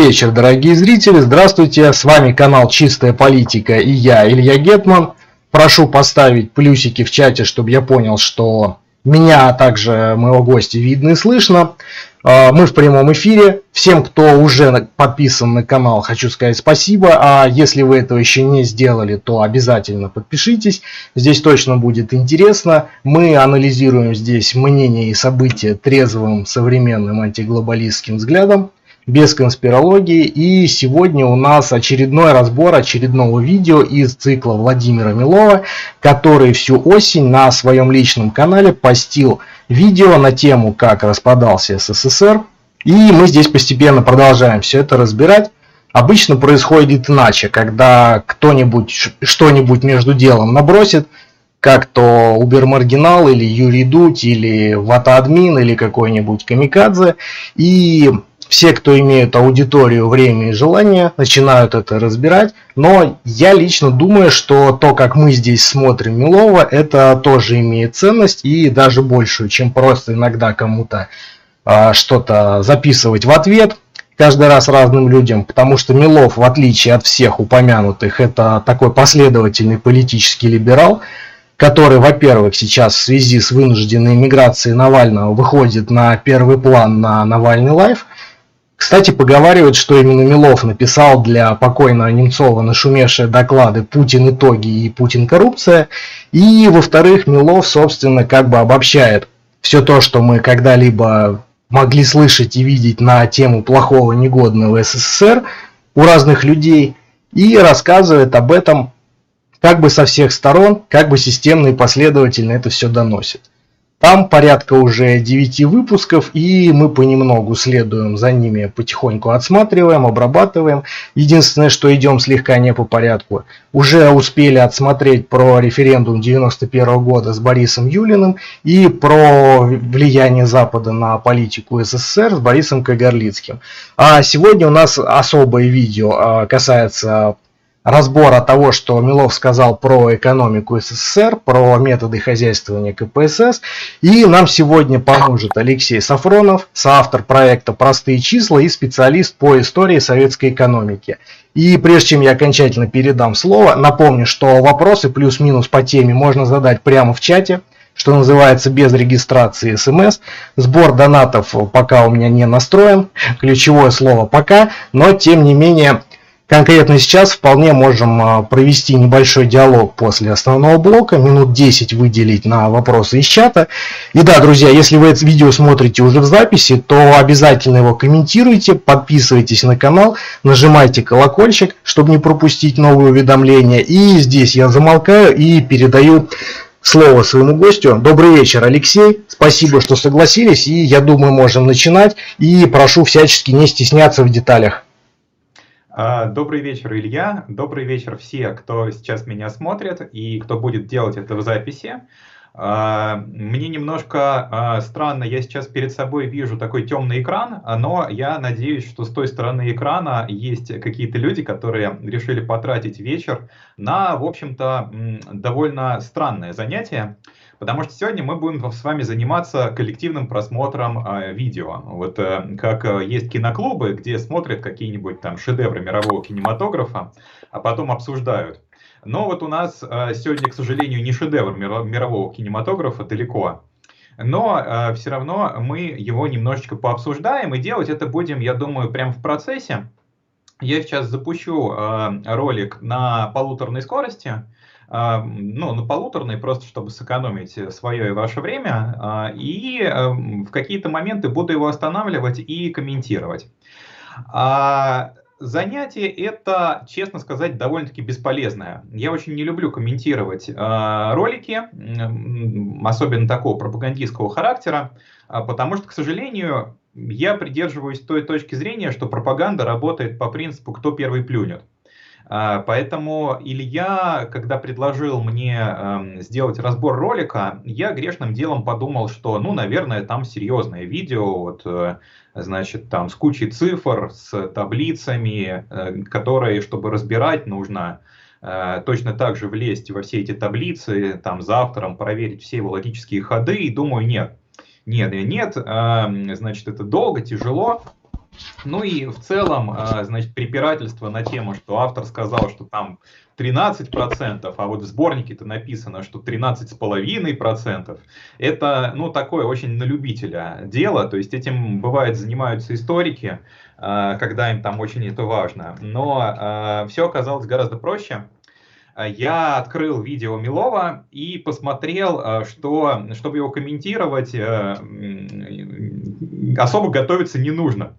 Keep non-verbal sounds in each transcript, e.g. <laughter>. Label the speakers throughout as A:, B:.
A: Вечер, дорогие зрители. Здравствуйте. С вами канал Чистая политика и я, Илья Гетман. Прошу поставить плюсики в чате, чтобы я понял, что меня, а также моего гостя видно и слышно. А, мы в прямом эфире. Всем, кто уже подписан на канал, хочу сказать спасибо. А если вы этого еще не сделали, то обязательно подпишитесь. Здесь точно будет интересно. Мы анализируем здесь мнения и события трезвым современным антиглобалистским взглядом без конспирологии. И сегодня у нас очередной разбор очередного видео из цикла Владимира Милова, который всю осень на своем личном канале постил видео на тему, как распадался СССР. И мы здесь постепенно продолжаем все это разбирать. Обычно происходит иначе, когда кто-нибудь что-нибудь между делом набросит, как то Убер-маргинал или Юрий Дудь или Вата-админ или какой-нибудь Камикадзе. И все, кто имеют аудиторию, время и желание, начинают это разбирать. Но я лично думаю, что то, как мы здесь смотрим Милова, это тоже имеет ценность и даже большую, чем просто иногда кому-то а, что-то записывать в ответ каждый раз разным людям, потому что Милов, в отличие от всех упомянутых, это такой последовательный политический либерал, который, во-первых, сейчас в связи с вынужденной миграцией Навального выходит на первый план на Навальный лайф – кстати, поговаривают, что именно Милов написал для покойного Немцова нашумевшие доклады «Путин итоги» и «Путин коррупция». И, во-вторых, Милов, собственно, как бы обобщает все то, что мы когда-либо могли слышать и видеть на тему плохого негодного СССР у разных людей и рассказывает об этом как бы со всех сторон, как бы системно и последовательно это все доносит. Там порядка уже 9 выпусков, и мы понемногу следуем за ними, потихоньку отсматриваем, обрабатываем. Единственное, что идем слегка не по порядку. Уже успели отсмотреть про референдум 91 года с Борисом Юлиным и про влияние Запада на политику СССР с Борисом Кагарлицким. А сегодня у нас особое видео а, касается разбора того, что Милов сказал про экономику СССР, про методы хозяйствования КПСС. И нам сегодня поможет Алексей Сафронов, соавтор проекта «Простые числа» и специалист по истории советской экономики. И прежде чем я окончательно передам слово, напомню, что вопросы плюс-минус по теме можно задать прямо в чате что называется, без регистрации смс. Сбор донатов пока у меня не настроен, ключевое слово пока, но тем не менее Конкретно сейчас вполне можем а, провести небольшой диалог после основного блока, минут 10 выделить на вопросы из чата. И да, друзья, если вы это видео смотрите уже в записи, то обязательно его комментируйте, подписывайтесь на канал, нажимайте колокольчик, чтобы не пропустить новые уведомления. И здесь я замолкаю и передаю слово своему гостю. Добрый вечер, Алексей. Спасибо, что согласились. И я думаю, можем начинать. И прошу всячески не стесняться в деталях.
B: А, добрый вечер, Илья. Добрый вечер все, кто сейчас меня смотрит и кто будет делать это в записи. А, мне немножко а, странно, я сейчас перед собой вижу такой темный экран, но я надеюсь, что с той стороны экрана есть какие-то люди, которые решили потратить вечер на, в общем-то, довольно странное занятие. Потому что сегодня мы будем с вами заниматься коллективным просмотром э, видео. Вот э, как э, есть киноклубы, где смотрят какие-нибудь там шедевры мирового кинематографа, а потом обсуждают. Но вот у нас э, сегодня, к сожалению, не шедевр мирового кинематографа далеко. Но э, все равно мы его немножечко пообсуждаем, и делать это будем, я думаю, прямо в процессе. Я сейчас запущу э, ролик на полуторной скорости, ну, на полуторной, просто чтобы сэкономить свое и ваше время, а, и эм, в какие-то моменты буду его останавливать и комментировать. А, занятие это, честно сказать, довольно-таки бесполезное. Я очень не люблю комментировать ролики, особенно такого пропагандистского характера, потому что, к сожалению, я придерживаюсь той точки зрения, что пропаганда работает по принципу «кто первый плюнет». А, поэтому Илья, когда предложил мне эм, сделать разбор ролика, я грешным делом подумал, что, ну, наверное, там серьезное видео, вот, э, значит, там с кучей цифр, с таблицами, э, которые, чтобы разбирать, нужно э, точно так же влезть во все эти таблицы, там, за автором проверить все его логические ходы, и думаю, нет, нет, нет, эм, значит, это долго, тяжело, Ну и в целом, а, значит, препирательство на тему, что автор сказал, что там 13%, а вот в сборнике-то написано, что 13,5%. Это, ну, такое очень на любителя дело, то есть этим, бывает, занимаются историки, а, когда им там очень это важно. Но а, все оказалось гораздо проще. Я открыл видео Милова и посмотрел, что, чтобы его комментировать, особо готовиться не нужно.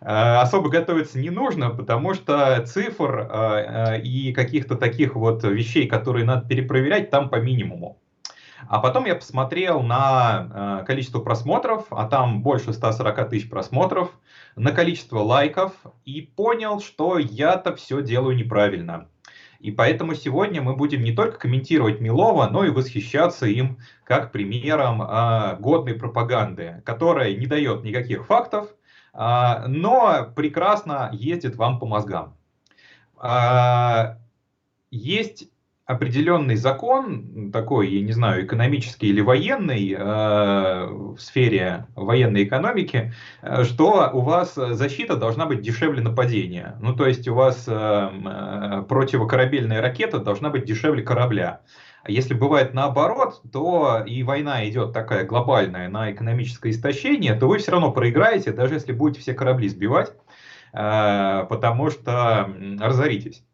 B: Э, особо готовиться не нужно, потому что цифр э, э, и каких-то таких вот вещей, которые надо перепроверять, там по минимуму. А потом я посмотрел на количество просмотров, а там больше 140 тысяч просмотров, на количество лайков и понял, что я-то все делаю неправильно. И поэтому сегодня мы будем не только комментировать Милова, но и восхищаться им как примером э, годной пропаганды, которая не дает никаких фактов, но прекрасно ездит вам по мозгам. А, есть определенный закон, такой, я не знаю, экономический или военный, э, в сфере военной экономики, что у вас защита должна быть дешевле нападения. Ну, то есть у вас э, противокорабельная ракета должна быть дешевле корабля. А если бывает наоборот, то и война идет такая глобальная на экономическое истощение, то вы все равно проиграете, даже если будете все корабли сбивать, э, потому что разоритесь.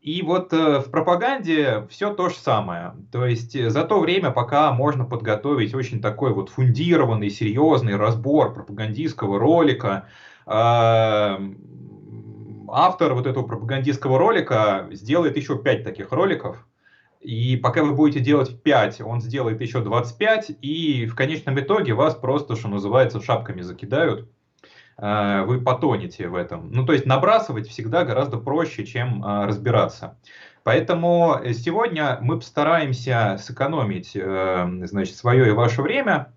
B: И вот э, в пропаганде все то же самое. То есть э, за то время, пока можно подготовить очень такой вот фундированный, серьезный разбор пропагандистского ролика, автор вот этого пропагандистского ролика сделает еще пять таких роликов, и пока вы будете делать 5, он сделает еще 25, и в конечном итоге вас просто, что называется, шапками закидают. Э, вы потонете в этом. Ну, то есть набрасывать всегда гораздо проще, чем э, разбираться. Поэтому сегодня мы постараемся сэкономить, э, значит, свое и ваше время.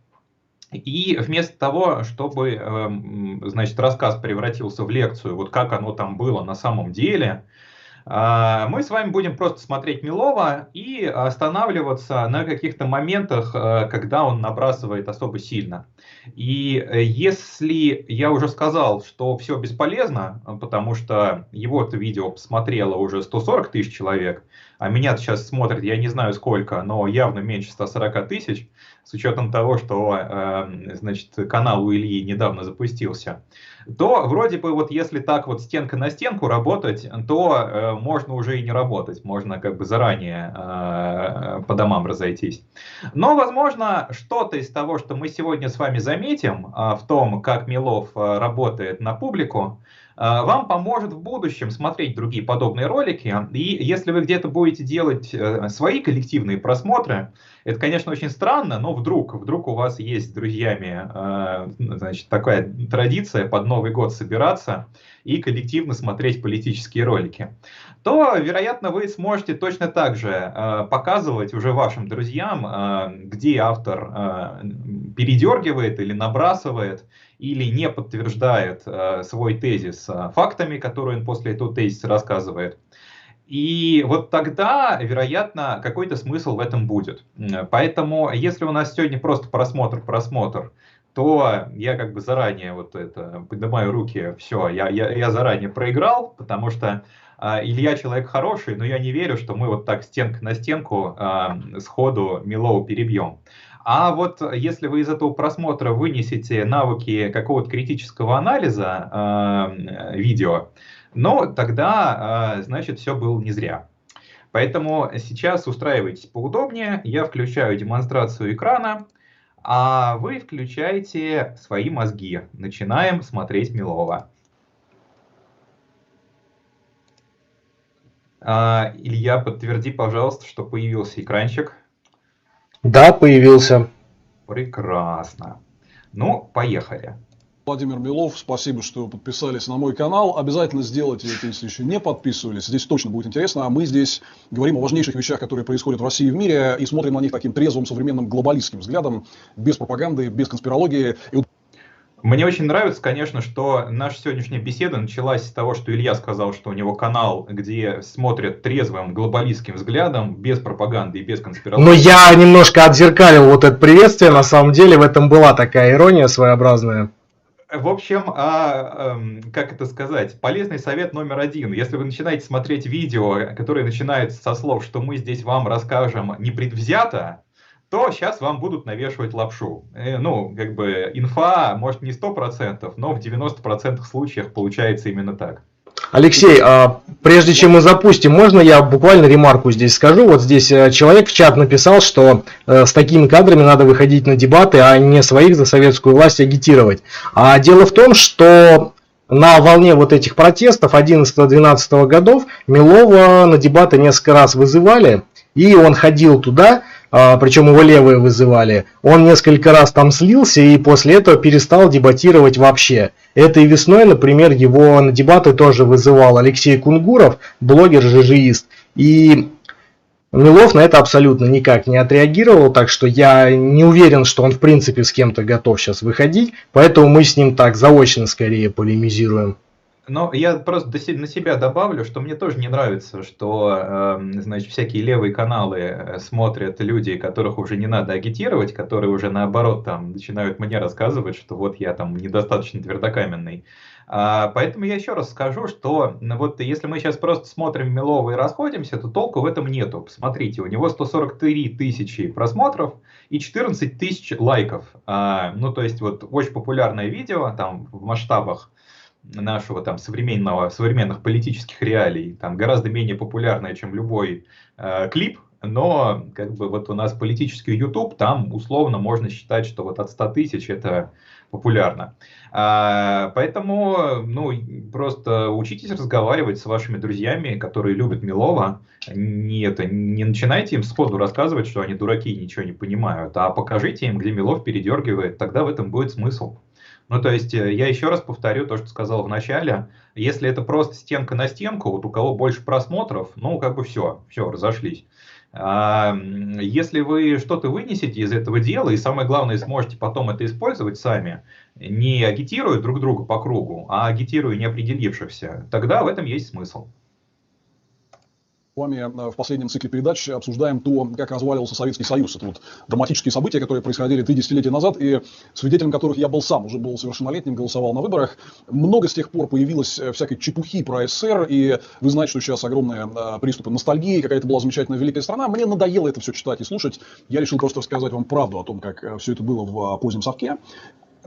B: И вместо того, чтобы, значит, рассказ превратился в лекцию, вот как оно там было на самом деле, а, мы с вами будем просто смотреть Милова и останавливаться на каких-то моментах, э, когда он набрасывает особо сильно. И э, если я уже сказал, что все бесполезно, потому что его это видео посмотрело уже 140 тысяч человек, а меня сейчас смотрит, я не знаю сколько, но явно меньше 140 тысяч, с учетом того, что э, значит, канал у Ильи недавно запустился, то вроде бы вот если так вот стенка на стенку работать, то э, можно уже и не работать, можно как бы заранее э, по домам разойтись. Но, возможно, что-то из того, что мы сегодня с вами заметим э, в том, как Милов работает на публику, вам поможет в будущем смотреть другие подобные ролики. И если вы где-то будете делать э, свои коллективные просмотры, это, конечно, очень странно, но вдруг, вдруг у вас есть с друзьями э, значит, такая традиция под Новый год собираться и коллективно смотреть политические ролики, то, вероятно, вы сможете точно так же э, показывать уже вашим друзьям, где автор передергивает или набрасывает, или не подтверждает э, свой тезис э, фактами, которые он после этого тезиса рассказывает. И вот тогда, вероятно, какой-то смысл в этом будет. Поэтому, если у нас сегодня просто просмотр, просмотр, то я как бы заранее вот это поднимаю руки, все, я, я, я заранее проиграл, потому что э, Илья человек хороший, но я не верю, что мы вот так стенка на стенку э, сходу Милоу перебьем. А вот если вы из этого просмотра вынесете навыки какого-то критического анализа э, видео, ну, тогда, значит, все было не зря. Поэтому сейчас устраивайтесь поудобнее, я включаю демонстрацию экрана, а вы включаете свои мозги. Начинаем смотреть Милова. Илья, подтверди, пожалуйста, что появился экранчик.
A: Да, появился.
B: Прекрасно. Ну, поехали.
C: Владимир Белов, спасибо, что подписались на мой канал. Обязательно сделайте это, если еще не подписывались. Здесь точно будет интересно. А мы здесь говорим о важнейших вещах, которые происходят в России и в мире, и смотрим на них таким трезвым, современным, глобалистским взглядом, без пропаганды, без конспирологии. И
B: мне очень нравится, конечно, что наша сегодняшняя беседа началась с того, что Илья сказал, что у него канал, где смотрят трезвым глобалистским взглядом, без пропаганды и без конспирологии.
A: Но я немножко отзеркалил вот это приветствие, на самом деле в этом была такая ирония своеобразная.
B: в общем, а, а, как это сказать, полезный совет номер один. Если вы начинаете смотреть видео, которые начинаются со слов, что мы здесь вам расскажем непредвзято, то сейчас вам будут навешивать лапшу. Э, ну, как бы инфа, может, не 100%, но в 90% случаях получается именно так.
A: Алексей, а прежде чем мы запустим, можно я буквально ремарку здесь скажу? Вот здесь э, человек в чат написал, что э, с такими кадрами надо выходить на дебаты, а не своих за советскую власть агитировать. А дело в том, что на волне вот этих протестов 11-12 годов Милова на дебаты несколько раз вызывали, и он ходил туда, причем его левые вызывали, он несколько раз там слился и после этого перестал дебатировать вообще. Этой весной, например, его на дебаты тоже вызывал Алексей Кунгуров, блогер-жижиист. И Милов на это абсолютно никак не отреагировал, так что я не уверен, что он в принципе с кем-то готов сейчас выходить, поэтому мы с ним так заочно скорее полемизируем.
B: Но я просто на себя добавлю, что мне тоже не нравится, что, эм, значит, всякие левые каналы э, смотрят люди, которых уже не надо агитировать, которые уже наоборот там начинают мне рассказывать, что вот я там недостаточно твердокаменный. А, поэтому я еще раз скажу, что вот если мы сейчас просто смотрим Милова и расходимся, то толку в этом нету. Посмотрите, у него 143 тысячи просмотров и 14 тысяч лайков. А, ну, то есть вот очень популярное видео там в масштабах нашего там современного, современных политических реалий, там гораздо менее популярная, чем любой э, клип, но как бы вот у нас политический YouTube, там условно можно считать, что вот от 100 тысяч это популярно. А, поэтому, ну, просто учитесь разговаривать с вашими друзьями, которые любят Милова. Не, это, не начинайте им сходу рассказывать, что они дураки и ничего не понимают, а покажите им, где Милов передергивает, тогда в этом будет смысл. Ну, то есть, э, я еще раз повторю то, что сказал в начале. Если это просто стенка на стенку, вот у кого больше просмотров, ну, как бы все, все, разошлись. А, если вы что-то вынесете из этого дела, и самое главное, сможете потом это использовать сами, не агитируя друг друга по кругу, а агитируя неопределившихся, тогда в этом есть смысл
C: вами э, в последнем цикле передач обсуждаем то, как разваливался Советский Союз. Это вот драматические события, которые происходили три десятилетия назад, и свидетелем которых я был сам, уже был совершеннолетним, голосовал на выборах. Много с тех пор появилось э, всякой чепухи про СССР, и вы знаете, что сейчас огромные э, приступы ностальгии, какая это была замечательная великая страна. Мне надоело это все читать и слушать. Я решил просто рассказать вам правду о том, как все это было в позднем совке.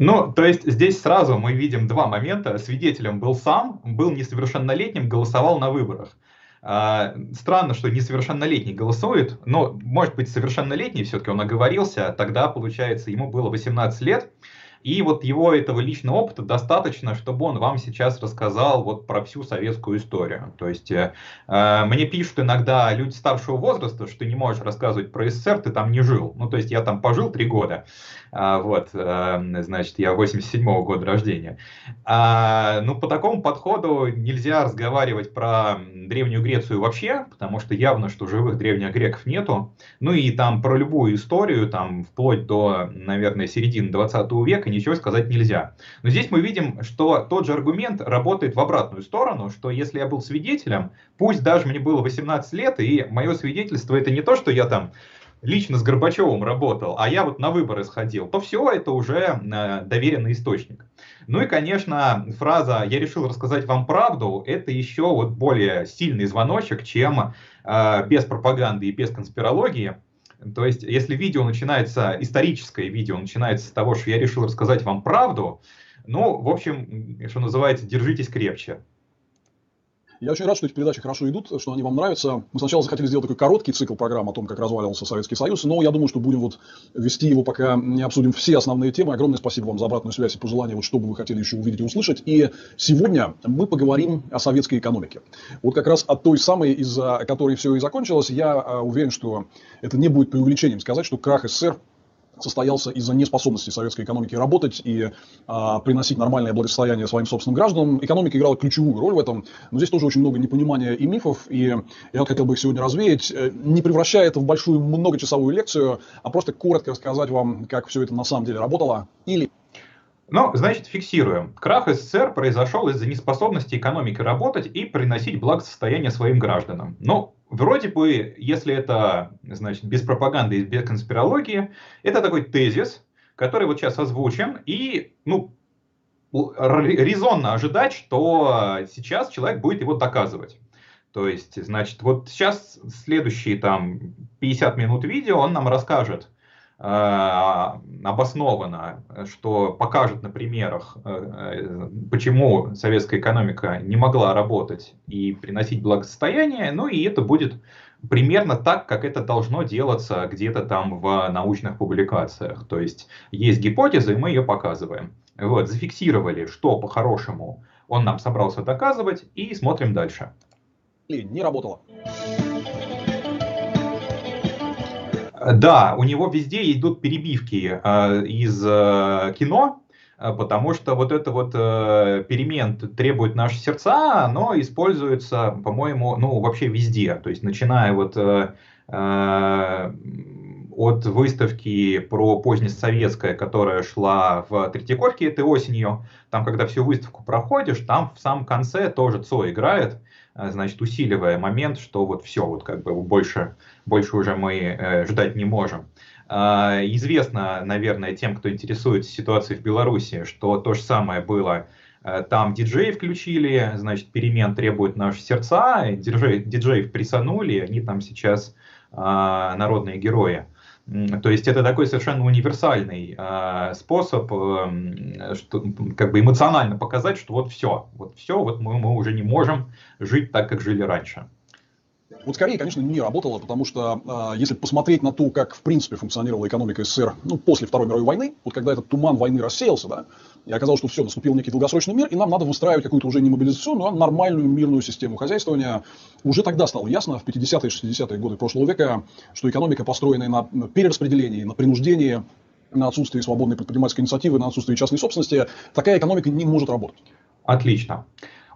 B: Ну, то есть здесь сразу мы видим два момента. Свидетелем был сам, был несовершеннолетним, голосовал на выборах. А, странно, что несовершеннолетний голосует, но, может быть, совершеннолетний все-таки он оговорился, тогда, получается, ему было 18 лет, и вот его этого личного опыта достаточно, чтобы он вам сейчас рассказал вот про всю советскую историю. То есть э, э, мне пишут иногда люди старшего возраста, что ты не можешь рассказывать про СССР, ты там не жил. Ну, то есть я там пожил три года. А, вот, э, значит, я 87-го года рождения. А, ну, по такому подходу нельзя разговаривать про Древнюю Грецию вообще, потому что явно, что живых древних греков нету. Ну и там про любую историю, там вплоть до, наверное, середины 20 века ничего сказать нельзя. Но здесь мы видим, что тот же аргумент работает в обратную сторону, что если я был свидетелем, пусть даже мне было 18 лет, и мое свидетельство это не то, что я там лично с Горбачевым работал, а я вот на выборы сходил, то все это уже э, доверенный источник. Ну и, конечно, фраза «я решил рассказать вам правду» — это еще вот более сильный звоночек, чем э, без пропаганды и без конспирологии. То есть, если видео начинается, историческое видео начинается с того, что я решил рассказать вам правду, ну, в общем, что называется, держитесь крепче.
C: Я очень рад, что эти передачи хорошо идут, что они вам нравятся. Мы сначала захотели сделать такой короткий цикл программ о том, как разваливался Советский Союз, но я думаю, что будем вот вести его, пока не обсудим все основные темы. Огромное спасибо вам за обратную связь и пожелания, вот что бы вы хотели еще увидеть и услышать. И сегодня мы поговорим о советской экономике. Вот как раз от той самой, из-за которой все и закончилось, я а, уверен, что это не будет преувеличением сказать, что крах СССР состоялся из-за неспособности советской экономики работать и а, приносить нормальное благосостояние своим собственным гражданам. Экономика играла ключевую роль в этом, но здесь тоже очень много непонимания и мифов, и я хотел бы их сегодня развеять, э, не превращая это в большую многочасовую лекцию, а просто коротко рассказать вам, как все это на самом деле работало или
B: ну, значит, фиксируем. Крах СССР произошел из-за неспособности экономики работать и приносить благосостояние своим гражданам. Ну, вроде бы, если это, значит, без пропаганды и без конспирологии, это такой тезис, который вот сейчас озвучен, и, ну, резонно ожидать, что сейчас человек будет его доказывать. То есть, значит, вот сейчас следующие там 50 минут видео он нам расскажет обоснованно, что покажет на примерах, э, почему советская экономика не могла работать и приносить благосостояние, ну и это будет примерно так, как это должно делаться где-то там в научных публикациях. То есть есть гипотеза, и мы ее показываем. Вот, зафиксировали, что по-хорошему он нам собрался доказывать, и смотрим дальше.
C: Не работало.
B: Да, у него везде идут перебивки э, из э, кино, э, потому что вот это вот э, перемен требует наши сердца, оно используется, по-моему, ну вообще везде, то есть начиная вот э, э от выставки про позднесоветское, которая шла в Третьяковке этой осенью. Там, когда всю выставку проходишь, там в самом конце тоже Цой играет, значит, усиливая момент, что вот все, вот как бы больше, больше уже мы э, ждать не можем. Э, известно, наверное, тем, кто интересуется ситуацией в Беларуси, что то же самое было э, там диджеи включили, значит, перемен требуют наши сердца, диджеи, диджеев присанули, они там сейчас э, народные герои. То есть это такой совершенно универсальный э, способ э, что, как бы эмоционально показать, что вот все, вот все, вот мы, мы уже не можем жить так, как жили раньше.
C: Вот скорее, конечно, не работало, потому что э, если посмотреть на то, как в принципе функционировала экономика СССР ну, после Второй мировой войны, вот когда этот туман войны рассеялся, да, и оказалось, что все, наступил некий долгосрочный мир, и нам надо выстраивать какую-то уже не мобилизационную, а нормальную мирную систему хозяйствования. Уже тогда стало ясно, в 50-е и 60-е годы прошлого века, что экономика, построенная на перераспределении, на принуждении, на отсутствии свободной предпринимательской инициативы, на отсутствии частной собственности, такая экономика не может работать.
B: Отлично.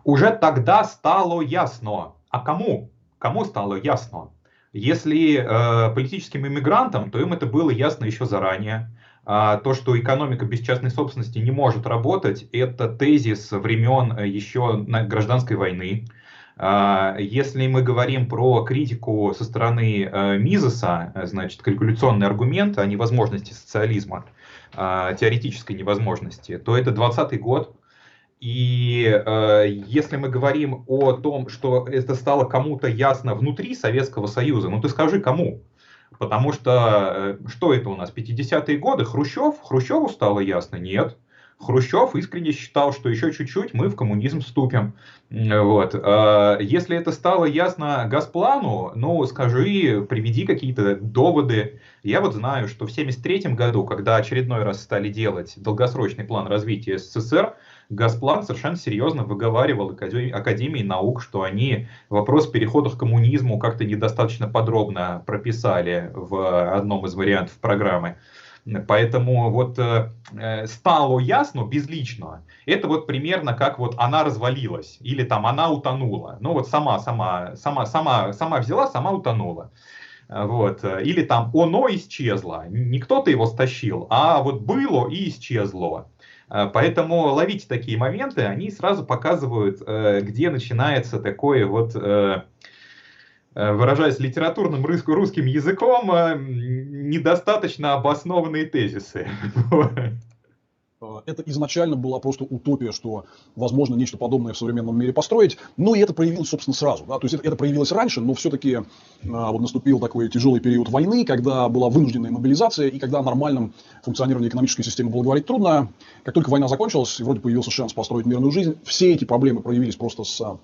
B: Уже тогда стало ясно, а кому? Кому стало ясно? Если э, политическим иммигрантам, то им это было ясно еще заранее. А то, что экономика без частной собственности не может работать, это тезис времен э, еще гражданской войны. А, если мы говорим про критику со стороны э, Мизеса, э, значит, калькуляционный аргумент о невозможности социализма, а, теоретической невозможности, то это 20 год. И если мы говорим о том, что это стало кому-то ясно внутри Советского Союза, ну ты скажи, кому? Потому что, э, что это у нас, 50-е годы, Хрущев? Хрущеву стало ясно? Нет. Хрущев искренне считал, что еще чуть-чуть мы в коммунизм вступим. Вот. А если это стало ясно Газплану, ну скажи, приведи какие-то доводы. Я вот знаю, что в 1973 году, когда очередной раз стали делать долгосрочный план развития СССР, Газплан совершенно серьезно выговаривал Академии, наук, что они вопрос перехода к коммунизму как-то недостаточно подробно прописали в одном из вариантов программы. Поэтому вот э, э, стало ясно безлично. Это вот примерно как вот она развалилась или там она утонула. Ну вот сама, сама, сама, сама, сама взяла, сама утонула. Вот. Или там оно исчезло. Не кто-то его стащил, а вот было и исчезло. Э, поэтому ловите такие моменты, они сразу показывают, э, где начинается такое вот, э, выражаясь литературным русским языком, недостаточно обоснованные тезисы. <laughs>
C: Э, это изначально была просто утопия, что возможно нечто подобное в современном мире построить. Ну и это проявилось, собственно, сразу. Да? То есть это, это проявилось раньше, но все-таки а, вот наступил такой тяжелый период войны, когда была вынужденная мобилизация, и когда о нормальном экономической системы было говорить трудно. Как только война закончилась, и вроде появился шанс построить мирную жизнь, все эти проблемы проявились просто с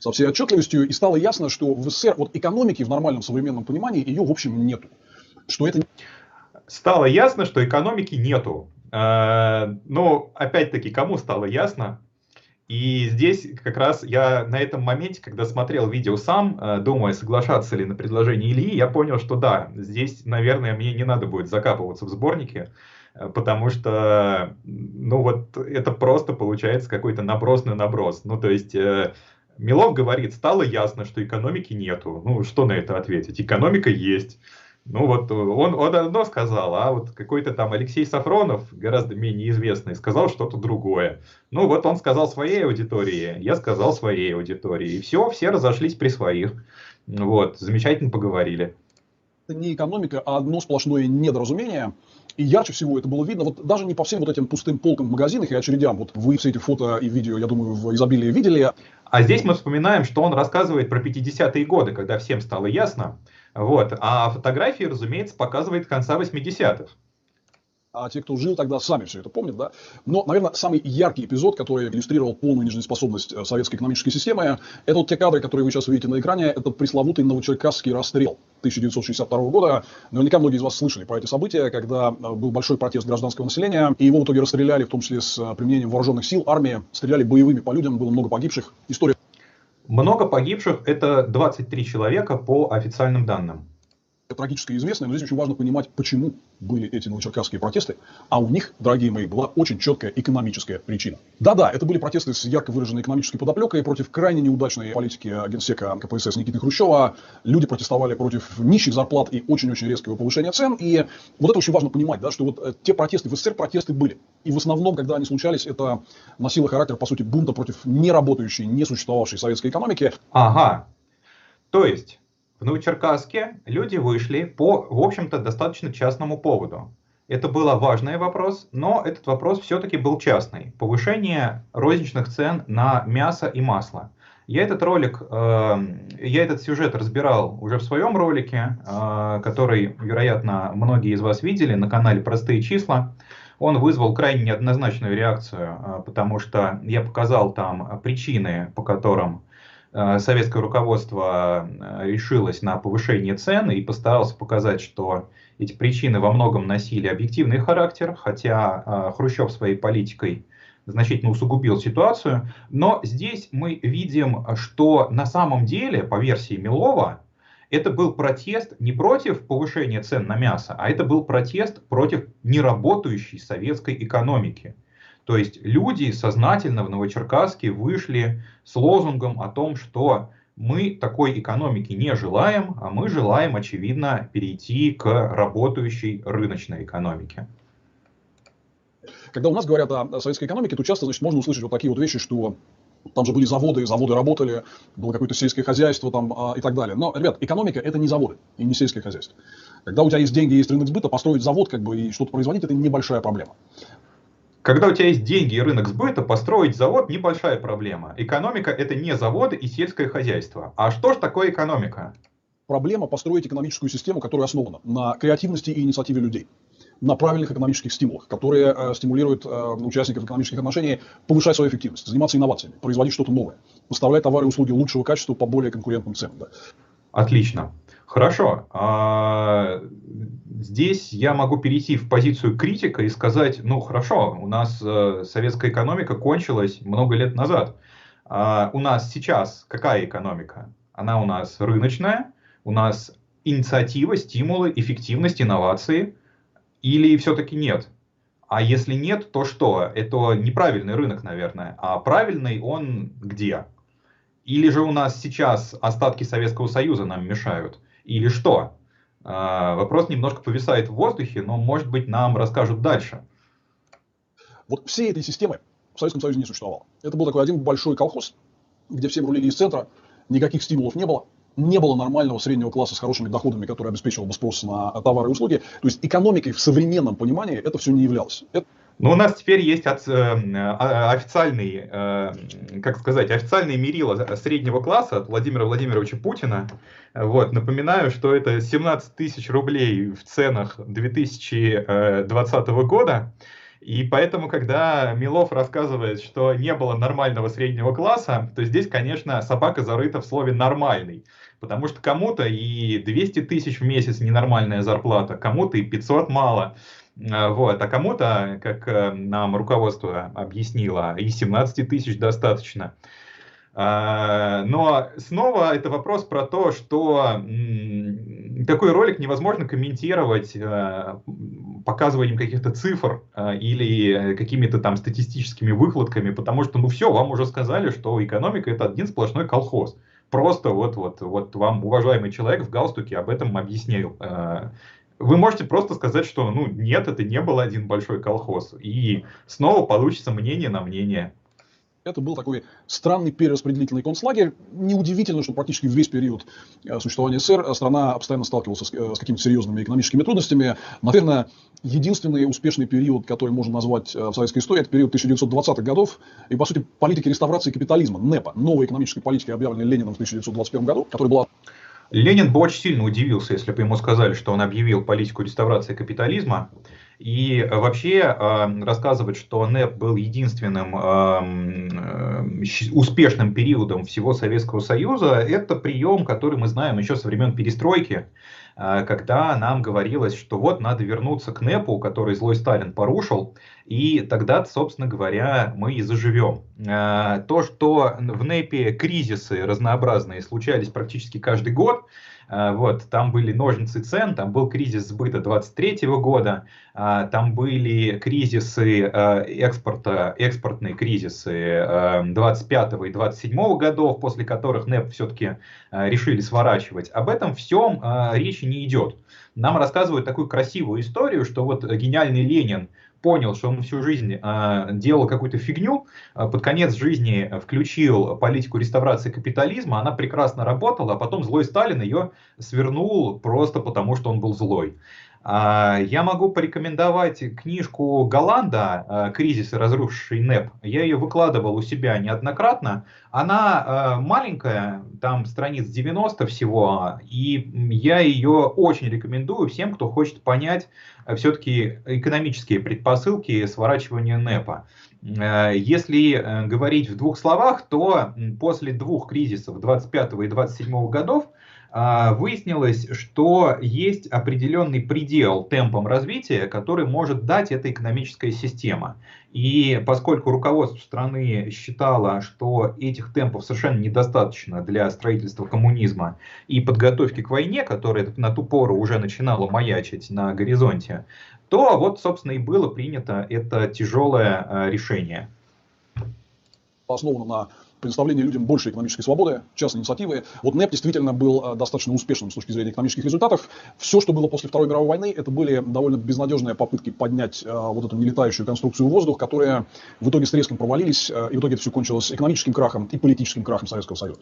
C: со всей отчетливостью, и стало ясно, что в СССР вот экономики в нормальном современном понимании ее, в общем, нету. Что это...
B: Стало ясно, что экономики нету. Э, но опять-таки, кому стало ясно? И здесь как раз я на этом моменте, когда смотрел видео сам, э, думая, соглашаться ли на предложение Ильи, я понял, что да, здесь, наверное, мне не надо будет закапываться в сборнике, э, потому что, ну вот, это просто получается какой-то наброс на наброс. Ну, то есть, Милов говорит, стало ясно, что экономики нету. Ну, что на это ответить? Экономика есть. Ну вот э, он, он одно сказал, а вот какой-то там Алексей Сафронов, гораздо менее известный, сказал что-то другое. Ну вот он сказал своей аудитории, я сказал своей аудитории. И все, все разошлись при своих. Вот, замечательно поговорили.
C: Это не экономика, а одно сплошное недоразумение. И ярче всего это было видно, вот даже не по всем вот этим пустым полкам в магазинах и очередям. Вот вы все эти фото и видео, я думаю, в изобилии видели.
B: А здесь мы вспоминаем, что он рассказывает про 50-е годы, когда всем стало ясно. Вот. А фотографии, разумеется, показывает конца 80-х
C: а те, кто жил тогда, сами все это помнят, да. Но, наверное, самый яркий эпизод, который иллюстрировал полную нежизнеспособность э, советской экономической системы, это вот те кадры, которые вы сейчас увидите на экране, это пресловутый Новочеркасский расстрел 1962 года. Наверняка многие из вас слышали про эти события, когда э, был большой протест гражданского населения, и его в итоге расстреляли, в том числе с э, применением вооруженных сил, армии, стреляли боевыми по людям, было много погибших. История
B: много погибших – это 23 человека по официальным данным
C: трагическое и известное, но здесь очень важно понимать, почему были эти новочеркасские протесты, а у них, дорогие мои, была очень четкая экономическая причина. Да-да, это были протесты с ярко выраженной экономической подоплекой против крайне неудачной политики генсека КПСС Никиты Хрущева. Люди протестовали против нищих зарплат и очень-очень резкого повышения цен. И вот это очень важно понимать, да, что вот э, те протесты, в СССР протесты были. И в основном, когда они случались, это носило характер, по сути, бунта против неработающей, не существовавшей советской экономики.
B: Ага. То есть в Новочеркасске люди вышли по, в общем-то, достаточно частному поводу. Это был важный вопрос, но этот вопрос все-таки был частный. Повышение розничных цен на мясо и масло. Я этот ролик, э, я этот сюжет разбирал уже в своем ролике, э, который, вероятно, многие из вас видели на канале «Простые числа». Он вызвал крайне неоднозначную реакцию, э, потому что я показал там причины, по которым советское руководство э, решилось на повышение цен и постаралось показать, что эти причины во многом носили объективный характер, хотя э, Хрущев своей политикой значительно усугубил ситуацию. Но здесь мы видим, что на самом деле, по версии Милова, это был протест не против повышения цен на мясо, а это был протест против неработающей советской экономики. То есть люди сознательно в Новочеркасске вышли с лозунгом о том, что мы такой экономики не желаем, а мы желаем, очевидно, перейти к работающей рыночной экономике.
C: Когда у нас говорят о советской экономике, то часто значит, можно услышать вот такие вот вещи, что там же были заводы, заводы работали, было какое-то сельское хозяйство там, а, и так далее. Но, ребят, экономика – это не заводы и не сельское хозяйство. Когда у тебя есть деньги, есть рынок сбыта, построить завод как бы, и что-то производить – это небольшая проблема.
B: Когда у тебя есть деньги и рынок сбыта, построить завод небольшая проблема. Экономика это не заводы и сельское хозяйство. А что же такое экономика?
C: Проблема построить экономическую систему, которая основана на креативности и инициативе людей на правильных экономических стимулах, которые э, стимулируют э, участников экономических отношений повышать свою эффективность, заниматься инновациями, производить что-то новое, поставлять товары и услуги лучшего качества по более конкурентным ценам. Да.
B: Отлично. Хорошо. А, здесь я могу перейти в позицию критика и сказать, ну хорошо, у нас э, советская экономика кончилась много лет назад. А у нас сейчас какая экономика? Она у нас рыночная, у нас инициатива, стимулы, эффективность, инновации, или все-таки нет? А если нет, то что? Это неправильный рынок, наверное. А правильный он где? Или же у нас сейчас остатки Советского Союза нам мешают? или что? А, вопрос немножко повисает в воздухе, но, может быть, нам расскажут дальше.
C: Вот всей этой системы в Советском Союзе не существовало. Это был такой один большой колхоз, где все рулили из центра, никаких стимулов не было, не было нормального среднего класса с хорошими доходами, который обеспечивал бы спрос на товары и услуги. То есть экономикой в современном понимании это все не являлось. Это
B: ну, у нас теперь есть от, э, а, официальный, э, как сказать, официальный мерило среднего класса от Владимира Владимировича Путина. Вот, напоминаю, что это 17 тысяч рублей в ценах 2020 года. И поэтому, когда Милов рассказывает, что не было нормального среднего класса, то здесь, конечно, собака зарыта в слове «нормальный». Потому что кому-то и 200 тысяч в месяц ненормальная зарплата, кому-то и 500 мало. А, вот. А кому-то, как э, нам руководство объяснило, и 17 тысяч достаточно. А, но снова это вопрос про то, что такой ролик невозможно комментировать э, показыванием каких-то цифр э, или какими-то там статистическими выкладками, потому что, ну все, вам уже сказали, что экономика это один сплошной колхоз. Просто вот, вот, вот вам уважаемый человек в галстуке об этом объяснил вы можете просто сказать, что ну нет, это не был один большой колхоз. И снова получится мнение на мнение.
C: Это был такой странный перераспределительный концлагерь. Неудивительно, что практически весь период э, существования СССР страна постоянно сталкивалась с, э, с какими-то серьезными экономическими трудностями. Наверное, единственный успешный период, который можно назвать э, в советской истории, это период 1920-х годов. И, по сути, политики реставрации капитализма, НЭПа, новой экономической политики, объявленной Лениным в 1921 году, которая была
B: Ленин бы очень сильно удивился, если бы ему сказали, что он объявил политику реставрации капитализма. И вообще э, рассказывать, что НЭП был единственным э, успешным периодом всего Советского Союза, это прием, который мы знаем еще со времен перестройки, когда нам говорилось, что вот надо вернуться к НЭПу, который злой Сталин порушил, и тогда, собственно говоря, мы и заживем. То, что в НЭПе кризисы разнообразные случались практически каждый год, вот, там были ножницы цен, там был кризис сбыта 23 года, а, там были кризисы а, экспорта, экспортные кризисы 25 и 27 годов, после которых НЭП все-таки решили сворачивать. Об этом всем речи не идет. Нам рассказывают такую красивую историю, что вот гениальный Ленин понял, что он всю жизнь э, делал какую-то фигню, э, под конец жизни включил политику реставрации капитализма, она прекрасно работала, а потом злой Сталин ее свернул просто потому, что он был злой. А, я могу порекомендовать книжку Голланда а, «Кризис разрушивший НЭП». Я ее выкладывал у себя неоднократно. Она а, маленькая, там страниц 90 всего, и я ее очень рекомендую всем, кто хочет понять все-таки экономические предпосылки сворачивания НЭПа. Если говорить в двух словах, то после двух кризисов 25 и 27 годов выяснилось, что есть определенный предел темпам развития, который может дать эта экономическая система. И поскольку руководство страны считало, что этих темпов совершенно недостаточно для строительства коммунизма и подготовки к войне, которая на ту пору уже начинала маячить на горизонте, то вот, собственно, и было принято это тяжелое а, решение.
C: Основано на предоставление людям больше экономической свободы, частной инициативы. Вот НЭП действительно был э, достаточно успешным с точки зрения экономических результатов. Все, что было после Второй мировой войны, это были довольно безнадежные попытки поднять э, вот эту нелетающую конструкцию в воздух, которые в итоге с треском провалились, э, и в итоге это все кончилось экономическим крахом и политическим крахом Советского Союза.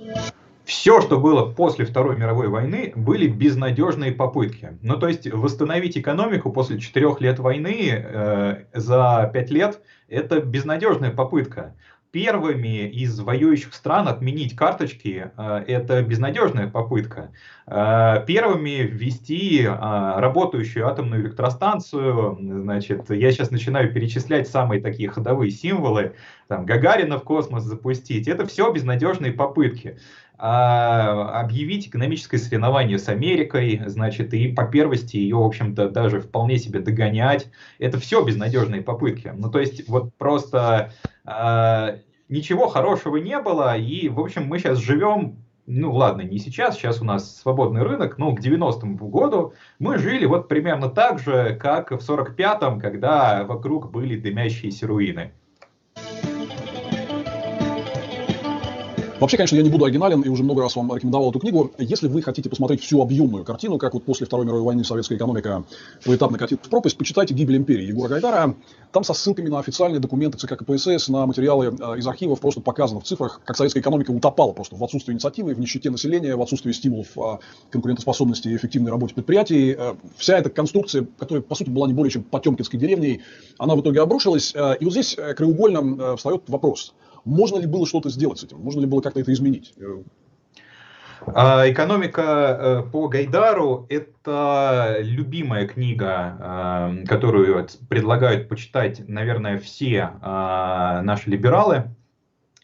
B: Все, что было после Второй мировой войны, были безнадежные попытки. Ну, то есть восстановить экономику после четырех лет войны э, за пять лет – это безнадежная попытка первыми из воюющих стран отменить карточки э, – это безнадежная попытка. Э, первыми ввести э, работающую атомную электростанцию, значит, я сейчас начинаю перечислять самые такие ходовые символы, там, Гагарина в космос запустить, это все безнадежные попытки объявить экономическое соревнование с Америкой, значит, и по первости ее, в общем-то, даже вполне себе догонять. Это все безнадежные попытки. Ну, то есть, вот просто э, ничего хорошего не было, и, в общем, мы сейчас живем ну ладно, не сейчас, сейчас у нас свободный рынок, но к 90-му году мы жили вот примерно так же, как в 45-м, когда вокруг были дымящиеся руины.
C: Вообще, конечно, я не буду оригинален и уже много раз вам рекомендовал эту книгу. Если вы хотите посмотреть всю объемную картину, как вот после Второй мировой войны советская экономика поэтапно катит в пропасть, почитайте «Гибель империи» Егора Гайдара. Там со ссылками на официальные документы ЦК КПСС, на материалы э, из архивов просто показано в цифрах, как советская экономика утопала просто в отсутствии инициативы, в нищете населения, в отсутствии стимулов э, конкурентоспособности и эффективной работе предприятий. Э, вся эта конструкция, которая, по сути, была не более чем Потемкинской деревней, она в итоге обрушилась. И вот здесь краеугольно встает вопрос – можно ли было что-то сделать с этим? Можно ли было как-то это изменить?
B: А, экономика э, по Гайдару – это любимая книга, э, которую предлагают почитать, наверное, все э, наши либералы.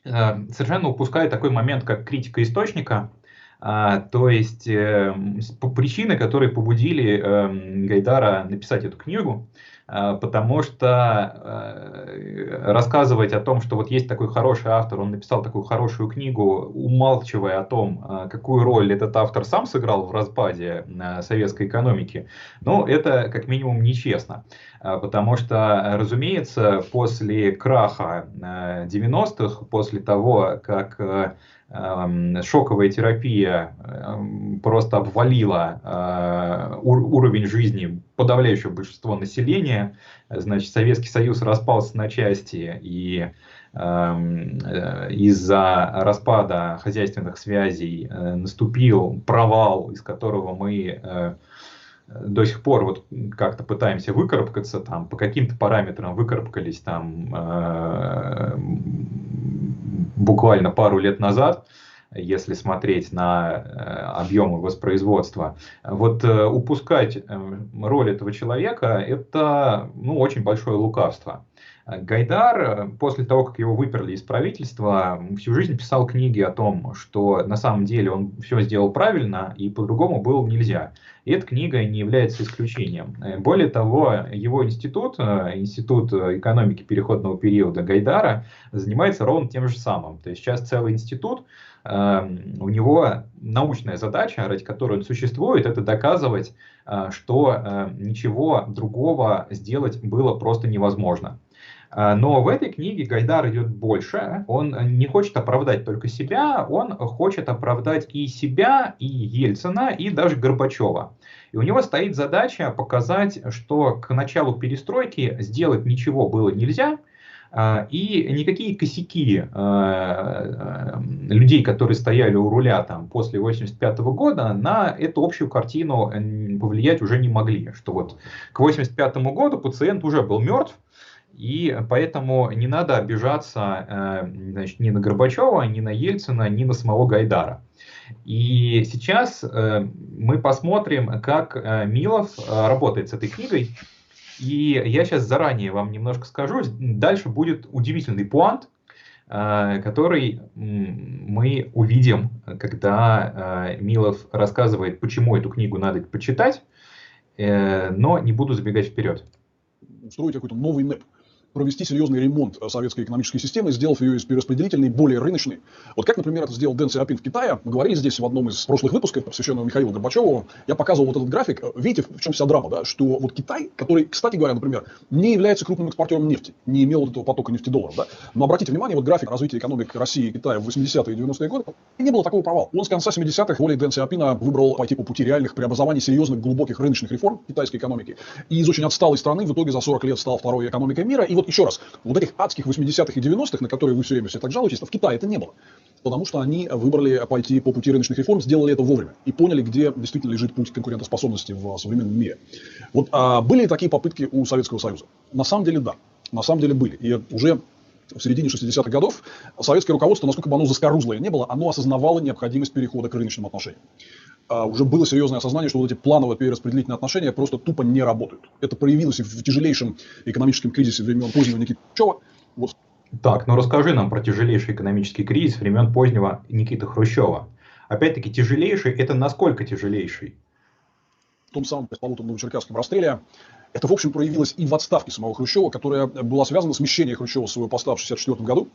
B: Совершенно упускают такой момент, как критика источника. То есть причины, которые побудили Гайдара написать эту книгу. А, потому что э, рассказывать о том, что вот есть такой хороший автор, он написал такую хорошую книгу, умалчивая о том, а, какую роль этот автор сам сыграл в распаде э, советской экономики, ну, это как минимум нечестно. А, потому что, разумеется, после краха 90-х, э, после того, как Эм, шоковая терапия эм, просто обвалила э, уровень жизни подавляющего большинства населения. Значит, Советский Союз распался на части, и эм, э, из-за распада хозяйственных связей наступил провал, из которого мы до сих пор вот как-то пытаемся выкарабкаться, там по каким-то параметрам выкарабкались там буквально пару лет назад, если смотреть на э, объемы воспроизводства. Вот э, упускать э, роль этого человека – это ну, очень большое лукавство. Гайдар, после того, как его выперли из правительства, всю жизнь писал книги о том, что на самом деле он все сделал правильно и по-другому было нельзя. И эта книга не является исключением. Более того, его институт, Институт экономики переходного периода Гайдара, занимается ровно тем же самым. То есть сейчас целый институт Эм, у него научная задача, ради которой он существует, это доказывать, э, что э, ничего другого сделать было просто невозможно. Э, но в этой книге Гайдар идет больше. Он не хочет оправдать только себя, он хочет оправдать и себя, и Ельцина, и даже Горбачева. И у него стоит задача показать, что к началу перестройки сделать ничего было нельзя – а, и никакие косяки а, людей, которые стояли у руля там, после 1985 года, на эту общую картину повлиять уже не могли. Что вот к 1985 году пациент уже был мертв, и поэтому не надо обижаться э, значит, ни на Горбачева, ни на Ельцина, ни на самого Гайдара. И сейчас э, мы посмотрим, как Милов работает с этой книгой. И я сейчас заранее вам немножко скажу, дальше будет удивительный пуант, э, который мы увидим, когда э, Милов рассказывает, почему эту книгу надо почитать, э, но не буду забегать вперед.
C: Устроить какой-то новый НЭП провести серьезный ремонт э, советской экономической системы, сделав ее из перераспределительной более рыночной. Вот как, например, это сделал Дэн Сиапин в Китае. Мы говорили здесь в одном из прошлых выпусков, посвященного Михаилу Горбачеву. Я показывал вот этот график. Видите, в чем вся драма, да? Что вот Китай, который, кстати говоря, например, не является крупным экспортером нефти, не имел вот этого потока нефтедолларов, да? Но обратите внимание, вот график развития экономик России и Китая в 80-е и 90-е годы, не было такого провала. Он с конца 70-х волей Дэн Сиапина выбрал пойти по пути реальных преобразований, серьезных, глубоких рыночных реформ китайской экономики. И из очень отсталой страны в итоге за 40 лет стал второй экономикой мира. И вот еще раз, вот эти этих адских 80-х и 90-х, на которые вы все время все так жалуетесь, в Китае это не было. Потому что они выбрали пойти по пути рыночных реформ, сделали это вовремя и поняли, где действительно лежит путь конкурентоспособности в современном мире. Вот а были ли такие попытки у Советского Союза? На самом деле да. На самом деле были. И уже в середине 60-х годов советское руководство, насколько бы оно заскорузлое не было, оно осознавало необходимость перехода к рыночным отношениям. А, уже было серьезное осознание, что вот эти плановые перераспределительные отношения просто тупо не работают. Это проявилось и в тяжелейшем экономическом кризисе времен позднего Никиты Хрущева.
B: Вот. Так, ну расскажи нам про тяжелейший экономический кризис времен позднего Никиты Хрущева. Опять-таки, тяжелейший, это насколько тяжелейший?
C: В том самом пресловутом Новочеркасском расстреле это, в общем, проявилось и в отставке самого Хрущева, которая была связана с смещением Хрущева с своего поста в 1964 году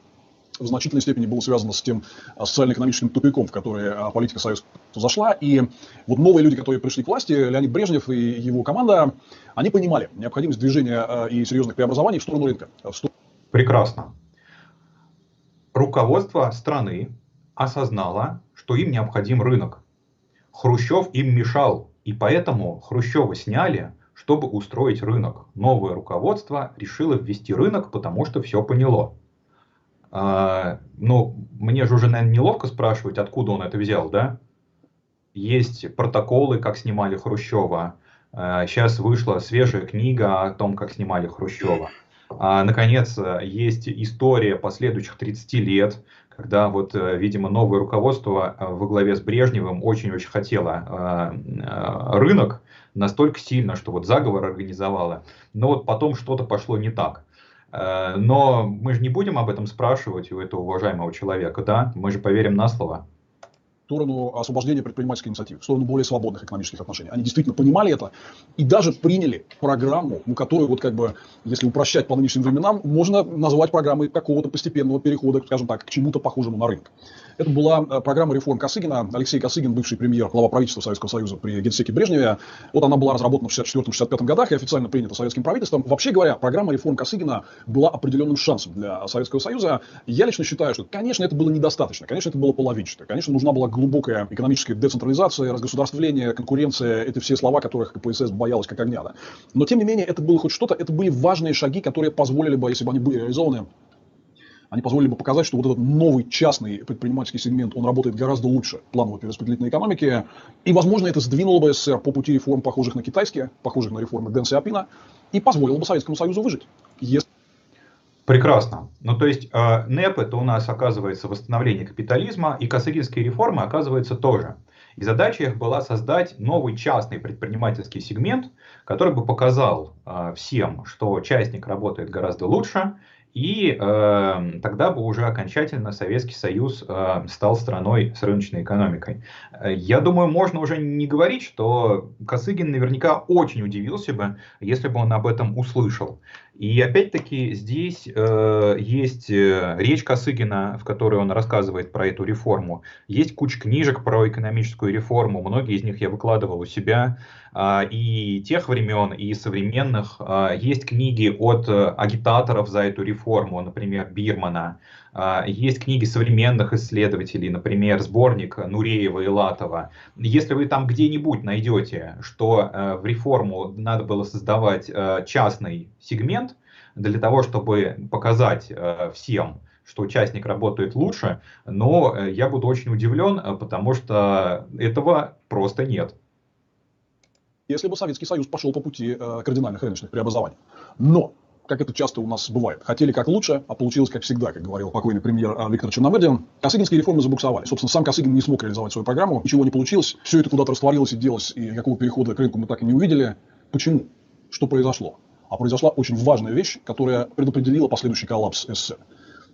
C: в значительной степени было связано с тем а, социально-экономическим тупиком, в который а, политика Союза зашла. И вот новые люди, которые пришли к власти, Леонид Брежнев и его команда, они понимали необходимость движения а, и серьезных преобразований в сторону рынка. В сторону...
B: Прекрасно. Руководство страны осознало, что им необходим рынок. Хрущев им мешал, и поэтому Хрущева сняли, чтобы устроить рынок. Новое руководство решило ввести рынок, потому что все поняло. А, ну, мне же уже, наверное, неловко спрашивать, откуда он это взял, да? Есть протоколы, как снимали Хрущева. А, сейчас вышла свежая книга о том, как снимали Хрущева. А, наконец, есть история последующих 30 лет, когда вот, видимо, новое руководство во главе с Брежневым очень-очень хотело рынок настолько сильно, что вот заговор организовало. Но вот потом что-то пошло не так. Э, но мы же не будем об этом спрашивать у этого уважаемого человека, да? Мы же поверим на слово.
C: Сторону освобождения предпринимательской инициативы, в сторону более свободных экономических отношений. Они действительно понимали это и даже приняли программу, ну, которую, вот как бы, если упрощать по нынешним временам, можно назвать программой какого-то постепенного перехода, скажем так, к чему-то похожему на рынок. Это была э, программа реформ Косыгина. Алексей Косыгин, бывший премьер, глава правительства Советского Союза при генсеке Брежневе. Вот она была разработана в 1964-1965 годах и официально принята советским правительством. Вообще говоря, программа реформ Косыгина была определенным шансом для Советского Союза. Я лично считаю, что, конечно, это было недостаточно, конечно, это было половинчато. Конечно, нужна была глубокая экономическая децентрализация, разгосударствление, конкуренция. Это все слова, которых КПСС боялась как огня. Да? Но, тем не менее, это было хоть что-то, это были важные шаги, которые позволили бы, если бы они были реализованы, они позволили бы показать, что вот этот новый частный предпринимательский сегмент, он работает гораздо лучше плановой перераспределительной экономики. И, возможно, это сдвинуло бы СССР по пути реформ, похожих на китайские, похожих на реформы Дэн Сиапина, и позволило бы Советскому Союзу выжить. Если
B: Прекрасно. Ну, то есть э, НЭП это у нас оказывается восстановление капитализма, и косыгинские реформы оказывается тоже. И задача их была создать новый частный предпринимательский сегмент, который бы показал э, всем, что частник работает гораздо лучше, и э, тогда бы уже окончательно Советский Союз э, стал страной с рыночной экономикой. Я думаю, можно уже не говорить, что Косыгин наверняка очень удивился бы, если бы он об этом услышал. И опять-таки здесь э, есть э, речь Косыгина, в которой он рассказывает про эту реформу. Есть куча книжек про экономическую реформу, многие из них я выкладывал у себя. Э, и тех времен, и современных. Э, есть книги от э, агитаторов за эту реформу, например, Бирмана. Есть книги современных исследователей, например, сборник Нуреева и Латова. Если вы там где-нибудь найдете, что э, в реформу надо было создавать э, частный сегмент для того, чтобы показать э, всем, что участник работает лучше, но я буду очень удивлен, потому что этого просто нет.
C: Если бы Советский Союз пошел по пути кардинальных рыночных преобразований. Но как это часто у нас бывает. Хотели как лучше, а получилось как всегда, как говорил покойный премьер а, Виктор Черномырдин. Косыгинские реформы забуксовали. Собственно, сам Косыгин не смог реализовать свою программу, ничего не получилось, все это куда-то растворилось и делось, и никакого перехода к рынку мы так и не увидели. Почему? Что произошло? А произошла очень важная вещь, которая предопределила последующий коллапс СССР.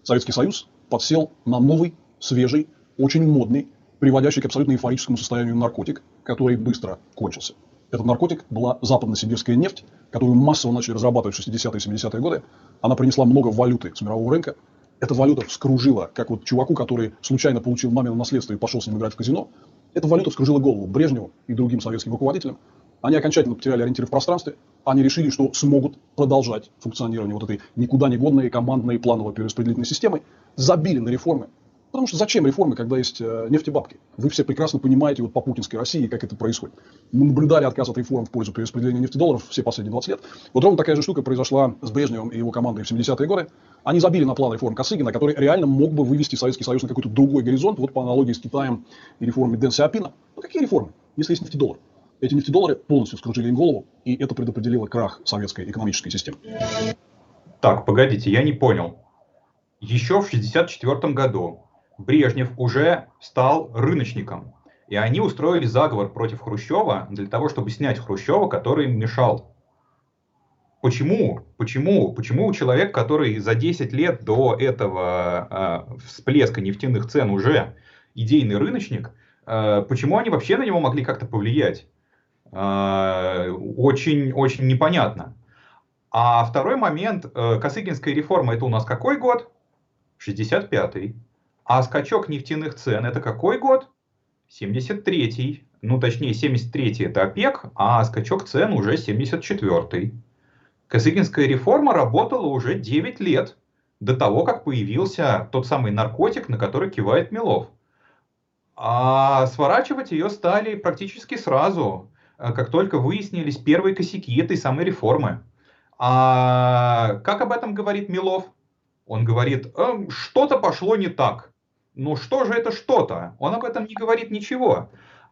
C: Советский Союз подсел на новый, свежий, очень модный, приводящий к абсолютно эйфорическому состоянию наркотик, который быстро кончился. Этот наркотик была западно-сибирская нефть, которую массово начали разрабатывать в 60-е и 70-е годы. Она принесла много валюты с мирового рынка. Эта валюта вскружила, как вот чуваку, который случайно получил мамино наследство и пошел с ним играть в казино. Эта валюта вскружила голову Брежневу и другим советским руководителям. Они окончательно потеряли ориентиры в пространстве. Они решили, что смогут продолжать функционирование вот этой никуда не годной командной плановой перераспределительной системы. Забили на реформы, Потому что зачем реформы, когда есть э, нефтебабки? Вы все прекрасно понимаете вот по путинской России, как это происходит. Мы наблюдали отказ от реформ в пользу перераспределения нефтедолларов все последние 20 лет. Вот ровно такая же штука произошла с Брежневым и его командой в 70-е годы. Они забили на план реформ Косыгина, который реально мог бы вывести Советский Союз на какой-то другой горизонт, вот по аналогии с Китаем и реформами Дэн Сиапина. Ну какие реформы, если есть нефтедоллар? Эти нефтедоллары полностью скружили им голову, и это предопределило крах советской экономической системы.
B: Так, погодите, я не понял. Еще в 1964 году Брежнев уже стал рыночником. И они устроили заговор против Хрущева для того, чтобы снять Хрущева, который им мешал. Почему? Почему? Почему человек, который за 10 лет до этого э, всплеска нефтяных цен уже идейный рыночник, э, почему они вообще на него могли как-то повлиять? Э, очень, очень непонятно. А второй момент, э, Косыгинская реформа, это у нас какой год? 65-й. А скачок нефтяных цен это какой год? 73-й. Ну, точнее, 73-й это ОПЕК, а скачок цен уже 74-й. Косыгинская реформа работала уже 9 лет до того, как появился тот самый наркотик, на который кивает Милов. А сворачивать ее стали практически сразу, э, как только выяснились первые косяки этой самой реформы. А как об этом говорит Милов? Он говорит, эм, что-то пошло не так ну что же это что-то? Он об этом не говорит ничего.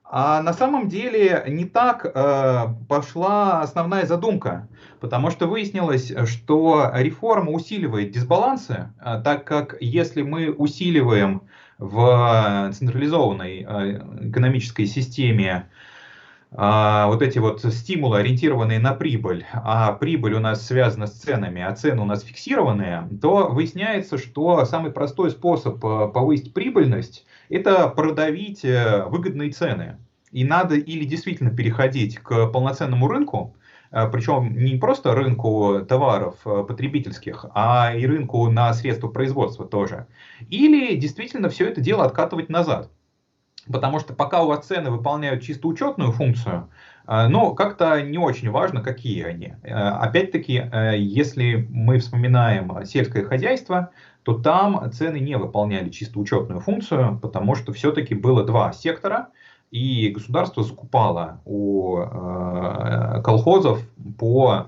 B: А на самом деле не так э, пошла основная задумка, потому что выяснилось, что реформа усиливает дисбалансы, э, так как если мы усиливаем в централизованной э, экономической системе а, вот эти вот стимулы, ориентированные на прибыль, а прибыль у нас связана с ценами, а цены у нас фиксированные, то выясняется, что самый простой способ э, повысить прибыльность – это продавить э, выгодные цены. И надо или действительно переходить к полноценному рынку, э, причем не просто рынку товаров потребительских, а и рынку на средства производства тоже. Или действительно все это дело откатывать назад. Потому что пока у вас цены выполняют чисто учетную функцию, э, но как-то не очень важно, какие они. Э, опять-таки, э, если мы вспоминаем сельское хозяйство, то там цены не выполняли чисто учетную функцию, потому что все-таки было два сектора, и государство закупало у колхозов по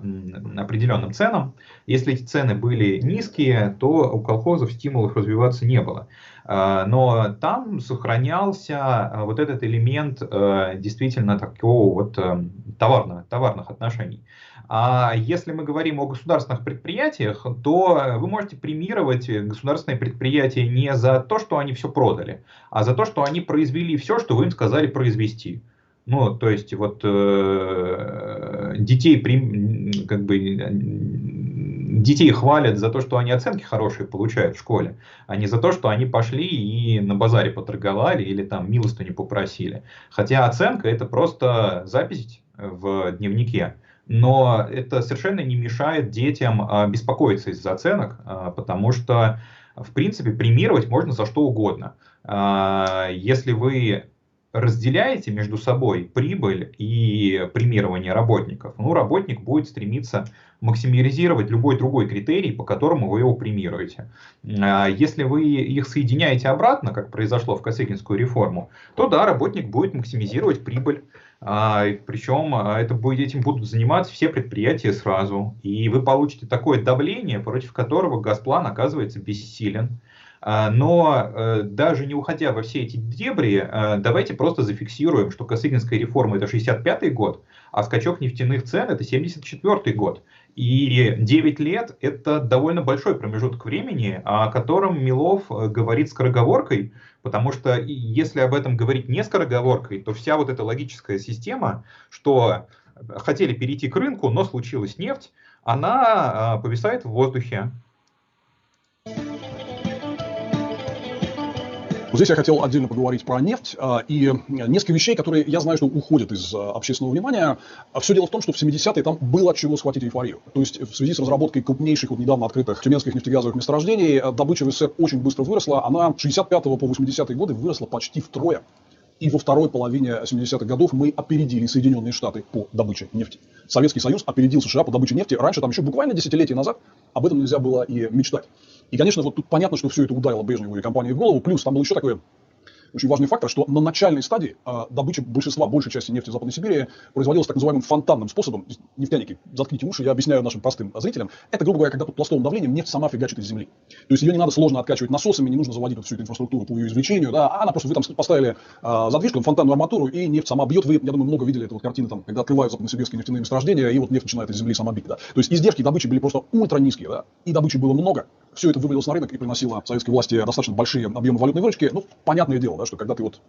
B: определенным ценам. Если эти цены были низкие, то у колхозов стимулов развиваться не было. Э, но там сохранялся э, вот этот элемент э, действительно такого вот товарного, товарных отношений. А если мы говорим о государственных предприятиях, то вы можете премировать государственные предприятия не за то, что они все продали, а за то, что они произвели все, что вы им сказали произвести. Ну, то есть вот э, детей как бы детей хвалят за то, что они оценки хорошие получают в школе, а не за то, что они пошли и на базаре поторговали или там милостыню попросили. Хотя оценка это просто запись в дневнике. Но это совершенно не мешает детям а, беспокоиться из-за оценок, а, потому что, в принципе, премировать можно за что угодно. А, если вы разделяете между собой прибыль и премирование работников, ну, работник будет стремиться максимизировать любой другой критерий, по которому вы его премируете. Если вы их соединяете обратно, как произошло в Косыгинскую реформу, то да, работник будет максимизировать прибыль. А, причем а, это будет, этим будут заниматься все предприятия сразу. И вы получите такое давление, против которого Газплан оказывается бессилен. А, но э, даже не уходя во все эти дебри, э, давайте просто зафиксируем, что Косыгинская реформа это 65 год, а скачок нефтяных цен это 74 год. И 9 лет – это довольно большой промежуток времени, о котором Милов э, говорит скороговоркой, потому что если об этом говорить не скороговоркой, то вся вот эта логическая система, что хотели перейти к рынку, но случилась нефть, она а, повисает в воздухе.
C: Здесь я хотел отдельно поговорить про нефть а, и несколько вещей, которые я знаю, что уходят из а, общественного внимания. Все дело в том, что в 70-е там было от чего схватить эйфорию. То есть в связи с разработкой крупнейших, вот недавно открытых тюменских нефтегазовых месторождений, добыча в СССР очень быстро выросла. Она с 65 по 80-е годы выросла почти втрое. И во второй половине 70-х годов мы опередили Соединенные Штаты по добыче нефти. Советский Союз опередил США по добыче нефти. Раньше, там еще буквально десятилетия назад, об этом нельзя было и мечтать. И, конечно, вот тут понятно, что все это ударило Брежневу и компании в голову. Плюс там был еще такой очень важный фактор, что на начальной стадии э, добыча большинства, большей части нефти в Западной Сибири производилась так называемым фонтанным способом. Нефтяники, заткните уши, я объясняю нашим простым зрителям. Это, грубо говоря, когда под пластовым давлением нефть сама фигачит из земли. То есть ее не надо сложно откачивать насосами, не нужно заводить всю эту инфраструктуру по ее извлечению, да, а она просто, вы там поставили задвижку, фонтанную арматуру, и нефть сама бьет. Вы, я думаю, много видели эту вот картину, там, когда открывают западносибирские нефтяные месторождения, и вот нефть начинает из земли сама бить. Да. То есть издержки добычи были просто ультра низкие, да, и добычи было много. Все это вывалилось на рынок и приносило советской власти достаточно большие объемы валютной выручки. Ну, понятное дело, да, что когда ты вот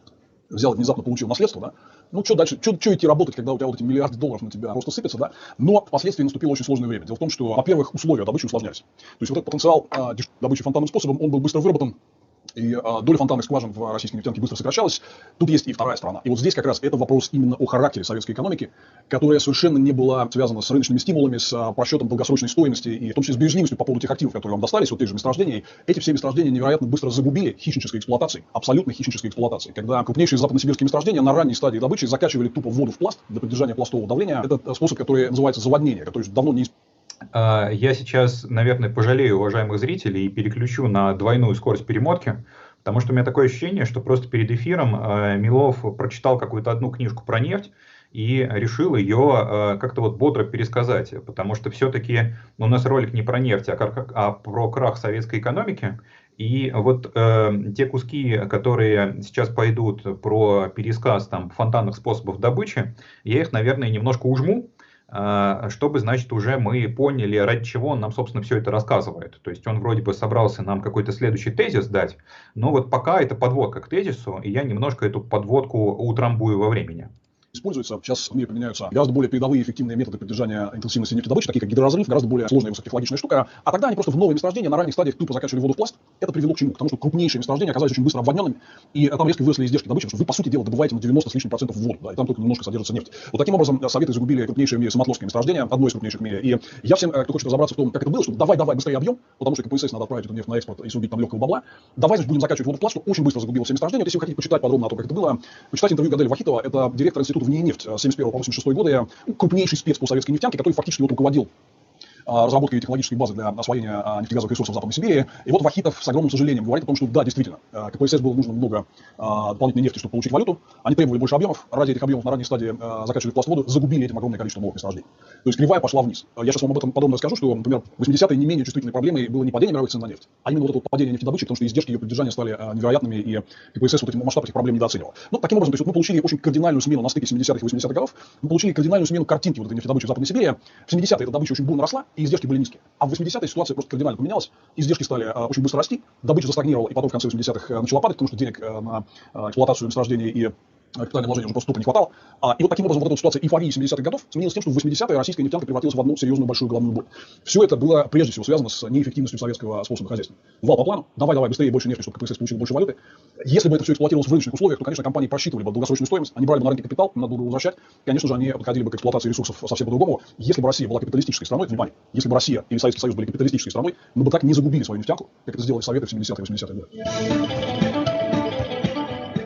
C: взял внезапно получил наследство, да, ну что дальше, что идти работать, когда у тебя вот эти миллиарды долларов на тебя просто сыпятся, да, но впоследствии наступило очень сложное время. Дело в том, что, во-первых, условия добычи усложнялись. То есть вот этот потенциал а, добычи фонтанным способом, он был быстро выработан, и а, доля фонтанных скважин в российской нефтянке быстро сокращалась. Тут есть и вторая сторона. И вот здесь как раз это вопрос именно о характере советской экономики, которая совершенно не была связана с рыночными стимулами, с а, просчетом долгосрочной стоимости и в том числе с бережливостью по поводу тех активов, которые вам достались, вот тех же месторождений. Эти все месторождения невероятно быстро загубили хищнической эксплуатацией, абсолютно хищнической эксплуатацией. Когда крупнейшие западносибирские месторождения на ранней стадии добычи закачивали тупо воду в пласт для поддержания пластового давления. Это способ, который называется заводнение, который давно не
B: а, я сейчас, наверное, пожалею уважаемых зрителей и переключу на двойную скорость перемотки. Потому что у меня такое ощущение, что просто перед эфиром э, Милов прочитал какую-то одну книжку про нефть и решил ее э, как-то вот бодро пересказать. Потому что все-таки у нас ролик не про нефть, а, как, а про крах советской экономики. И вот э, те куски, которые сейчас пойдут про пересказ там, фонтанных способов добычи, я их, наверное, немножко ужму, а, чтобы, значит, уже мы поняли, ради чего он нам, собственно, все это рассказывает. То есть он вроде бы собрался нам какой-то следующий тезис дать, но вот пока это подводка к тезису, и я немножко эту подводку утрамбую во времени
C: используется. Сейчас в мире применяются гораздо более передовые эффективные методы поддержания интенсивности нефтедобычи, такие как гидроразрыв, гораздо более сложная высокотехнологичная штука. А тогда они просто в новые месторождения на ранних стадиях тупо закачивали воду в пласт. Это привело к чему? К тому, что крупнейшие месторождения оказались очень быстро обводненными, и там резко выросли издержки добычи, потому что вы, по сути дела, добываете на 90 с лишним процентов воду, да, и там только немножко содержится нефть. Вот таким образом Советы загубили крупнейшее в мире самотловское месторождение, одно из крупнейших в мире. И я всем, э, кто хочет разобраться в том, как это было, что давай, давай, быстрее объем, потому что КПСС надо отправить эту нефть на экспорт и срубить там легкого бабла. Давай, будем закачивать воду в пласт, что очень быстро загубило все месторождения. Вот если вы хотите почитать подробно о том, как это было, почитайте интервью Гадель Вахитова, это директор института в нефть 71 по 86 года, ну, крупнейший спец по советской нефтянке, который фактически вот руководил а, разработкой технологической базы для освоения а, нефтегазовых ресурсов в Западной Сибири. И вот Вахитов с огромным сожалением говорит о том, что да, действительно, а, КПСС было нужно много дополнительной нефти, чтобы получить валюту. Они требовали больше объемов. Ради этих объемов на ранней стадии закачивали пласт воду, загубили этим огромное количество новых месторождений. То есть кривая пошла вниз. Я сейчас вам об этом подробно расскажу, что, например, 80-е не менее чувствительной проблемой было не падение мировых цен на нефть, а именно вот это падение нефтедобычи, потому что издержки ее поддержания стали невероятными, и КПСС вот этим масштаб этих проблем недооценивал. Ну, таким образом, то есть вот мы получили очень кардинальную смену на стыке 70-х и 80-х годов, мы получили кардинальную смену картинки вот этой нефтедобычи в Западной Сибири. В 70-е эта добыча очень бурно росла, и издержки были низкие. А в 80-е ситуация просто кардинально поменялась, издержки стали а, очень быстро расти, добыча застагнировала, и потом в конце 80-х э, начала падать, потому что денег э, на э, эксплуатацию месторождений и капитальное вложение уже просто тупо не хватало. А, и вот таким образом вот эта ситуация эйфории 70-х годов сменилась тем, что в 80-е российская нефтянка превратилась в одну серьезную большую головную боль. Все это было прежде всего связано с неэффективностью советского способа хозяйства. Вал по плану, давай, давай, быстрее, больше нефти, чтобы КПСС получил больше валюты. Если бы это все эксплуатировалось в рыночных условиях, то, конечно, компании просчитывали бы долгосрочную стоимость, они брали бы на рынке капитал, надо было возвращать. Конечно же, они подходили бы к эксплуатации ресурсов совсем по-другому. Если бы Россия была капиталистической страной, внимание, если бы Россия или Советский Союз были капиталистической страной, мы бы так не загубили свою нефтянку, как это сделали Советы в 70-е и 80-е годы.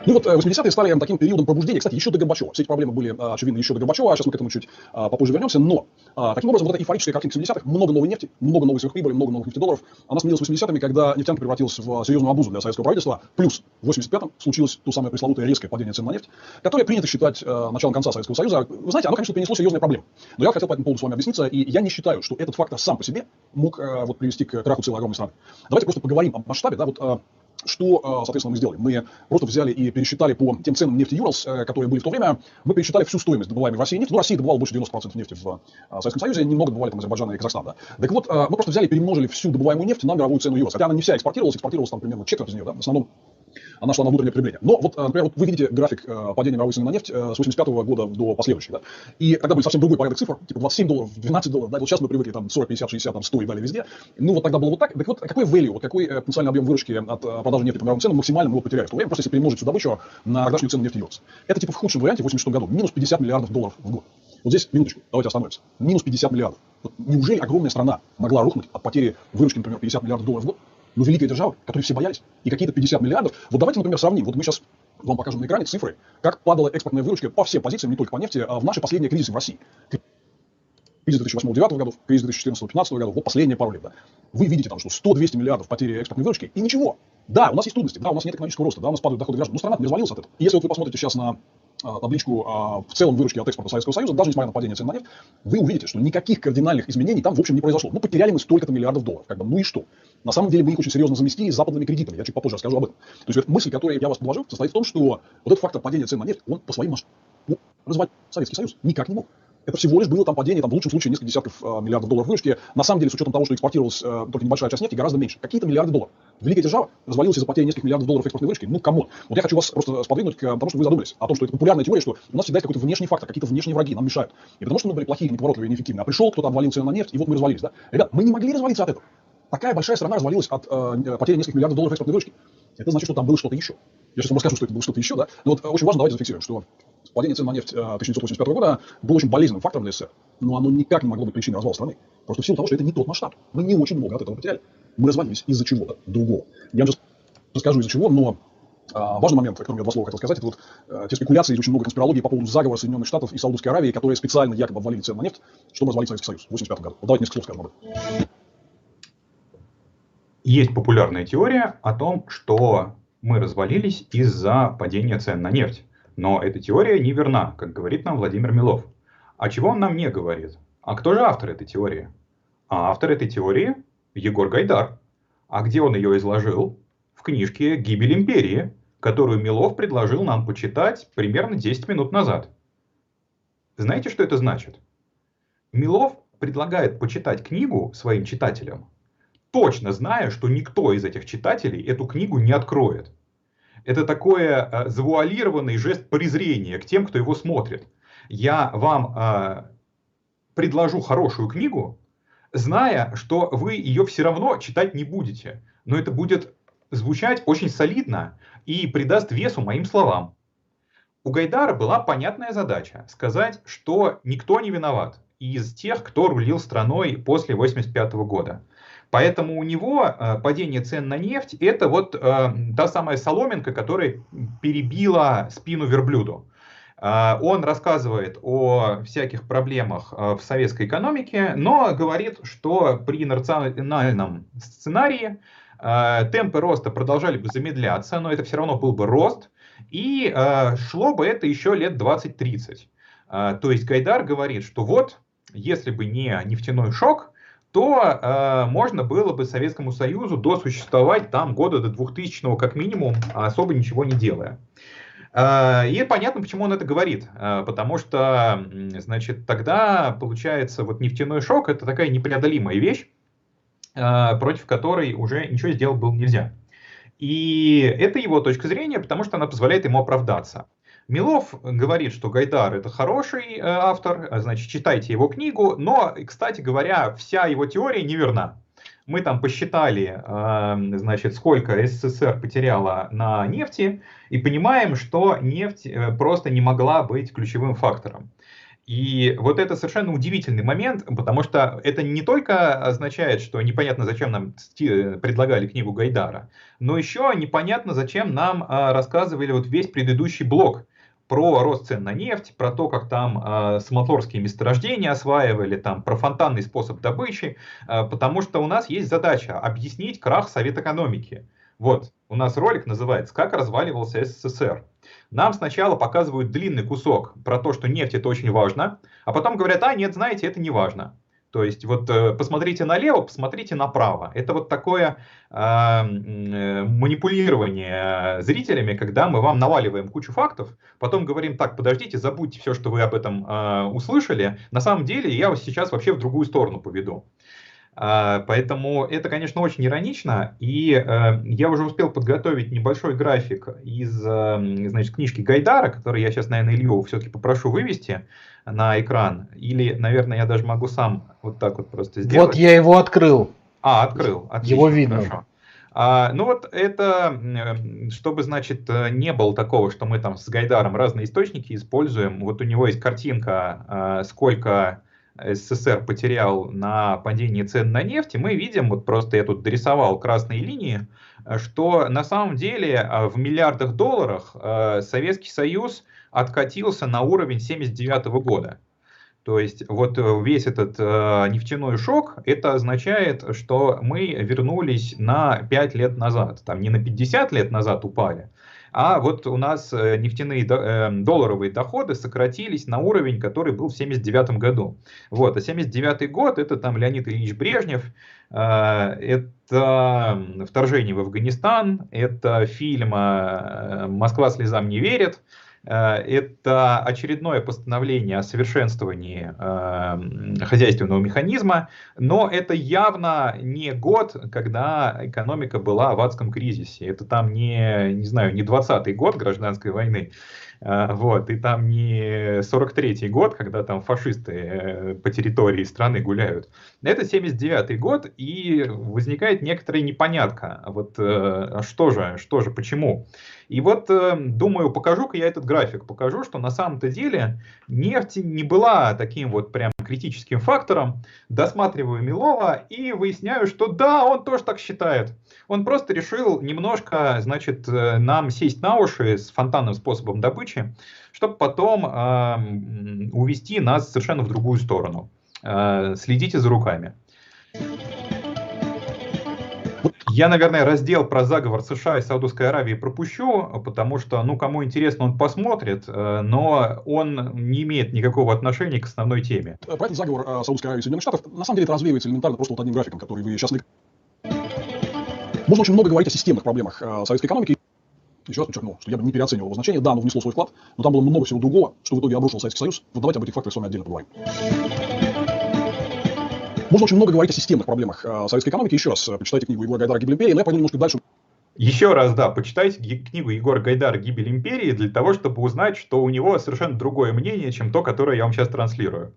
C: Ну вот 80-е э, стали таким периодом пробуждения. Кстати, еще до Горбачева. Все эти проблемы были а, очевидны еще до Горбачева, а сейчас мы к этому чуть а, попозже вернемся. Но а, таким образом, вот эта эйфорическая картинка 70-х, много новой нефти, много новой сверхприбыли, много новых нефтедолларов, она сменилась 80-ми, когда нефтянка превратилась в серьезную обузу для советского правительства. Плюс в 85-м случилось то самое пресловутое резкое падение цен на нефть, которое принято считать э, началом конца Советского Союза. Вы знаете, оно, конечно, принесло серьезные проблемы. Но я хотел по этому поводу с вами объясниться, и я не считаю, что этот фактор сам по себе мог э, вот, привести к краху целой огромной страны. Давайте просто поговорим о масштабе. Да, вот, э, что, а, соответственно, мы сделали? Мы просто взяли и пересчитали по тем ценам нефти Юралс, э, которые были в то время, мы пересчитали всю стоимость добываемой в России нефти. Ну, Россия добывала больше 90% нефти в а, Советском Союзе, немного добывали там Азербайджан и Казахстан. Да? Так вот, мы просто взяли и перемножили всю добываемую нефть на мировую цену Юралс. Хотя она не вся экспортировалась, экспортировалась там примерно четверть из нее, да? в основном она шла на внутреннее потребление. Но вот, например, вот вы видите график э, падения мировой цены на нефть э, с 85 года до последующих. Да? И тогда был совсем другой порядок цифр, типа 27 долларов, 12 долларов. Да? Вот сейчас мы привыкли там 40, 50, 60, там 100 и далее везде. Ну вот тогда было вот так. Так вот, какой value, вот какой э, потенциальный объем выручки от продажи нефти по мировым ценам максимально мы вот потеряли в то время, просто если перемножить всю добычу на тогдашнюю цену нефти Йоркс. Это типа в худшем варианте в 86 году минус 50 миллиардов долларов в год. Вот здесь, минуточку, давайте остановимся. Минус 50 миллиардов. Вот неужели огромная страна могла рухнуть от потери выручки, например, 50 миллиардов долларов в год? Ну, великая держава, которой все боялись, и какие-то 50 миллиардов. Вот давайте, например, сравним. Вот мы сейчас вам покажем на экране цифры, как падала экспортная выручка по всем позициям, не только по нефти, а в наши последние кризисы в России. Кризис 2008-2009 годов, кризис 2014-2015 годов, вот последние пару лет. Да. Вы видите там, что 100-200 миллиардов потери экспортной выручки, и ничего. Да, у нас есть трудности, да, у нас нет экономического роста, да, у нас падают доходы граждан, но страна не развалилась от этого. И если вот вы посмотрите сейчас на а, табличку а, в целом выручки от экспорта Советского Союза, даже несмотря на падение цен на нефть, вы увидите, что никаких кардинальных изменений там в общем не произошло. Ну, потеряли мы столько-то миллиардов долларов. Как бы, ну и что? На самом деле мы их очень серьезно заместили западными кредитами. Я чуть попозже расскажу об этом. То есть вот мысль, которую я вас предложил, состоит в том, что вот этот фактор падения цен на нефть, он по своим масштабам ну, развалить Советский Союз никак не мог. Это всего лишь было там падение, там, в лучшем случае, несколько десятков э, миллиардов долларов выручки. На самом деле, с учетом того, что экспортировалась э, только небольшая часть нефти, гораздо меньше. Какие-то миллиарды долларов. Великая держава развалилась из-за потери нескольких миллиардов долларов экспортной выручки. Ну, кому? Вот я хочу вас просто сподвигнуть к тому, что вы задумались о том, что это популярная теория, что у нас всегда есть какой-то внешний фактор, какие-то внешние враги нам мешают. И потому что мы были плохие, неповоротливые, неэффективные. А пришел кто-то, обвалил на нефть, и вот мы развалились. Да? Ребят, мы не могли развалиться от этого. Такая большая страна развалилась от э, потери нескольких миллиардов долларов экспортной выручки. Это значит, что там было что-то еще. Я сейчас вам расскажу, что это было что-то еще, да. Но вот очень важно, давайте зафиксируем, что падение цен на нефть 1985 э, года было очень болезненным фактором для СССР, но оно никак не могло быть причиной развала страны. Просто в силу того, что это не тот масштаб. Мы не очень много от этого потеряли. Мы развалились из-за чего-то другого. Я вам сейчас расскажу из-за чего, но а, важный момент, о котором я два слова хотел сказать, это вот а, те спекуляции, очень много конспирологии по поводу заговора Соединенных Штатов и Саудовской Аравии, которые специально якобы обвалили цены на нефть, чтобы развалить Советский Союз в 1985 году. Вот давайте несколько слов скажем об этом.
B: Есть популярная теория о том, что мы развалились из-за падения цен на нефть. Но эта теория не верна, как говорит нам Владимир Милов. А чего он нам не говорит? А кто же автор этой теории? А автор этой теории Егор Гайдар. А где он ее изложил? В книжке «Гибель империи», которую Милов предложил нам почитать примерно 10 минут назад. Знаете, что это значит? Милов предлагает почитать книгу своим читателям, точно зная, что никто из этих читателей эту книгу не откроет это такое э, завуалированный жест презрения к тем, кто его смотрит. Я вам э, предложу хорошую книгу, зная, что вы ее все равно читать не будете. Но это будет звучать очень солидно и придаст весу моим словам. У Гайдара была понятная задача сказать, что никто не виноват из тех, кто рулил страной после 1985 года. Поэтому у него э, падение цен на нефть это вот э, та самая соломинка, которая перебила спину верблюду. А, он рассказывает о всяких проблемах в советской экономике, но говорит, что при национальном сценарии темпы роста продолжали бы замедляться, но это все равно был бы рост, и шло бы это еще лет 20-30. То есть Гайдар говорит, что вот, если бы не нефтяной шок, то можно было бы Советскому Союзу досуществовать там года до 2000 как минимум, особо ничего не делая. А, и понятно, почему он это говорит. А, потому что, значит, тогда получается вот нефтяной шок это такая непреодолимая вещь, а, против которой уже ничего сделать было нельзя. И это его точка зрения, потому что она позволяет ему оправдаться. Милов говорит, что Гайдар это хороший автор, значит, читайте его книгу, но, кстати говоря, вся его теория неверна. Мы там посчитали, значит, сколько СССР потеряла на нефти, и понимаем, что нефть э, просто не могла быть ключевым фактором. И вот это совершенно удивительный момент, потому что это не только означает, что непонятно, зачем нам предлагали книгу Гайдара, но еще непонятно, зачем нам рассказывали вот весь предыдущий блок про рост цен на нефть, про то, как там э, самотлорские месторождения осваивали, там, про фонтанный способ добычи, э, потому что у нас есть задача объяснить крах Совет экономики. Вот, у нас ролик называется «Как разваливался СССР». Нам сначала показывают длинный кусок про то, что нефть это очень важно, а потом говорят, а нет, знаете, это не важно. То есть вот э, посмотрите налево, посмотрите направо. Это вот такое э, э, манипулирование зрителями, когда мы вам наваливаем кучу фактов, потом говорим, так, подождите, забудьте все, что вы об этом э, услышали. На самом деле я вас сейчас вообще в другую сторону поведу. Э, поэтому это, конечно, очень иронично, и э, я уже успел подготовить небольшой график из э, значит, книжки Гайдара, который я сейчас, наверное, Илью все-таки попрошу вывести на экран. Или, наверное, я даже могу сам вот так вот просто сделать.
A: Вот я его открыл.
B: А, открыл.
A: Отлично, его видно.
B: Хорошо. А, ну вот это, чтобы, значит, не было такого, что мы там с Гайдаром разные источники используем. Вот у него есть картинка, а, сколько СССР потерял на падении цен на нефть, и мы видим, вот просто я тут дорисовал красные линии, что на самом деле а, в миллиардах долларов Советский Союз откатился на уровень 79 года. То есть вот э, весь этот э, нефтяной шок, это означает, что мы вернулись на 5 лет назад. Там не на 50 лет назад упали, а вот у нас э, нефтяные э, долларовые доходы сократились на уровень, который был в 79 году. Вот, а 79 год это там Леонид Ильич Брежнев, э, это вторжение в Афганистан, это фильм «Москва слезам не верит», Э, это очередное постановление о совершенствовании э, хозяйственного механизма, но это явно не год, когда экономика была в адском кризисе. Это там не, не знаю, не 20-й год гражданской войны, э, вот, и там не 43-й год, когда там фашисты по территории страны гуляют. Это 79-й год, и возникает некоторая непонятка. Вот что же, что же, почему? И вот, э, думаю, покажу-ка я этот график, покажу, что на самом-то деле нефть не была таким вот прям критическим фактором. Досматриваю Милова и выясняю, что да, он тоже так считает. Он просто решил немножко, значит, э, нам сесть на уши с фонтанным способом добычи, чтобы потом э, увести нас совершенно в другую сторону. Э, следите за руками. Я, наверное, раздел про заговор США и Саудовской Аравии пропущу, потому что, ну, кому интересно, он посмотрит, э, но он не имеет никакого отношения к основной теме.
C: Про этот заговор э, Саудовской Аравии и Соединенных Штатов, на самом деле, это развеивается элементарно просто вот одним графиком, который вы сейчас... Можно очень много говорить о системных проблемах э, советской экономики. Еще раз подчеркну, что я бы не переоценивал его значение. Да, оно внесло свой вклад, но там было много всего другого, что в итоге обрушил Советский Союз. Вот давайте об этих факторах с вами отдельно поговорим. Можно очень много говорить о системных проблемах э, советской экономики. Еще раз, э, почитайте книгу Егора Гайдара «Гибель империи», но я пойду немножко дальше.
B: Еще раз, да, почитайте книгу Егора Гайдара «Гибель империи» для того, чтобы узнать, что у него совершенно другое мнение, чем то, которое я вам сейчас транслирую.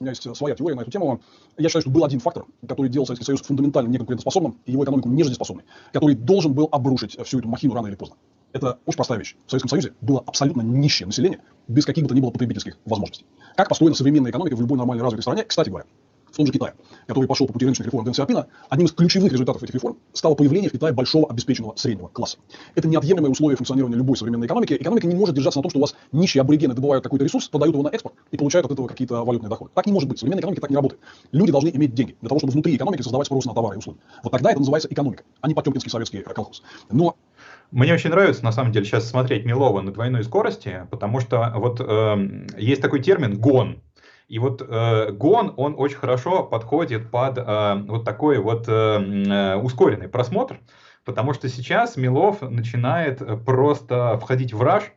C: У меня есть э, своя теория на эту тему. Я считаю, что был один фактор, который делал Советский Союз фундаментально неконкурентоспособным и его экономику нежизнеспособной, который должен был обрушить всю эту махину рано или поздно. Это очень простая вещь. В Советском Союзе было абсолютно нищее население, без каких бы то ни было потребительских возможностей. Как построена современная экономика в любой нормальной развитой стране, кстати говоря. В том же Китае, который пошел по пути рыночных реформ Дэн Сяопина, одним из ключевых результатов этих реформ стало появление в Китае большого обеспеченного среднего класса. Это неотъемлемое условие функционирования любой современной экономики. Экономика не может держаться на том, что у вас нищие аборигены добывают какой-то ресурс, продают его на экспорт и получают от этого какие-то валютные доходы. Так не может быть. Современная экономика так не работает. Люди должны иметь деньги для того, чтобы внутри экономики создавать спрос на товары и услуги. Вот тогда это называется экономика, а не потемкинский советский колхоз. Но
B: мне очень нравится, на самом деле, сейчас смотреть Милова на двойной скорости, потому что вот э, есть такой термин «гон», и вот э, гон, он очень хорошо подходит под э, вот такой вот э, э, ускоренный просмотр, потому что сейчас Милов начинает просто входить в раж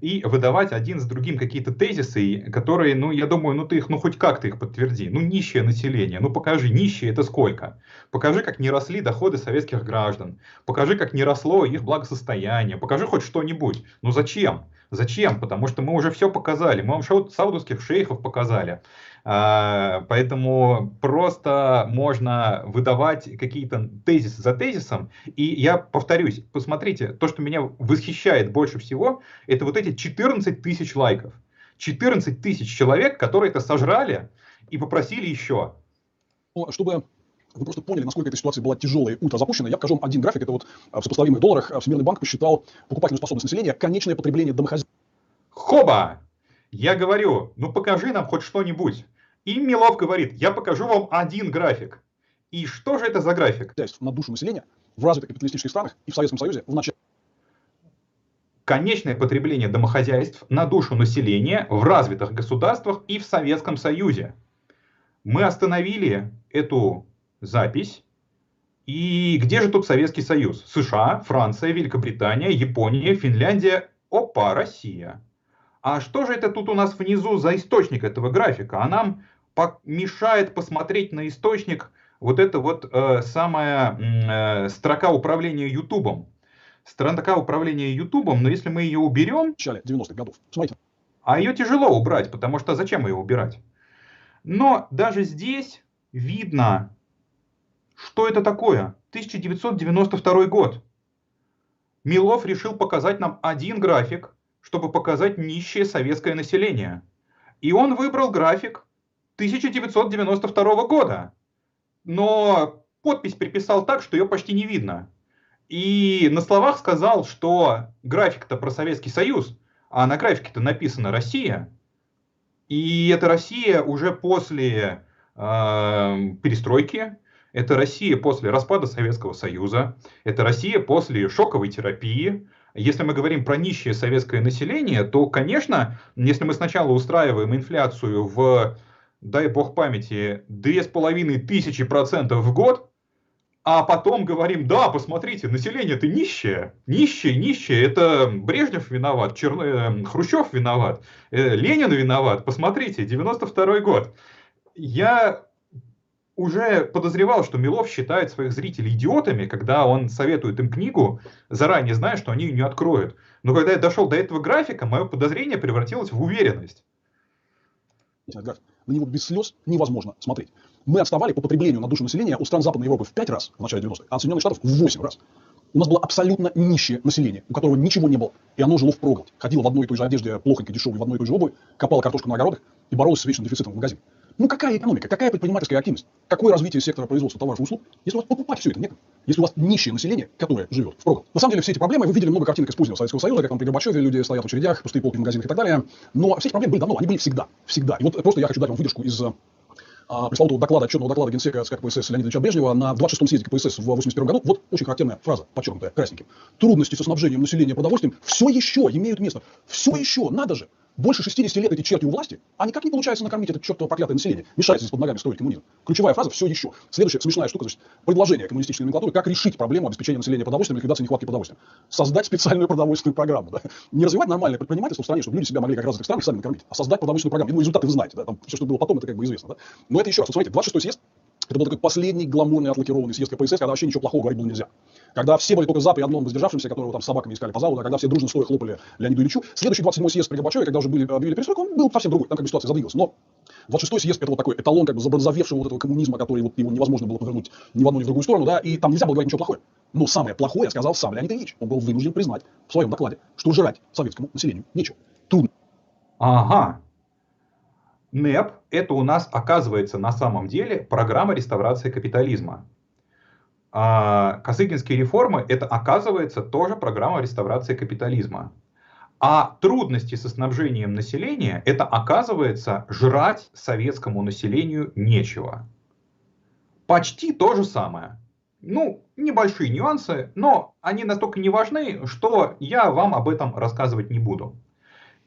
B: и выдавать один с другим какие-то тезисы, которые, ну, я думаю, ну ты их, ну хоть как-то их подтверди. Ну, нищее население, ну покажи, нищие это сколько? Покажи, как не росли доходы советских граждан, покажи, как не росло их благосостояние, покажи хоть что-нибудь. Ну зачем? Зачем? Потому что мы уже все показали. Мы вам саудовских шейхов показали. А, поэтому просто можно выдавать какие-то тезисы за тезисом. И я повторюсь, посмотрите, то, что меня восхищает больше всего, это вот эти 14 тысяч лайков. 14 тысяч человек, которые это сожрали и попросили еще.
C: Чтобы вы просто поняли, насколько эта ситуация была тяжелая и ультра запущена. Я покажу вам один график, это вот а, в сопоставимых долларах а, Всемирный банк посчитал покупательную способность населения, конечное потребление домохозяйств.
B: Хоба! Я говорю, ну покажи нам хоть что-нибудь. И Милов говорит, я покажу вам один график. И что же это за график?
C: На душу населения в развитых капиталистических странах и в Советском Союзе в начале
B: конечное потребление домохозяйств на душу населения в развитых государствах и в Советском Союзе. Мы остановили эту запись. И где же тут Советский Союз? США, Франция, Великобритания, Япония, Финляндия, опа, Россия. А что же это тут у нас внизу за источник этого графика? А нам мешает посмотреть на источник вот это вот э, самая э, строка управления Ютубом. Строка управления Ютубом, но если мы ее уберем... В
C: начале 90-х годов. Смотрите.
B: А ее тяжело убрать, потому что зачем ее убирать? Но даже здесь видно что это такое? 1992 год. Милов решил показать нам один график, чтобы показать нищее советское население. И он выбрал график 1992 года. Но подпись приписал так, что ее почти не видно. И на словах сказал, что график-то про Советский Союз, а на графике-то написано Россия. И эта Россия уже после э, перестройки, это Россия после распада Советского Союза, это Россия после шоковой терапии. Если мы говорим про нищее советское население, то, конечно, если мы сначала устраиваем инфляцию в, дай бог памяти, 2500% в год, а потом говорим, да, посмотрите, население-то нищее, нищее, нищее, это Брежнев виноват, Черн... Э, Хрущев виноват, э, Ленин виноват, посмотрите, 92 год. Я уже подозревал, что Милов считает своих зрителей идиотами, когда он советует им книгу, заранее зная, что они ее не откроют. Но когда я дошел до этого графика, мое подозрение превратилось в уверенность.
C: На него без слез невозможно смотреть. Мы отставали по потреблению на душу населения у стран Западной Европы в 5 раз в начале 90-х, а от Соединенных Штатов в 8 раз. У нас было абсолютно нищее население, у которого ничего не было, и оно жило в проголодь. Ходило в одной и той же одежде, плохонько дешевой, в одной и той же обуви, копало картошку на огородах и боролось с вечным дефицитом в магазине. Ну какая экономика, какая предпринимательская активность, какое развитие сектора производства товаров и услуг, если у вас покупать все это нет, если у вас нищее население, которое живет в проголод. На самом деле все эти проблемы, вы видели много картинок из позднего Советского Союза, как там при Горбачеве люди стоят в очередях, пустые полки в магазинах и так далее, но все эти проблемы были давно, они были всегда, всегда. И вот просто я хочу дать вам выдержку из а, пресловутого доклада, отчетного доклада генсека СК КПСС Леонида Ильича Брежнева на 26-м съезде КПСС в 81 году. Вот очень характерная фраза, подчеркнутая красненьким. Трудности со снабжением населения продовольствием все еще имеют место. Все еще, надо же больше 60 лет эти черти у власти, а никак не получается накормить это чертово проклятое население. Мешается здесь под ногами строить коммунизм. Ключевая фраза «все еще». Следующая смешная штука, значит, предложение коммунистической номенклатуры, как решить проблему обеспечения населения продовольствием и ликвидации нехватки продовольствия. Создать специальную продовольственную программу. Да? Не развивать нормальное предпринимательство в стране, чтобы люди себя могли как раз в странах сами накормить, а создать продовольственную программу. Ну, результаты вы знаете, да? там все, что было потом, это как бы известно. Да? Но это еще раз, вот смотрите, 26-й съезд, это был такой последний гламурный отлакированный съезд КПСС, когда вообще ничего плохого говорить было нельзя. Когда все были только за при одном воздержавшемся, которого там с собаками искали по залу, да, когда все дружно стоя хлопали Леониду Ильичу. Следующий 27-й съезд при Горбачеве, когда уже были, объявили перестройку, он был совсем другой, там как бы ситуация задвигалась. Но 26-й съезд это вот такой эталон как бы забронзовевшего вот этого коммунизма, который вот его невозможно было повернуть ни в одну, ни в другую сторону, да, и там нельзя было говорить ничего плохое. Но самое плохое сказал сам Леонид Ильич. Он был вынужден признать в своем докладе, что жрать советскому населению нечего. Трудно.
B: Ага. НЭП – это у нас, оказывается, на самом деле программа реставрации капитализма. А Косыгинские реформы – это, оказывается, тоже программа реставрации капитализма. А трудности со снабжением населения – это, оказывается, жрать советскому населению нечего. Почти то же самое. Ну, небольшие нюансы, но они настолько не важны, что я вам об этом рассказывать не буду.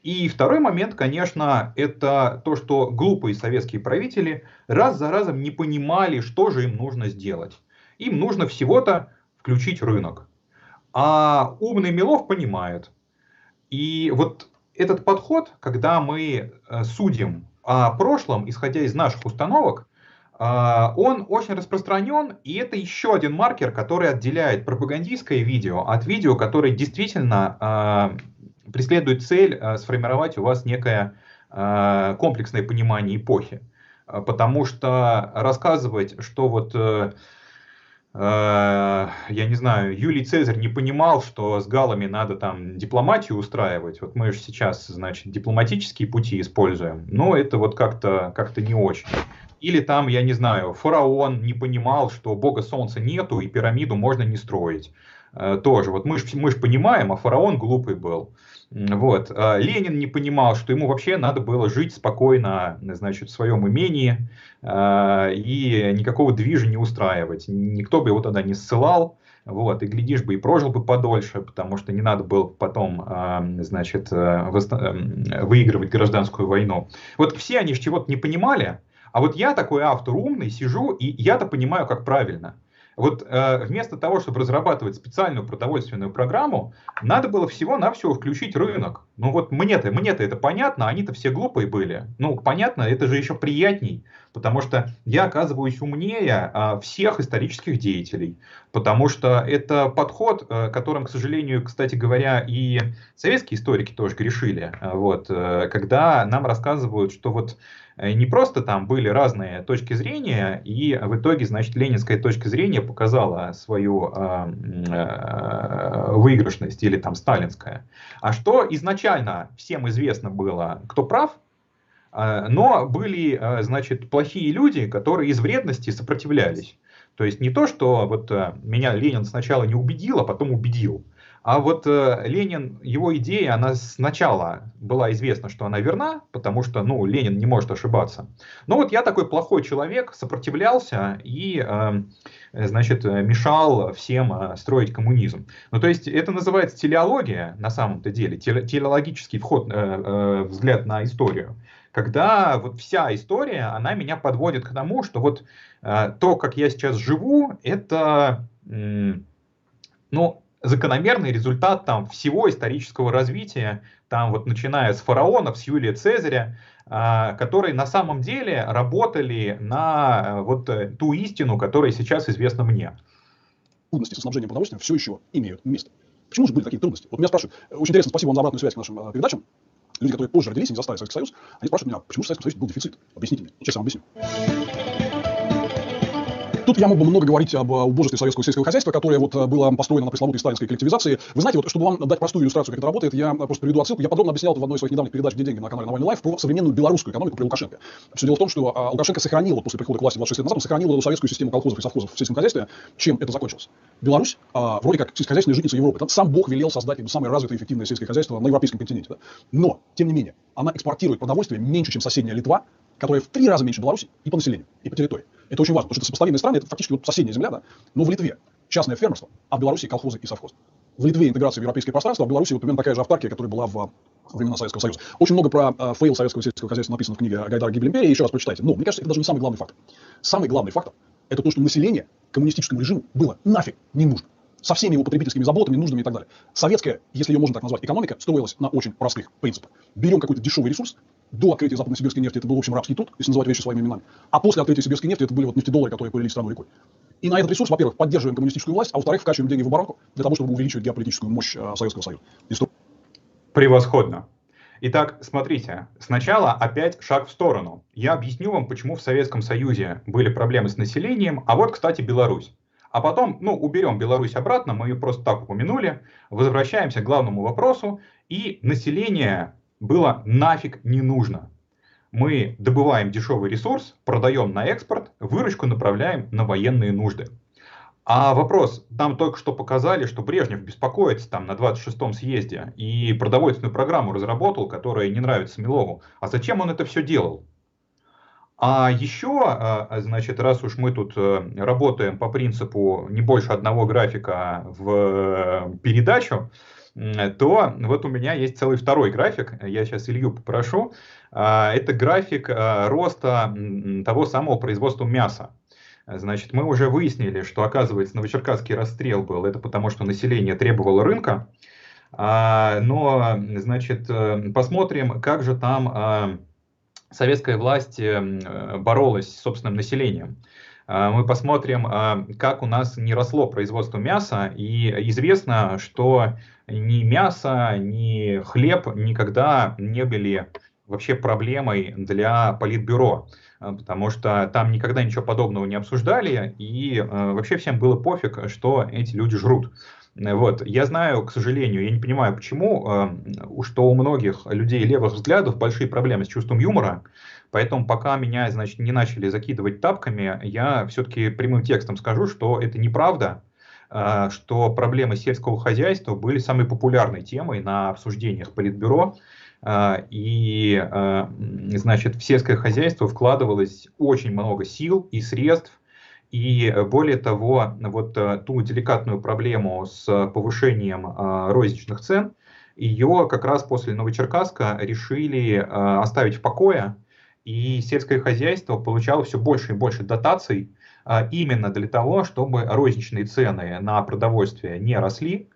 B: И второй момент, конечно, это то, что глупые советские правители раз за разом не понимали, что же им нужно сделать. Им нужно всего-то включить рынок. А умный Милов понимает. И вот этот подход, когда мы э, судим о прошлом, исходя из наших установок, э, он очень распространен, и это еще один маркер, который отделяет пропагандистское видео от видео, которое действительно э, преследует цель э, сформировать у вас некое э, комплексное понимание эпохи. Э, потому что рассказывать, что вот я не знаю, Юлий Цезарь не понимал, что с галами надо там дипломатию устраивать. Вот мы же сейчас, значит, дипломатические пути используем. Но это вот как-то как не очень. Или там, я не знаю, фараон не понимал, что бога солнца нету и пирамиду можно не строить. Тоже. Вот мы же мы ж понимаем, а фараон глупый был. Вот. А Ленин не понимал, что ему вообще надо было жить спокойно, значит, в своем имении а, и никакого движа не устраивать. Никто бы его тогда не ссылал. Вот, и глядишь бы и прожил бы подольше, потому что не надо было потом, а, значит, э, выигрывать гражданскую войну. Вот все они чего-то не понимали, а вот я такой автор умный, сижу, и я-то понимаю, как правильно. Вот э, вместо того, чтобы разрабатывать специальную продовольственную программу, надо было всего-навсего включить рынок. Ну вот мне-то мне -то это понятно, они-то все глупые были. Ну понятно, это же еще приятней, потому что я оказываюсь умнее э, всех исторических деятелей. Потому что это подход, э, которым, к сожалению, кстати говоря, и советские историки тоже грешили. Э, вот, э, когда нам рассказывают, что вот не просто там были разные точки зрения, и в итоге, значит, ленинская точка зрения показала свою э, э, выигрышность, или там сталинская. А что изначально всем известно было, кто прав, э, но были, э, значит, плохие люди, которые из вредности сопротивлялись. То есть не то, что вот э, меня Ленин сначала не убедил, а потом убедил. А вот э, Ленин, его идея, она сначала была известна, что она верна, потому что, ну, Ленин не может ошибаться. Но вот я такой плохой человек, сопротивлялся и, э, значит, мешал всем э, строить коммунизм. Ну, то есть это называется телеология на самом-то деле, телеологический вход, э, э, взгляд на историю когда вот вся история, она меня подводит к тому, что вот э, то, как я сейчас живу, это, э, ну, закономерный результат там всего исторического развития, там вот начиная с фараонов, с Юлия Цезаря, а, которые на самом деле работали на э, вот э, ту истину, которая сейчас известна мне.
C: Трудности со снабжением продовольствием все еще имеют место. Почему же были такие трудности? Вот меня спрашивают, очень интересно, спасибо вам за обратную связь к нашим э, передачам. Люди, которые позже родились и не застали Советский Союз, они спрашивают меня, почему же в Советском Союзе был дефицит? Объясните мне. Сейчас я вам объясню. Тут я мог бы много говорить об убожестве советского сельского хозяйства, которое вот э, было построено на пресловутой сталинской коллективизации. Вы знаете, вот чтобы вам дать простую иллюстрацию, как это работает, я просто приведу отсылку. Я подробно объяснял это в одной из своих недавних передач «Где деньги» на канале Навальный Live про современную белорусскую экономику при Лукашенко. Все дело в том, что а, Лукашенко сохранил вот после прихода к власти 26 лет назад, он сохранил эту советскую систему колхозов и совхозов в сельском хозяйстве. Чем это закончилось? Беларусь, а, вроде как сельскохозяйственная житница Европы. Там сам Бог велел создать самое развитое и эффективное сельское хозяйство на европейском континенте. Да? Но, тем не менее, она экспортирует продовольствие меньше, чем соседняя Литва, которая в три раза меньше Беларуси и по населению, и по территории. Это очень важно, потому что это сопоставимые страны, это фактически вот соседняя земля, да? Но в Литве частное фермерство, а в Беларуси колхозы и совхозы. В Литве интеграция в европейское пространство, а в Беларуси вот примерно такая же автаркия, которая была в времена Советского Союза. Очень много про э, фейл советского сельского хозяйства написано в книге Гайдара «Гибель империи», еще раз прочитайте. Но, мне кажется, это даже не самый главный фактор. Самый главный фактор – это то, что население коммунистическому режиму было нафиг не нужно со всеми его потребительскими заботами, нуждами и так далее. Советская, если ее можно так назвать, экономика строилась на очень простых принципах. Берем какой-то дешевый ресурс, до открытия западно-сибирской нефти это был, в общем, рабский труд, если называть вещи своими именами. А после открытия сибирской нефти это были вот нефтедоллары, которые полились страну рекой. И на этот ресурс, во-первых, поддерживаем коммунистическую власть, а во-вторых, вкачиваем деньги в оборонку для того, чтобы увеличивать геополитическую мощь э, Советского Союза.
B: Превосходно. Итак, смотрите, сначала опять шаг в сторону. Я объясню вам, почему в Советском Союзе были проблемы с населением, а вот, кстати, Беларусь. А потом, ну, уберем Беларусь обратно, мы ее просто так упомянули, возвращаемся к главному вопросу, и население было нафиг не нужно. Мы добываем дешевый ресурс, продаем на экспорт, выручку направляем на военные нужды. А вопрос, там только что показали, что Брежнев беспокоится там на 26-м съезде и продовольственную программу разработал, которая не нравится Милову. А зачем он это все делал? А еще, а, значит, раз уж мы тут э, работаем по принципу не больше одного графика в э, передачу, то вот у меня есть целый второй график, я сейчас Илью попрошу. А, это график а, роста того самого производства мяса. Значит, мы уже выяснили, что, оказывается, Новочеркасский расстрел был, это потому что население требовало рынка. Но, значит, э, посмотрим, как же там советская власть э, боролась с собственным населением. А, мы посмотрим, а, как у нас не росло производство мяса, и известно, что ни мясо, ни хлеб никогда не были вообще проблемой для политбюро, потому что там никогда ничего подобного не обсуждали, и вообще всем было пофиг, что эти люди жрут. Вот. Я знаю, к сожалению, я не понимаю, почему, э, что у многих людей левых взглядов большие проблемы с чувством юмора, поэтому пока меня, значит, не начали закидывать тапками, я все-таки прямым текстом скажу, что это неправда, э, что проблемы сельского хозяйства были самой популярной темой на обсуждениях Политбюро, э, и, значит, в сельское хозяйство вкладывалось очень много сил и средств, и э, более того, вот э, ту деликатную проблему с повышением э, розничных цен, ее как раз после Новочеркасска решили оставить в покое, и сельское хозяйство получало все больше и больше дотаций именно для того, чтобы розничные цены на продовольствие не росли,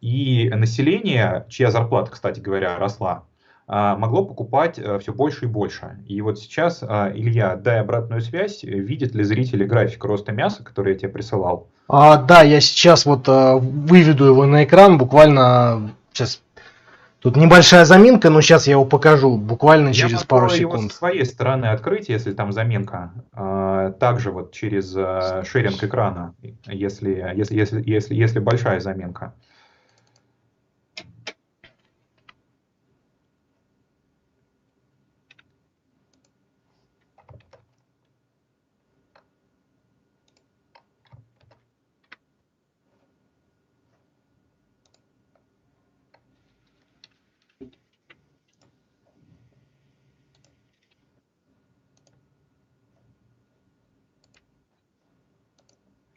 B: и население, чья зарплата, кстати говоря, росла, могло покупать э, все больше и больше. И вот сейчас, а, Илья, дай обратную связь, видят ли зрители график роста мяса, который я тебе присылал?
A: А, да, я сейчас вот а, выведу его на экран, буквально сейчас Тут небольшая заминка, но сейчас я его покажу буквально через
B: я
A: пару секунд.
B: Его с своей стороны открыть, если там заминка. Также вот через шеринг экрана, если, если, если, если, если большая заминка.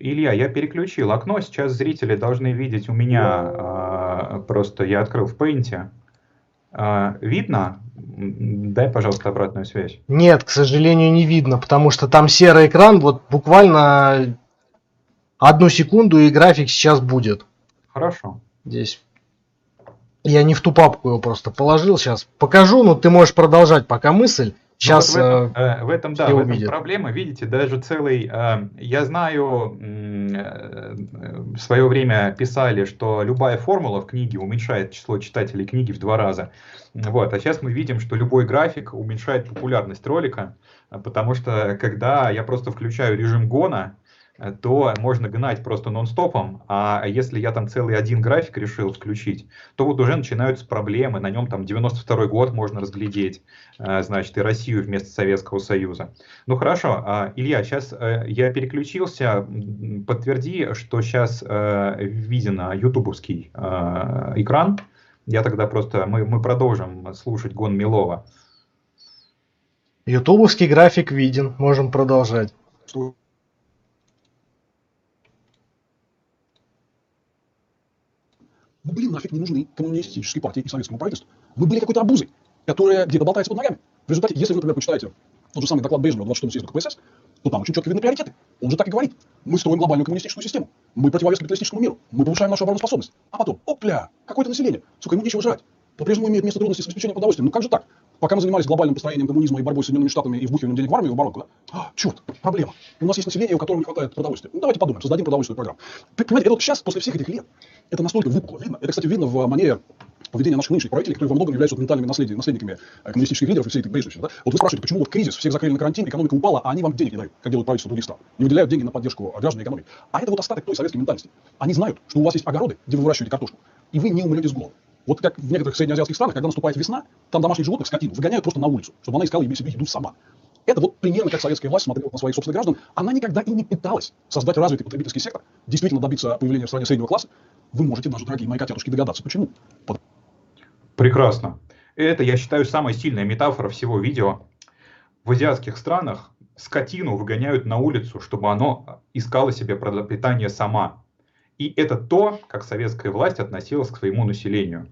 B: Илья, я переключил окно, сейчас зрители должны видеть у меня, э, просто я открыл в Paint. Э, видно? Дай, пожалуйста, обратную связь.
A: Нет, к сожалению, не видно, потому что там серый экран, вот буквально одну секунду и график сейчас будет.
B: Хорошо.
A: Здесь. Я не в ту папку его просто положил, сейчас покажу, но ты можешь продолжать пока мысль. Сейчас
B: ну, вот в этом, э, в этом да, в этом проблема. Видите, даже целый. Э, я знаю, э, в свое время писали, что любая формула в книге уменьшает число читателей книги в два раза. Вот, а сейчас мы видим, что любой график уменьшает популярность ролика, потому что когда я просто включаю режим гона, то можно гнать просто нон-стопом, а если я там целый один график решил включить, то вот уже начинаются проблемы, на нем там 92 год можно разглядеть, э, значит, и Россию вместо Советского Союза. Ну хорошо, а, Илья, сейчас э, я переключился, подтверди, что сейчас э, виден ютубовский экран, я тогда просто, мы, мы продолжим слушать Гон Милова.
A: Ютубовский график виден, можем продолжать.
C: Вы были нафиг не нужны коммунистической партии и советскому правительству. Вы были какой-то обузой, которая где-то болтается под ногами. В результате, если вы, например, почитаете тот же самый доклад Брежнева 26 съезда КПСС, то там очень четко видны приоритеты. Он же так и говорит. Мы строим глобальную коммунистическую систему. Мы противовес капиталистическому миру. Мы повышаем нашу обороноспособность. А потом, опля, какое-то население. Сука, ему нечего жрать. По-прежнему имеет место трудности с обеспечением продовольствием. Ну как же так? Пока мы занимались глобальным построением коммунизма и борьбой с Соединенными Штатами и вбухиванием денег в армию в оборонку, да? А, черт, проблема. У нас есть население, у которого не хватает продовольствия. Ну давайте подумаем, создадим продовольственную программу. Понимаете, это вот сейчас, после всех этих лет, это настолько выпукло видно. Это, кстати, видно в манере поведения наших нынешних правителей, которые во многом являются вот ментальными наследниками, наследниками э, коммунистических лидеров и всей этой брежневщины. Да? Вот вы спрашиваете, почему вот кризис, всех закрыли на карантин, экономика упала, а они вам денег не дают, как делают правительство других стран. Не выделяют деньги на поддержку граждан и экономики. А это вот остаток той советской ментальности. Они знают, что у вас есть огороды, где вы выращиваете картошку, и вы не умрете с голода. Вот как в некоторых среднеазиатских странах, когда наступает весна, там домашних животных, скотину, выгоняют просто на улицу, чтобы она искала себе еду сама. Это вот примерно как советская власть смотрела на своих собственных граждан. Она никогда и не пыталась создать развитый потребительский сектор, действительно добиться появления в стране среднего класса. Вы можете, наши дорогие мои котятушки, догадаться, почему.
B: Прекрасно. Это, я считаю, самая сильная метафора всего видео. В азиатских странах скотину выгоняют на улицу, чтобы оно искало себе пропитание сама. И это то, как советская власть относилась к своему населению.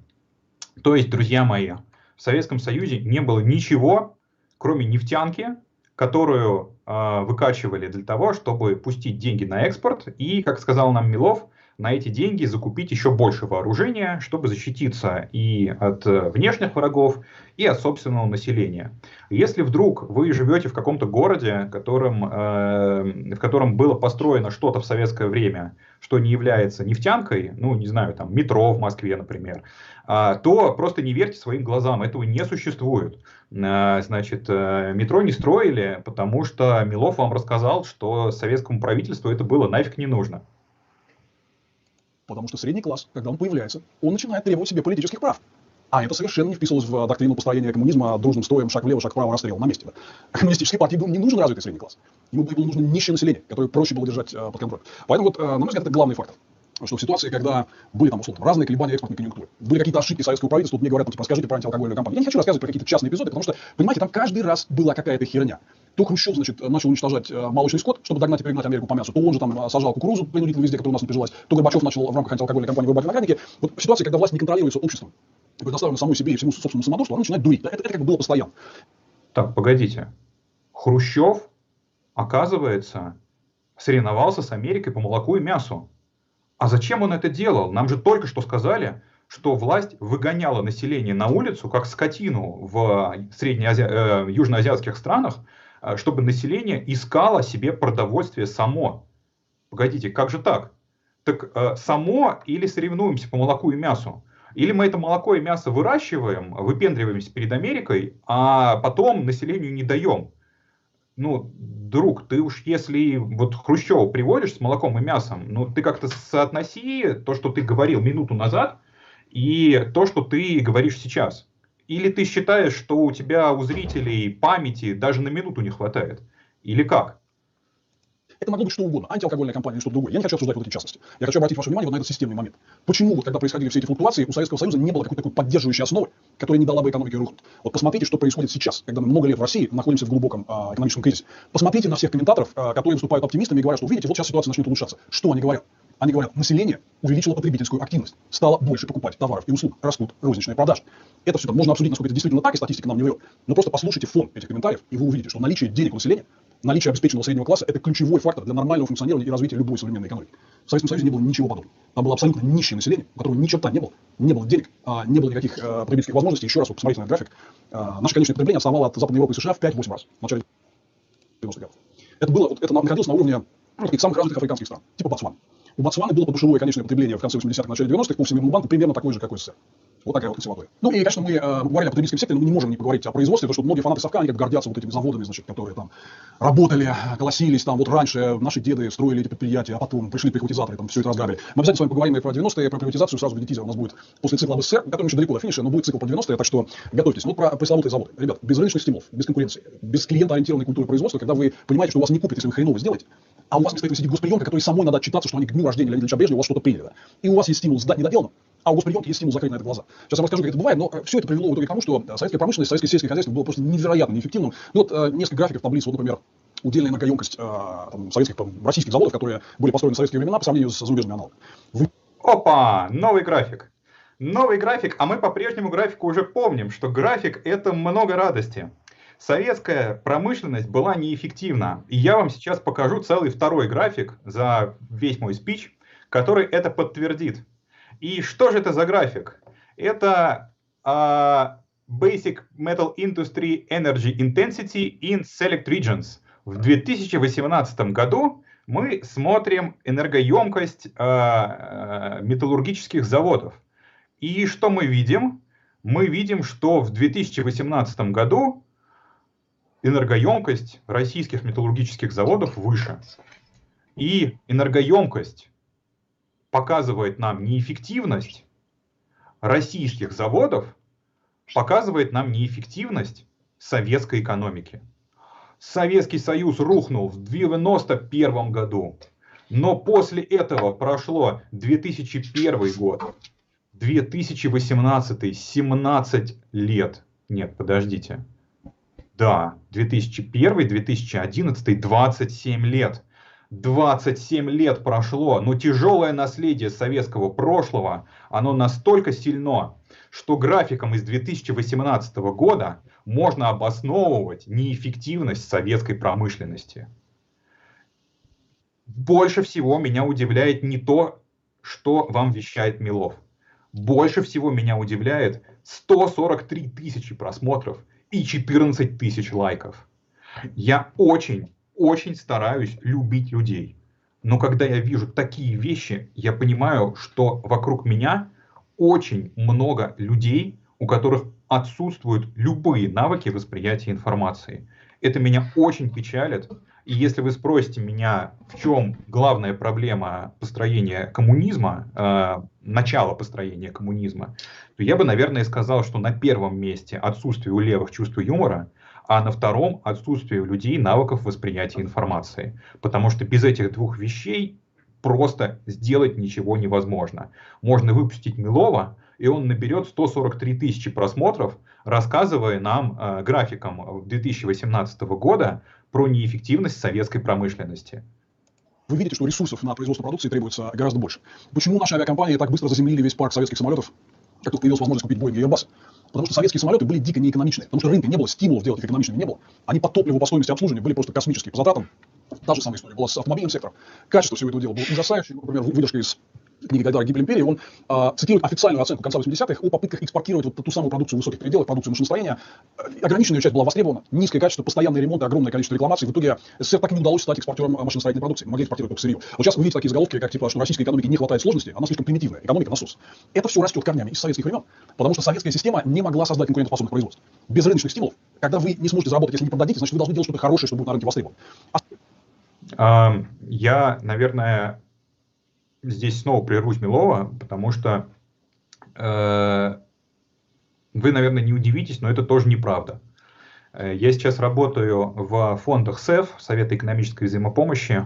B: То есть, друзья мои, в Советском Союзе не было ничего, кроме нефтянки, которую э, выкачивали для того, чтобы пустить деньги на экспорт и, как сказал нам Милов, на эти деньги закупить еще больше вооружения, чтобы защититься и от э, внешних врагов, и от собственного населения. Если вдруг вы живете в каком-то городе, которым, э, в котором было построено что-то в советское время, что не является нефтянкой, ну, не знаю, там, метро в Москве, например, э, то просто не верьте своим глазам, этого не существует. Э, значит, э, метро не строили, потому что Милов вам рассказал, что советскому правительству это было нафиг не нужно.
C: Потому что средний класс, когда он появляется, он начинает требовать себе политических прав. А это совершенно не вписывалось в доктрину построения коммунизма дружным строем, шаг влево, шаг вправо, расстрел на месте. Да. <laughs> Коммунистической партии был не нужен развитый средний класс. Ему было нужно нищее население, которое проще было держать э, под контролем. Поэтому, вот, э, на мой взгляд, это главный фактор что в ситуации, когда были там, условно, разные колебания экспортной конъюнктуры, были какие-то ошибки советского правительства, вот мне говорят, ну, типа, расскажите про антиалкогольную кампанию. Я не хочу рассказывать про какие-то частные эпизоды, потому что, понимаете, там каждый раз была какая-то херня. То Хрущев, значит, начал уничтожать э, молочный скот, чтобы догнать и перегнать Америку по мясу, то он же там э, сажал кукурузу принудительно везде, которая у нас не прижилась, то Горбачев начал в рамках антиалкогольной кампании вырубать виноградники. Вот в ситуации, когда власть не контролируется обществом, предоставлена самой себе и всему собственному самодурству, она начинает дурить. Это, это как бы было постоянно.
B: Так, погодите. Хрущев, оказывается, соревновался с Америкой по молоку и мясу. А зачем он это делал? Нам же только что сказали, что власть выгоняла население на улицу, как скотину в среднеази... э, южноазиатских странах, э, чтобы население искало себе продовольствие само. Погодите, как же так? Так э, само или соревнуемся по молоку и мясу? Или мы это молоко и мясо выращиваем, выпендриваемся перед Америкой, а потом населению не даем? Ну, друг, ты уж если вот Хрущева приводишь с молоком и мясом, ну, ты как-то соотноси то, что ты говорил минуту назад, и то, что ты говоришь сейчас. Или ты считаешь, что у тебя у зрителей памяти даже на минуту не хватает? Или как?
C: Это могло быть что угодно, антиалкогольная компания или что-то другое. Я не хочу обсуждать вот эти частности. Я хочу обратить ваше внимание вот на этот системный момент. Почему, вот, когда происходили все эти флуктуации, у Советского Союза не было какой-то такой поддерживающей основы, которая не дала бы экономике рухнуть? Вот посмотрите, что происходит сейчас, когда мы много лет в России находимся в глубоком а, экономическом кризисе. Посмотрите на всех комментаторов, а, которые выступают оптимистами и говорят, что видите, вот сейчас ситуация начнет улучшаться. Что они говорят? Они говорят, население увеличило потребительскую активность, стало больше покупать товаров и услуг, растут розничные продажи. Это все там можно обсудить, насколько это действительно так, и статистика нам не врет. Но просто послушайте фон этих комментариев, и вы увидите, что наличие денег у населения наличие обеспеченного среднего класса – это ключевой фактор для нормального функционирования и развития любой современной экономики. В Советском Союзе не было ничего подобного. Там было абсолютно нищее население, у которого ни черта не было, не было денег, а, не было никаких а, потребительских возможностей. Еще раз, вот посмотрите на этот график. А, наше конечное потребление отставало от Западной Европы и США в 5-8 раз в начале 90-х годов. Это, было, это находилось на уровне самых развитых африканских стран, типа Ботсван. У Ботсваны было подушевое конечное потребление в конце 80-х, начале 90-х по Всемирному банку примерно такое же, как у СССР. Вот такая вот консерватория. Ну и, конечно, мы э, говорили о потребительском секторе, но мы не можем не поговорить о производстве, потому что многие фанаты совка, они как гордятся вот этими заводами, значит, которые там работали, колосились, там вот раньше наши деды строили эти предприятия, а потом пришли прихватизаторы, там все это разграбили. Мы обязательно с вами поговорим и про 90-е, про приватизацию, сразу глядите, у нас будет после цикла об СССР, который еще далеко до финиша, но будет цикл про 90-е, так что готовьтесь. Ну, про пресловутые заводы. Ребят, без рыночных стимулов, без конкуренции, без клиентоориентированной культуры производства, когда вы понимаете, что у вас не купят, если вы хреново сделаете, а у вас этого сидит госприемка, который самой надо отчитаться, что они к дню рождения Леонида Ильича Брежнева у вас что-то приняли. Да? И у вас есть стимул сдать недоделанным, а у госприемки есть стимул закрыть на это глаза. Сейчас я расскажу, как это бывает, но э, все это привело в итоге к тому, что э, советская промышленность, советское сельское хозяйство было просто невероятно неэффективным. Ну, вот э, несколько графиков таблиц, вот, например, удельная энергоемкость там, советских, там, российских заводов, которые были построены в советские времена по сравнению с зарубежными аналогами. Вы...
B: Опа, новый график. Новый график, а мы по-прежнему графику уже помним, что график это много радости. Советская промышленность была неэффективна. И я вам сейчас покажу целый второй график за весь мой спич, который это подтвердит. И что же это за график? Это uh, Basic Metal Industry Energy Intensity in Select Regions. В 2018 году мы смотрим энергоемкость uh, металлургических заводов. И что мы видим? Мы видим, что в 2018 году энергоемкость российских металлургических заводов выше. И энергоемкость показывает нам неэффективность, российских заводов показывает нам неэффективность советской экономики. Советский Союз рухнул в 1991 году, но после этого прошло 2001 год, 2018, 17 лет. Нет, подождите. Да, 2001, 2011, 27 лет. 27 лет прошло, но тяжелое наследие советского прошлого, оно настолько сильно, что графиком из 2018 года можно обосновывать неэффективность советской промышленности. Больше всего меня удивляет не то, что вам вещает Милов. Больше всего меня удивляет 143 тысячи просмотров и 14 тысяч лайков. Я очень, очень стараюсь любить людей. Но когда я вижу такие вещи, я понимаю, что вокруг меня очень много людей, у которых отсутствуют любые навыки восприятия информации. Это меня очень печалит. И если вы спросите меня, в чем главная проблема построения коммунизма, э, начала построения коммунизма, то я бы, наверное, сказал, что на первом месте отсутствие у левых чувства юмора, а на втором отсутствие у людей навыков восприятия информации. Потому что без этих двух вещей просто сделать ничего невозможно. Можно выпустить Милова, и он наберет 143 тысячи просмотров, рассказывая нам э, графиком 2018 года про неэффективность советской промышленности.
C: Вы видите, что ресурсов на производство продукции требуется гораздо больше. Почему наши авиакомпании так быстро заземлили весь парк советских самолетов, как только появилась возможность купить Boeing и Airbus? Потому что советские самолеты были дико неэкономичные. Потому что рынка не было, стимулов делать их экономичными не было. Они по топливу, по стоимости обслуживания были просто космические. По затратам та же самая история была с автомобильным сектором. Качество всего этого дела было ужасающее. Например, выдержка из книги Гайдара «Гибель империи», он а, цитирует официальную оценку конца 80-х о попытках экспортировать вот ту самую продукцию высоких пределов, продукцию машиностроения. Э, ограниченная часть была востребована, низкое качество, постоянные ремонты, огромное количество рекламаций. В итоге СССР так и не удалось стать экспортером машиностроительной продукции. Мы могли экспортировать только сырье. Вот сейчас вы видите такие заголовки, как типа, что российской экономике не хватает сложностей, она слишком примитивная, экономика насос. Это все растет корнями из советских времен, потому что советская система не могла создать конкурентоспособных производств. Без рыночных стимулов, когда вы не сможете заработать, если не продадите, значит вы должны делать что-то хорошее, чтобы будет на рынке востребовано.
B: А... Я, наверное, здесь снова прервусь Милова, потому что э, вы, наверное, не удивитесь, но это тоже неправда. Э, я сейчас работаю в фондах СЭФ, Совета экономической взаимопомощи.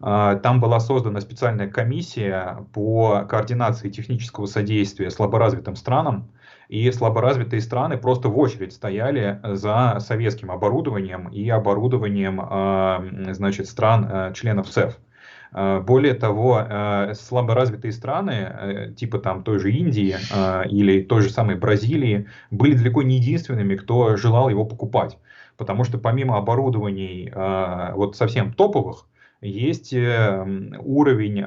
B: Э, там была создана специальная комиссия по координации технического содействия слаборазвитым странам. И слаборазвитые страны просто в очередь стояли за советским оборудованием и оборудованием э, значит, стран, членов СЭФ. Э, более того, э, слаборазвитые страны, э, типа там той же Индии или той же самой Бразилии, были далеко не единственными, кто желал его покупать. Потому что помимо оборудований вот совсем топовых, есть уровень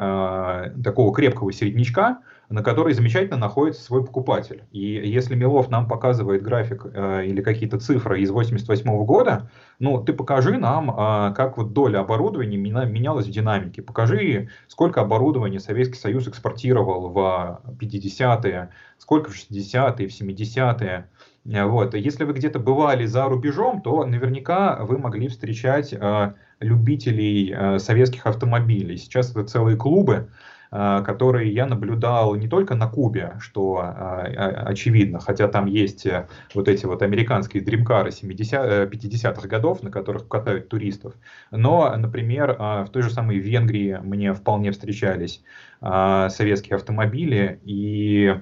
B: такого крепкого середнячка, на которой замечательно находится свой покупатель. И если Милов нам показывает график э, или какие-то цифры из 88 года, ну, ты покажи нам, э, как вот доля оборудования менялась в динамике. Покажи, сколько оборудования Советский Союз экспортировал в 50-е, сколько в 60-е, в 70-е. Вот. Если вы где-то бывали за рубежом, то наверняка вы могли встречать э, любителей э, советских автомобилей. Сейчас это целые клубы, которые я наблюдал не только на Кубе, что а, а, очевидно, хотя там есть э, вот эти вот американские дримкары 50-х годов, на которых катают туристов, но, например, в той же самой Венгрии мне вполне встречались советские автомобили, и Э,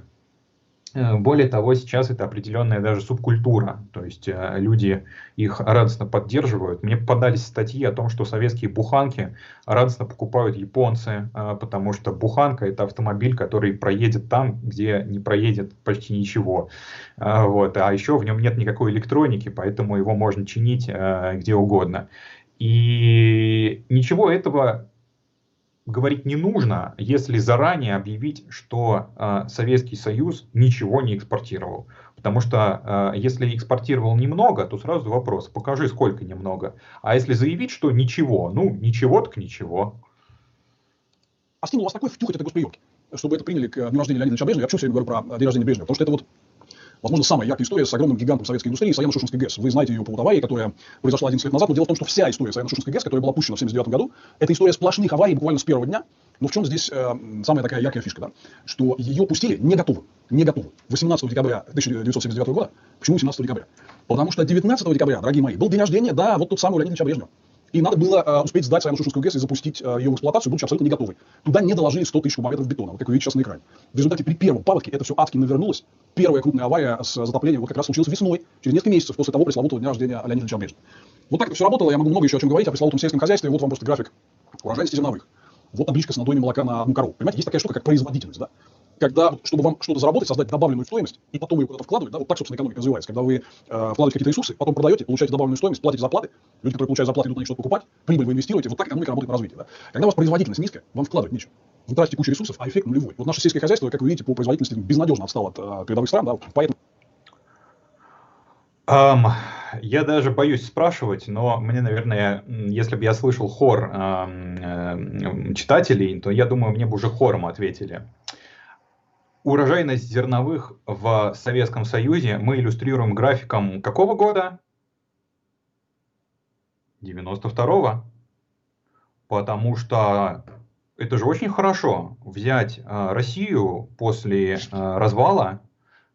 B: более того, сейчас это определенная даже субкультура, то есть э, люди их радостно поддерживают. Мне попадались статьи о том, что советские буханки радостно покупают японцы, э, потому что буханка это автомобиль, который проедет там, где не проедет почти ничего. Вот. А еще в нем нет никакой электроники, поэтому его можно чинить где угодно. И ничего этого говорить не нужно, если заранее объявить, что э, Советский Союз ничего не экспортировал. Потому что э, если экспортировал немного, то сразу вопрос, покажи, сколько немного. А если заявить, что ничего, ну, ничего так ничего.
C: А стимул у вас такой втюхать это госприемки, чтобы это приняли к дню рождения Леонида Ильича Брежнева. Я почему сегодня говорю про день рождения Брежнева? Потому что это вот возможно, самая яркая история с огромным гигантом советской индустрии, Саяно-Шушенской ГЭС. Вы знаете ее по аварии, которая произошла 11 лет назад, но дело в том, что вся история Саяно-Шушенской ГЭС, которая была пущена в 79 году, это история сплошных аварий буквально с первого дня. Но в чем здесь э, самая такая яркая фишка, да? Что ее пустили не готовы, не готовы. 18 декабря 1979 года. Почему 18 декабря? Потому что 19 декабря, дорогие мои, был день рождения, да, вот тот самый Леонид Ильича Брежнева. И надо было э, успеть сдать Саяно-Шушенскую ГЭС и запустить э, ее в эксплуатацию, будучи абсолютно не готовой. Туда не доложили 100 тысяч кубометров бетона, вот как вы видите сейчас на экране. В результате при первом паводке это все адски навернулось. Первая крупная авария с затоплением вот как раз случилась весной, через несколько месяцев после того пресловутого дня рождения Леонида Ильича Брежнева. Вот так это все работало, я могу много еще о чем говорить, о пресловутом сельском хозяйстве. Вот вам просто график урожайности зерновых. Вот табличка с надоем молока на одну корову. Понимаете, есть такая штука, как производительность, да? Когда, чтобы вам что-то заработать, создать добавленную стоимость, и потом ее куда-то вкладывать, да, вот так, собственно, экономика развивается. Когда вы э, вкладываете какие-то ресурсы, потом продаете, получаете добавленную стоимость, платите зарплаты, люди, которые получают зарплаты, идут на них что-то покупать, прибыль вы инвестируете, вот так экономика работает на развитие. Да. Когда у вас производительность низкая, вам вкладывать нечего. Вы тратите кучу ресурсов, а эффект нулевой. Вот наше сельское хозяйство, как вы видите, по производительности безнадежно отстало от э, передовых стран, да, поэтому
B: Um, я даже боюсь спрашивать, но мне, наверное, если бы я слышал хор um, читателей, то я думаю, мне бы уже хором ответили. Урожайность зерновых в Советском Союзе мы иллюстрируем графиком какого года? 92-го. Потому что это же очень хорошо взять э, Россию после э, развала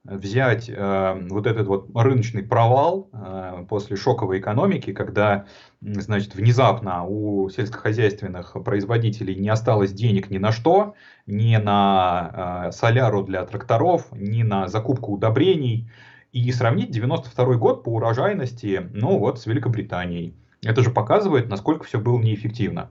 B: взять э, вот этот вот рыночный провал э, после шоковой экономики, когда, значит, внезапно у сельскохозяйственных производителей не осталось денег ни на что, ни на э, соляру для тракторов, ни на закупку удобрений, и сравнить 92 год по урожайности, ну вот, с Великобританией. Это же показывает, насколько все было неэффективно.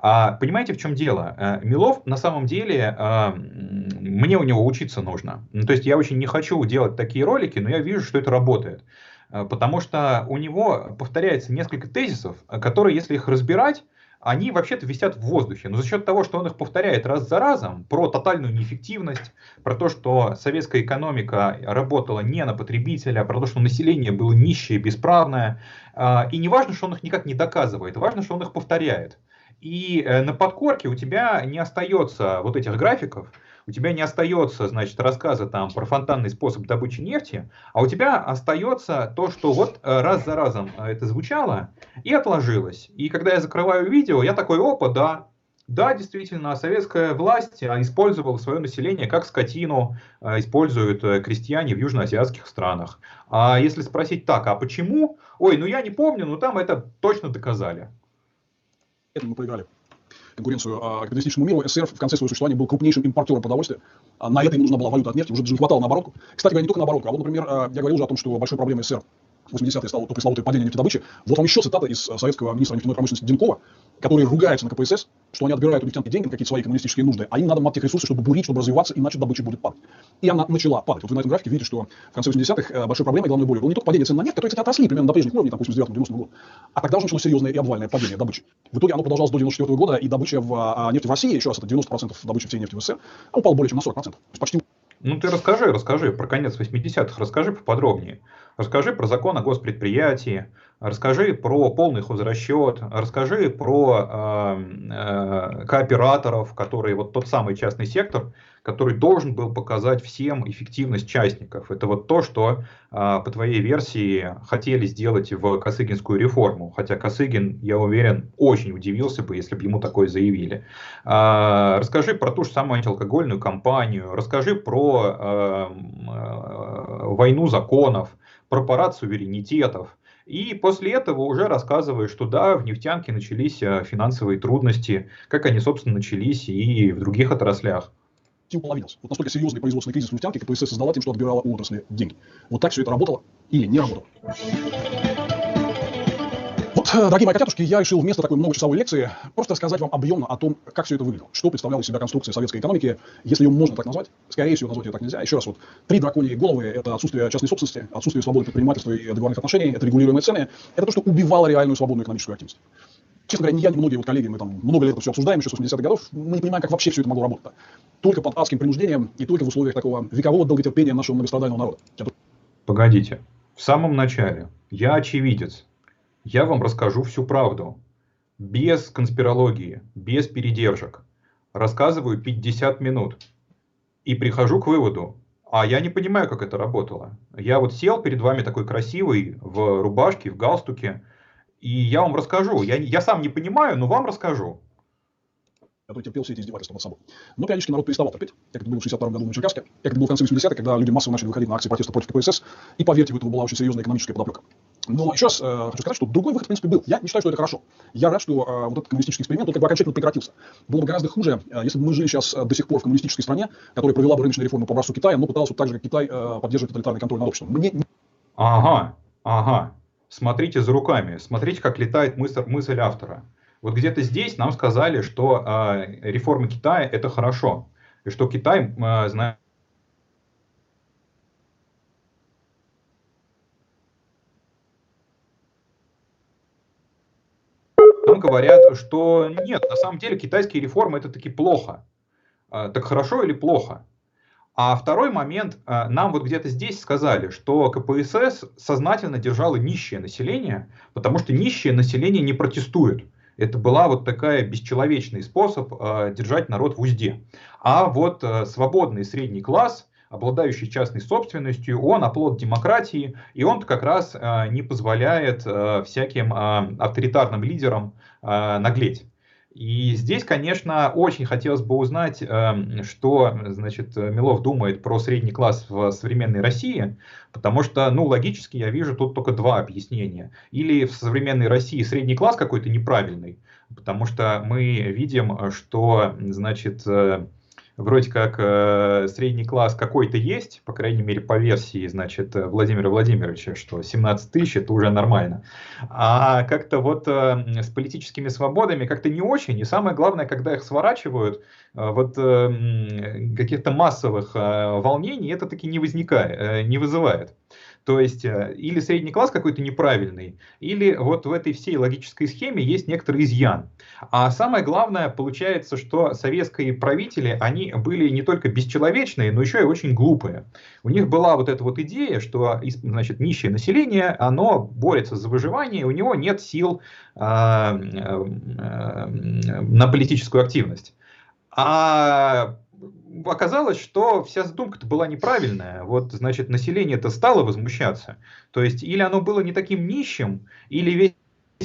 B: А, понимаете, в чем дело? Э, Милов на самом деле, а, мне у него учиться нужно. Ну, то есть я очень не хочу делать такие ролики, но я вижу, что это работает. Э, потому что у него повторяется несколько тезисов, которые, если их разбирать, они вообще-то висят в воздухе. Но за счет того, что он их повторяет раз за разом, про тотальную неэффективность, про то, что советская экономика работала не на потребителя, про то, что население было нищее, бесправное. А, и не важно, что он их никак не доказывает, важно, что он их повторяет. И э, на подкорке у тебя не остается вот этих графиков, у тебя не остается, значит, рассказа там про фонтанный способ добычи нефти, а у тебя остается то, что вот э, раз за разом э, это звучало и отложилось. И когда я закрываю видео, я такой, опа, да, да, действительно, советская власть использовала свое население как скотину, используют крестьяне в южноазиатских странах. А если спросить так, а почему? Ой, ну я не помню, но там это точно доказали
C: мы проиграли конкуренцию а, капиталистическому миру. СССР в конце своего существования был крупнейшим импортером продовольствия. А на это ему нужна была валюта от нефти, уже даже не хватало на оборотку. Кстати говоря, не только на оборотку, а вот, например, а, я говорил уже о том, что большой проблемой СССР 80-е стало то пресловутое падение нефтедобычи. Вот вам еще цитата из а, советского министра нефтяной промышленности Денкова, который ругается на КПСС, что они отбирают у нефтянки деньги на какие-то свои коммунистические нужды, а им надо мать тех ресурсы, чтобы бурить, чтобы развиваться, иначе добыча будет падать. И она начала падать. Вот вы на этом графике видите, что в конце 80-х э, большой проблемой, главной болью было не только падение цен на нефть, которые, кстати, отросли примерно до прежних уровней, там, 89-90 года, а тогда уже началось серьезное и обвальное падение добычи. В итоге оно продолжалось до 94 года, и добыча в а, нефти в России, еще раз, это 90% добычи всей нефти в СССР, упала более чем на 40%. То есть почти
B: ну ты расскажи, расскажи про конец 80-х, расскажи поподробнее. Расскажи про закон о госпредприятии, расскажи про полный хозрасчет, расскажи про э, э, кооператоров, которые вот тот самый частный сектор, который должен был показать всем эффективность частников. Это вот то, что э, по твоей версии хотели сделать в Косыгинскую реформу. Хотя Косыгин, я уверен, очень удивился бы, если бы ему такое заявили. Э, расскажи про ту же самую антиалкогольную кампанию, расскажи про э, э, войну законов, про парад суверенитетов. И после этого уже рассказываешь, что да, в нефтянке начались э, финансовые трудности, как они, собственно, начались и в других отраслях.
C: Уполовинился. Вот настолько серьезный производственный кризис в нефтянке КПСС создала тем, что отбирала у отрасли деньги. Вот так все это работало или не работало. Вот, дорогие мои котятушки, я решил вместо такой многочасовой лекции просто рассказать вам объемно о том, как все это выглядело, что представляла из себя конструкция советской экономики, если ее можно так назвать, скорее всего назвать ее так нельзя. Еще раз, вот, три драконьи головы – это отсутствие частной собственности, отсутствие свободы предпринимательства и договорных отношений, это регулируемые цены, это то, что убивало реальную свободную экономическую активность. Честно говоря, не я, ни многие вот коллеги, мы там много лет это все обсуждаем, еще с 80-х годов, мы не понимаем, как вообще все это могло работать. Только под адским принуждением и только в условиях такого векового долготерпения нашего многострадального народа.
B: Погодите, в самом начале я очевидец, я вам расскажу всю правду. Без конспирологии, без передержек. Рассказываю 50 минут. И прихожу к выводу, А я не понимаю, как это работало. Я вот сел перед вами такой красивый, в рубашке, в галстуке, и я вам расскажу. Я, я сам не понимаю, но вам расскажу.
C: Который терпел все эти издевательства над собой. Но периодически народ переставал терпеть, как это было в 62 году на Черкасске, как это было в конце 80-х, когда люди массово начали выходить на акции протеста против КПСС, и поверьте, у этого была очень серьезная экономическая подоплека. Но еще раз э, хочу сказать, что другой выход, в принципе, был. Я не считаю, что это хорошо. Я рад, что э, вот этот коммунистический эксперимент, он как бы окончательно прекратился. Было бы гораздо хуже, э, если бы мы жили сейчас э, до сих пор в коммунистической стране, которая провела бы рыночные реформы по образцу Китая, но пыталась вот так же, как Китай, э, поддерживать тоталитарный контроль над обществом. Мне...
B: Ага, ага. Смотрите за руками. Смотрите, как летает мысль, мысль автора. Вот где-то здесь нам сказали, что э, реформы Китая это хорошо. И что Китай, э, знает Говорят, что нет, на самом деле китайские реформы это таки плохо. А, так хорошо или плохо? А второй момент, а, нам вот где-то здесь сказали, что КПСС сознательно держало нищее население, потому что нищее население не протестует. Это была вот такая бесчеловечный способ а, держать народ в узде. А вот свободный средний класс, обладающий частной собственностью, он оплот демократии, и он как раз э, не позволяет э, всяким э, авторитарным лидерам наглеть. И здесь, конечно, очень хотелось бы узнать, что, значит, Милов думает про средний класс в современной России, потому что, ну, логически я вижу тут только два объяснения. Или в современной России средний класс какой-то неправильный, потому что мы видим, что, значит, вроде как э, средний класс какой-то есть, по крайней мере по версии, значит, Владимира Владимировича, что 17 тысяч это уже нормально. А как-то вот э, с политическими свободами как-то не очень. И самое главное, когда их сворачивают, э, вот э, каких-то массовых э, волнений это таки не возникает, э, не вызывает. То есть э, или средний класс какой-то неправильный, или вот в этой всей логической схеме есть некоторый изъян. А самое главное, получается, что советские правители, они были не только бесчеловечные, но еще и очень глупые. У них была вот эта вот идея, что значит, нищее население, оно борется за выживание, у него нет сил э, э, на политическую активность. А оказалось, что вся задумка-то была неправильная. Вот, значит, население-то стало возмущаться. То есть, или оно было не таким нищим, или весь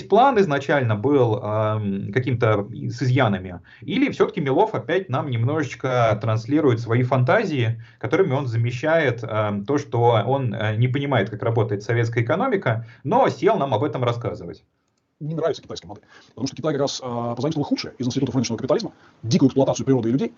B: план изначально был э, каким-то с изъянами, или все-таки Милов опять нам немножечко транслирует свои фантазии, которыми он замещает э, то, что он э, не понимает, как работает советская экономика, но сел нам об этом рассказывать
C: не нравится китайская модель. Потому что Китай как раз э, позаимствовал худшее из институтов рыночного капитализма, дикую эксплуатацию природы и людей,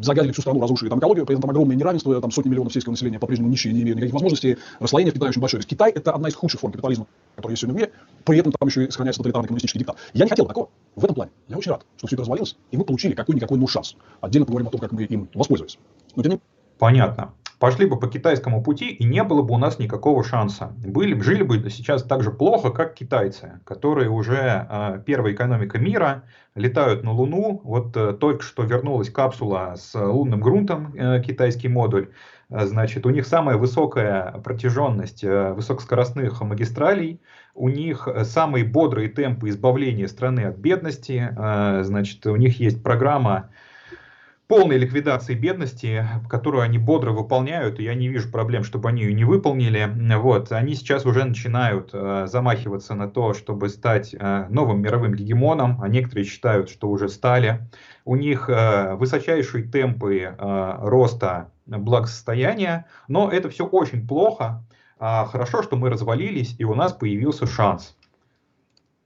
C: загадили всю страну, разрушили там экологию, при этом там огромное неравенство, там сотни миллионов сельского населения по-прежнему нищие, не имеют никаких возможностей, расслоение в Китае очень большое. То есть Китай это одна из худших форм капитализма, которая есть сегодня в мире, при этом там еще и сохраняется тоталитарный коммунистический диктат. Я не хотел такого. В этом плане я очень рад, что все это развалилось, и мы получили какой-никакой, ну, шанс. Отдельно поговорим о том, как мы им воспользовались. Но тем не
B: Понятно пошли бы по китайскому пути, и не было бы у нас никакого шанса. Были, жили бы сейчас так же плохо, как китайцы, которые уже э, первая экономика мира, летают на Луну. Вот э, только что вернулась капсула с лунным грунтом, э, китайский модуль. Значит, у них самая высокая протяженность э, высокоскоростных магистралей, у них самые бодрые темпы избавления страны от бедности, э, значит, у них есть программа полной ликвидации бедности, которую они бодро выполняют, и я не вижу проблем, чтобы они ее не выполнили. Вот. Они сейчас уже начинают э, замахиваться на то, чтобы стать э, новым мировым гегемоном, а некоторые считают, что уже стали. У них э, высочайшие темпы э, роста благосостояния, но это все очень плохо. А хорошо, что мы развалились, и у нас появился шанс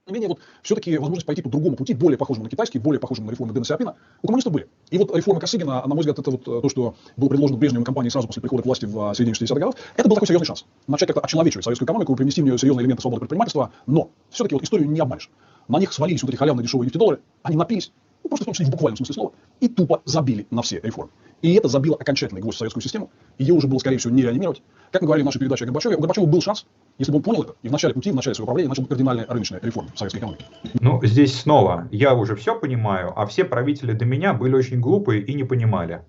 C: не менее, вот все-таки возможность пойти по другому пути, более похожему на китайский, более похожему на реформы Дэна Сиапина, у коммунистов были. И вот реформа Косыгина, на мой взгляд, это вот э, то, что было предложено Брежневым компанией сразу после прихода к власти в э, середине 60-х годов, это был такой серьезный шанс. Начать как-то очеловечивать советскую экономику, привнести в нее серьезные элементы свободы предпринимательства, но все-таки вот историю не обманешь. На них свалились вот эти халявные дешевые нефтедоллары, они напились, ну, просто в том числе в буквальном смысле слова, и тупо забили на все реформы. И это забило окончательный гвоздь в советскую систему. Ее уже было, скорее всего, не реанимировать. Как мы говорили в нашей передаче о Горбачеве, у Горбачева был шанс, если бы он понял это, и в начале пути, в начале своего правления начал бы кардинальные рыночные реформы в советской экономике.
B: Ну, здесь снова, я уже все понимаю, а все правители до меня были очень глупые и не понимали.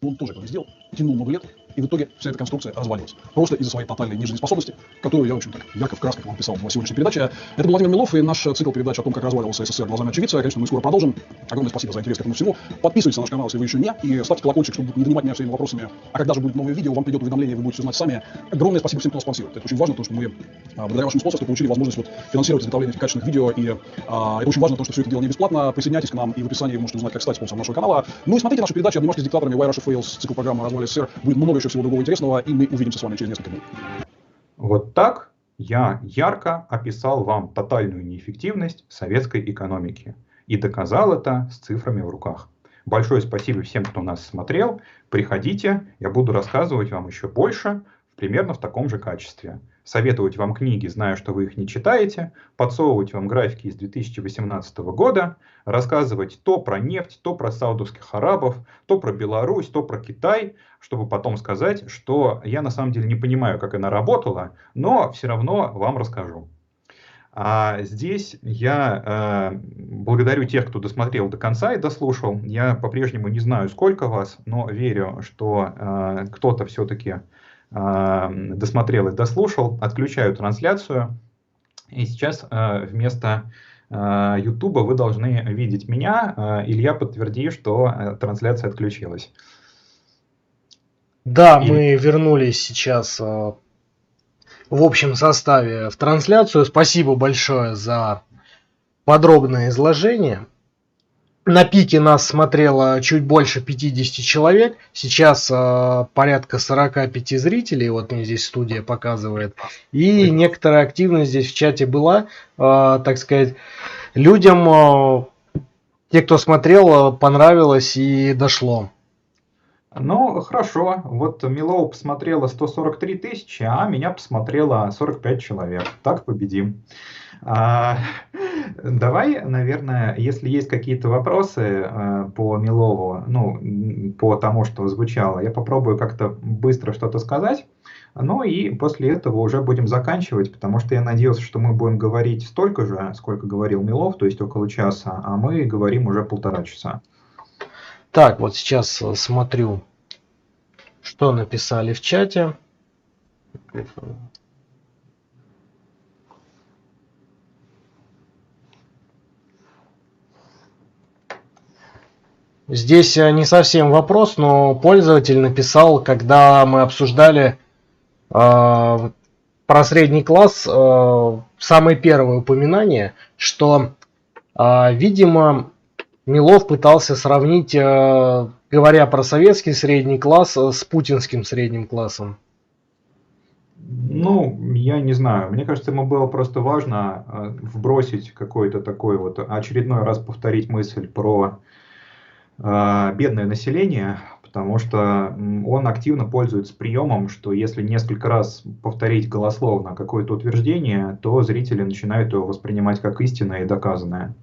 C: Он тоже этого не сделал, тянул много лет, И в итоге вся эта конструкция развалилась. Просто из-за своей тотальной нежизнеспособности, которую я очень так ярко в красках вам писал в сегодняшней передаче. Это был Владимир Милов и наш цикл передач о том, как разваливался СССР глазами очевидца. Конечно, мы скоро продолжим. Огромное спасибо за интерес к этому всему. Подписывайтесь на наш канал, если вы еще не, и ставьте колокольчик, чтобы не донимать меня своими вопросами. А когда же будет новое видео, вам придет уведомление, вы будете знать сами. Огромное спасибо всем, кто спонсирует. Это очень важно, потому что мы а, благодаря вашему спонсорству получили возможность вот, финансировать изготовление качественных видео. И а, это очень важно, потому что все это дело не бесплатно. Присоединяйтесь к нам, и в описании можете узнать, как стать спонсором нашего канала. Ну и смотрите наши передачи «Обнимашки с диктаторами», «Why Russia Fails», цикл программы «Развале СССР». Будет много еще всего другого интересного, и мы увидимся с вами через несколько дней.
B: Вот так я ярко описал вам тотальную неэффективность советской экономики и доказал это с цифрами в руках. Большое спасибо всем, кто нас смотрел. Приходите, я буду рассказывать вам еще больше, примерно в таком же качестве советовать вам книги, зная, что вы их не читаете, подсовывать вам графики из 2018 года, рассказывать то про нефть, то про саудовских арабов, то про Беларусь, то про Китай, чтобы потом сказать, что я на самом деле не понимаю, как она работала, но все равно вам расскажу. А здесь я э, благодарю тех, кто досмотрел до конца и дослушал. Я по-прежнему не знаю, сколько вас, но верю, что э, кто-то все-таки досмотрел и дослушал, отключаю трансляцию. И сейчас а, вместо YouTube а, вы должны видеть меня. Илья, подтверди, что трансляция отключилась.
A: Да, и... мы вернулись сейчас в общем составе в трансляцию. Спасибо большое за подробное изложение. На пике нас смотрело чуть больше 50 человек, сейчас э, порядка 45 зрителей, вот мне здесь студия показывает. И некоторая активность здесь в чате была, э, так сказать, людям, э, те, кто смотрел, понравилось и дошло.
B: Ну, хорошо. Вот Милоу посмотрела 143 тысячи, а меня посмотрело 45 человек. Так победим. А, давай, наверное, если есть какие-то вопросы а, по Милову, ну, по тому, что звучало, я попробую как-то быстро что-то сказать. Ну и после этого уже будем заканчивать, потому что я надеялся, что мы будем говорить столько же, сколько говорил Милов, то есть около часа, а мы говорим уже полтора часа.
A: Так, вот сейчас смотрю, что написали в чате. Здесь э, не совсем вопрос, но пользователь написал, когда мы обсуждали э, про средний класс, э, самое первое упоминание, что, э, видимо, Милов пытался сравнить, э, говоря про советский средний класс, э, с путинским средним классом.
B: Ну, я не знаю. Мне кажется, ему было просто важно э, вбросить какой-то такой вот очередной раз повторить мысль про бедное население, потому что он активно пользуется приемом, что если несколько раз повторить голословно какое-то утверждение, то зрители начинают его воспринимать как истинное и доказанное.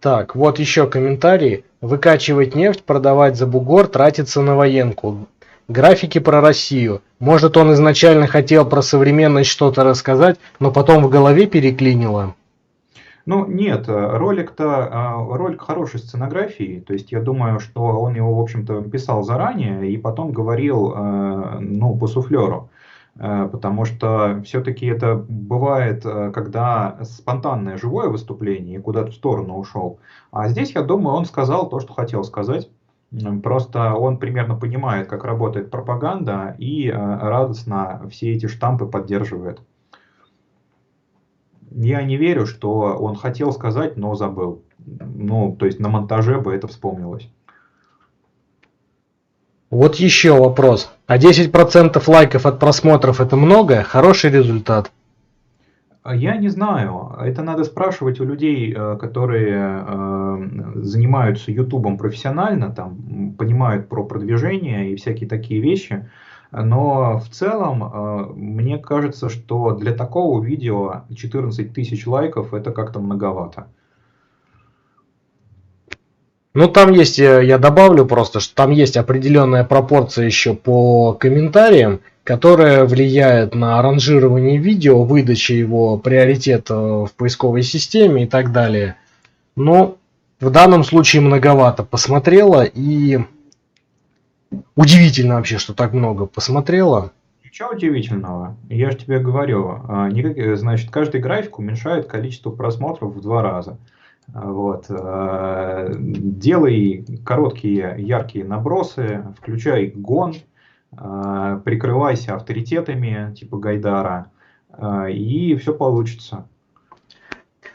A: Так, вот еще комментарий. Выкачивать нефть, продавать за бугор, тратиться на военку. Графики про Россию. Может он изначально хотел про современность что-то рассказать, но потом в голове переклинило.
B: Ну, нет, э, ролик-то, а, ролик хорошей сценографии, то есть я думаю, что он его, в общем-то, писал заранее и потом говорил, э, ну, по суфлеру. Э, потому что все-таки это бывает, когда спонтанное живое выступление куда-то в сторону ушел. А здесь, я думаю, он сказал то, что хотел сказать. Просто он примерно понимает, как работает пропаганда и радостно все эти штампы поддерживает я не верю, что он хотел сказать, но забыл. Ну, то есть на монтаже бы это вспомнилось.
A: Вот еще вопрос. А 10% лайков от просмотров это много? Хороший результат?
B: А я не знаю. Это надо спрашивать у людей, э, которые э, занимаются Ютубом профессионально, там, понимают про продвижение и всякие такие вещи. Но в целом, э, мне кажется, что для такого видео 14 тысяч лайков это как-то многовато.
A: Ну, там есть, э, я добавлю просто, что там есть определенная пропорция еще по комментариям, которая влияет на ранжирование видео, выдачу его приоритета в поисковой системе и так далее. Но в данном случае многовато посмотрела и удивительно вообще, что так много посмотрела.
B: Ничего удивительного. Я же тебе говорю, а, никак, значит, каждый график уменьшает количество просмотров в два раза. Вот. А, делай короткие, яркие набросы, включай гон, а, прикрывайся авторитетами типа Гайдара, и все получится.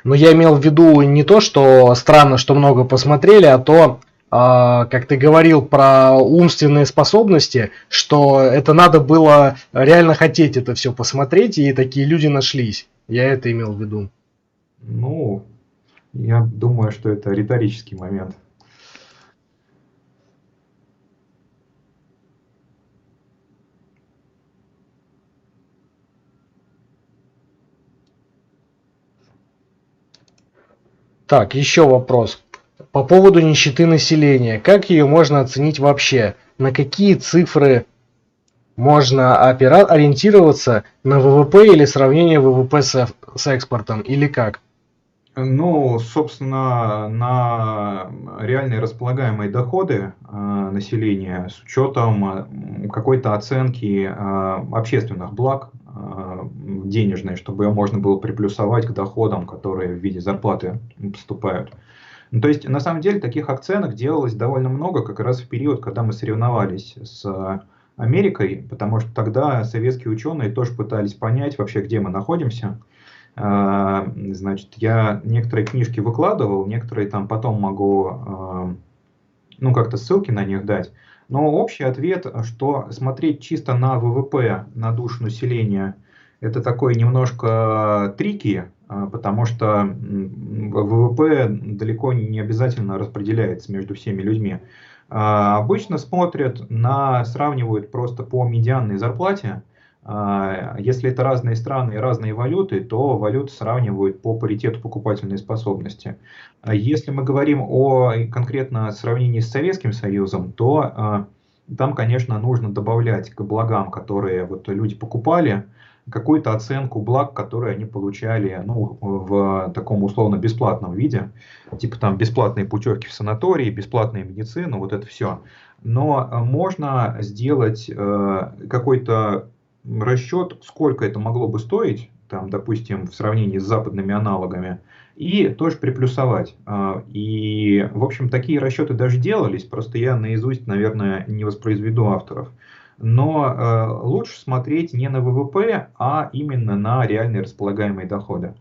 A: Но я имел в виду не то, что странно, что много посмотрели, а то, как ты говорил про умственные способности, что это надо было реально хотеть это все посмотреть, и такие люди нашлись. Я это имел в виду.
B: Ну, я думаю, что это риторический момент.
A: Так, еще вопрос. По поводу нищеты населения. Как ее можно оценить вообще? На какие цифры можно опира- ориентироваться на ВВП или сравнение ВВП с, с экспортом? Или как?
B: Ну, собственно, на реальные располагаемые доходы э, населения с учетом какой-то оценки э, общественных благ э, денежной, чтобы ее можно было приплюсовать к доходам, которые в виде зарплаты поступают. Ну, то есть, на самом деле, таких оценок делалось довольно много как раз в период, когда мы соревновались с Америкой, потому что тогда советские ученые тоже пытались понять вообще, где мы находимся – а, значит, я некоторые книжки выкладывал, некоторые там потом могу, а, ну, как-то ссылки на них дать. Но общий ответ, что смотреть чисто на ВВП, на душу населения, это такой немножко трики, а, потому что ВВП далеко не обязательно распределяется между всеми людьми. Обычно смотрят на, сравнивают просто по медианной зарплате, а, если это разные страны и разные валюты, то валюты сравнивают по паритету покупательной способности. А если мы говорим о конкретно сравнении с Советским Союзом, то а, там, конечно, нужно добавлять к благам, которые вот люди покупали, какую-то оценку благ, которые они получали ну, в таком условно бесплатном виде, типа там бесплатные путевки в санатории, бесплатная медицина, вот это все. Но можно сделать э, какой-то расчет, сколько это могло бы стоить, там, допустим, в сравнении с западными аналогами, и тоже приплюсовать. А, и, в общем, такие расчеты даже делались, просто я наизусть, наверное, не воспроизведу авторов. Но э, лучше смотреть не на ВВП, а именно на реальные располагаемые доходы.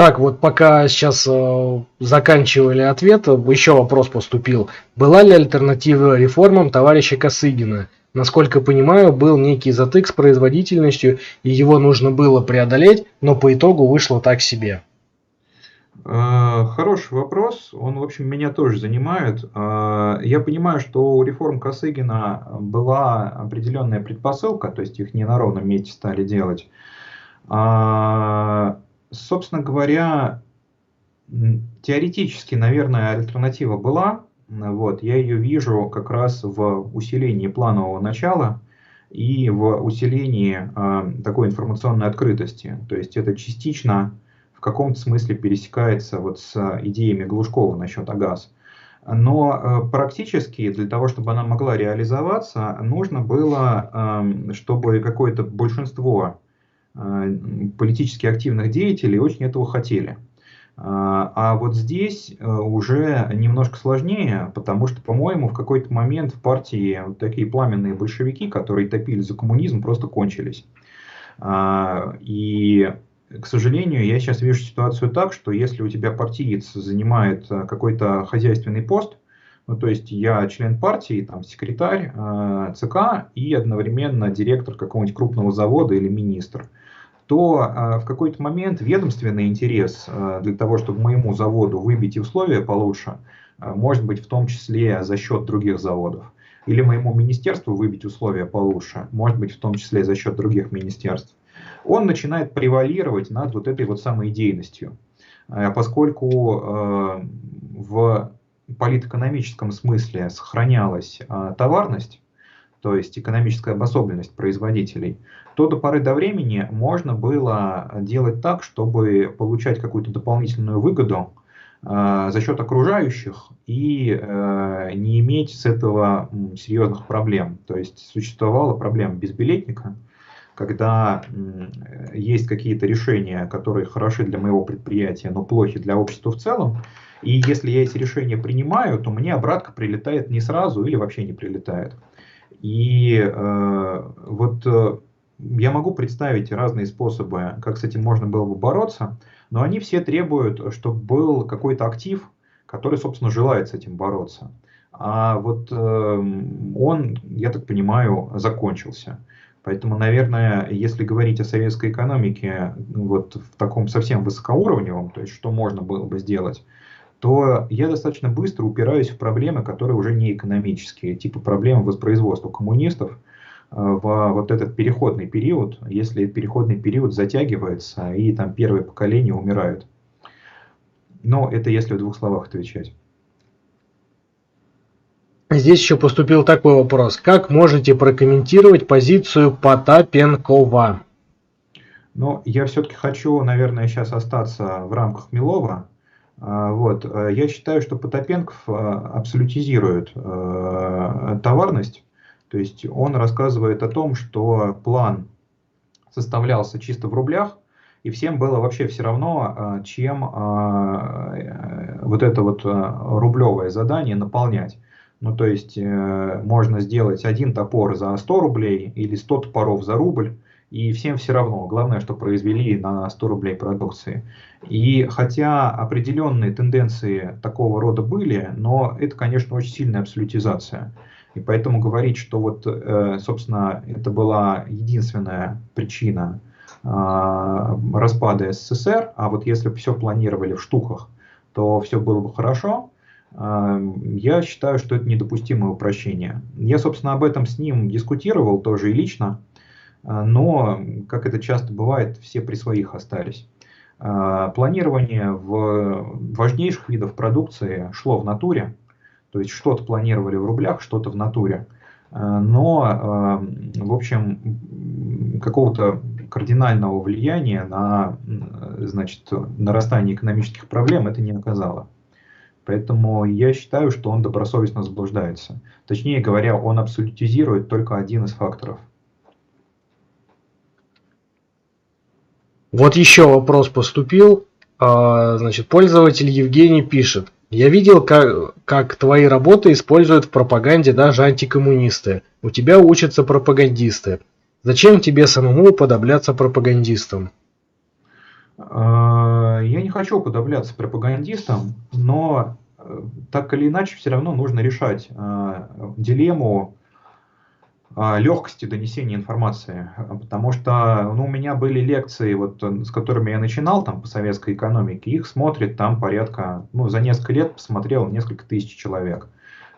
A: Так, вот пока сейчас э, заканчивали ответ, еще вопрос поступил. Была ли альтернатива реформам товарища Косыгина? Насколько понимаю, был некий затык с производительностью, и его нужно было преодолеть, но по итогу вышло так себе.
B: Э, хороший вопрос, он, в общем, меня тоже занимает. Э, я понимаю, что у реформ Косыгина была определенная предпосылка, то есть их не на ровном месте стали делать. Собственно говоря, теоретически, наверное, альтернатива была. Вот, я ее вижу как раз в усилении планового начала и в усилении э, такой информационной открытости. То есть это частично в каком-то смысле пересекается вот с идеями Глушкова насчет АГАЗ. Но э, практически для того, чтобы она могла реализоваться, нужно было, э, чтобы какое-то большинство политически активных деятелей очень этого хотели. А, а вот здесь э, уже немножко сложнее, потому что, по-моему, в какой-то момент в партии вот такие пламенные большевики, которые топили за коммунизм, просто кончились. А, и, к сожалению, я сейчас вижу ситуацию так, что если у тебя партиец занимает э, какой-то хозяйственный пост, ну, то есть я член партии, там, секретарь э, ЦК и одновременно директор какого-нибудь крупного завода или министр – то а, в какой-то момент ведомственный интерес а, для того, чтобы моему заводу выбить условия получше, а, может быть в том числе за счет других заводов. Или моему министерству выбить условия получше, может быть в том числе за счет других министерств. Он начинает превалировать над вот этой вот самой идейностью. Поскольку в политэкономическом смысле сохранялась товарность, то есть экономическая обособленность производителей, то до поры до времени можно было делать так, чтобы получать какую-то дополнительную выгоду э, за счет окружающих и э, не иметь с этого серьезных проблем. То есть существовала проблема безбилетника, когда э, есть какие-то решения, которые хороши для моего предприятия, но плохи для общества в целом, и если я эти решения принимаю, то мне обратка прилетает не сразу или вообще не прилетает. И э, вот э, я могу представить разные способы, как с этим можно было бы бороться, но они все требуют, чтобы был какой-то актив, который, собственно, желает с этим бороться. А вот э, он, я так понимаю, закончился. Поэтому, наверное, если говорить о советской экономике вот в таком совсем высокоуровневом, то есть что можно было бы сделать, то я достаточно быстро упираюсь в проблемы, которые уже не экономические, типа проблемы воспроизводства коммунистов э, в вот этот переходный период, если переходный период затягивается и там первые поколения умирают. Но это если в двух словах отвечать.
A: Здесь еще поступил такой вопрос. Как можете прокомментировать позицию Потапенкова?
B: Ну, я все-таки хочу, наверное, сейчас остаться в рамках Милова, вот. Э, я считаю, что Потапенков э, абсолютизирует э, товарность, то есть он рассказывает о том, что план составлялся чисто в рублях, и всем было вообще все равно, чем вот это вот рублевое задание наполнять. Ну, то есть можно сделать один топор за 100 рублей или 100 топоров за рубль, и всем все равно. Главное, что произвели на 100 рублей продукции. И хотя определенные тенденции такого рода были, но это, конечно, очень сильная абсолютизация. И поэтому говорить, что вот, э, собственно, это была единственная причина а, распада СССР, а вот если бы все планировали в штуках, то все было бы хорошо, а, я считаю, что это недопустимое упрощение. Я, собственно, об этом с ним дискутировал тоже и лично. А, но, как это часто бывает, все при своих остались. А, планирование в важнейших видах продукции шло в натуре, то есть что-то планировали в рублях, что-то в натуре. А, но, в общем, какого-то кардинального влияния на значит, нарастание экономических проблем это не оказало. Поэтому я считаю, что он добросовестно заблуждается. Точнее говоря, он абсолютизирует только один из факторов.
A: Вот еще вопрос поступил. А, значит, пользователь Евгений пишет. Я видел, как, как твои работы используют в пропаганде даже антикоммунисты. У тебя учатся пропагандисты. Зачем тебе самому уподобляться пропагандистам?
B: А, я не хочу уподобляться пропагандистам, но э, так или иначе все равно нужно решать а, дилемму легкости донесения информации, потому что ну, у меня были лекции, вот, с которыми я начинал там по советской экономике, их смотрит там порядка, ну, за несколько лет посмотрел несколько тысяч человек.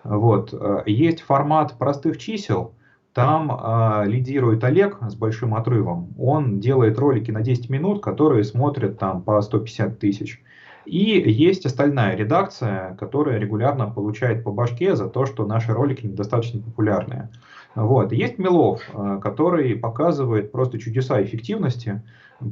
B: Вот. Есть формат простых чисел, там э, лидирует Олег с большим отрывом. Он делает ролики на 10 минут, которые смотрят там по 150 тысяч. И есть остальная редакция, которая регулярно получает по башке за то, что наши ролики недостаточно популярные. Вот. Есть Милов, э, который показывает просто чудеса эффективности,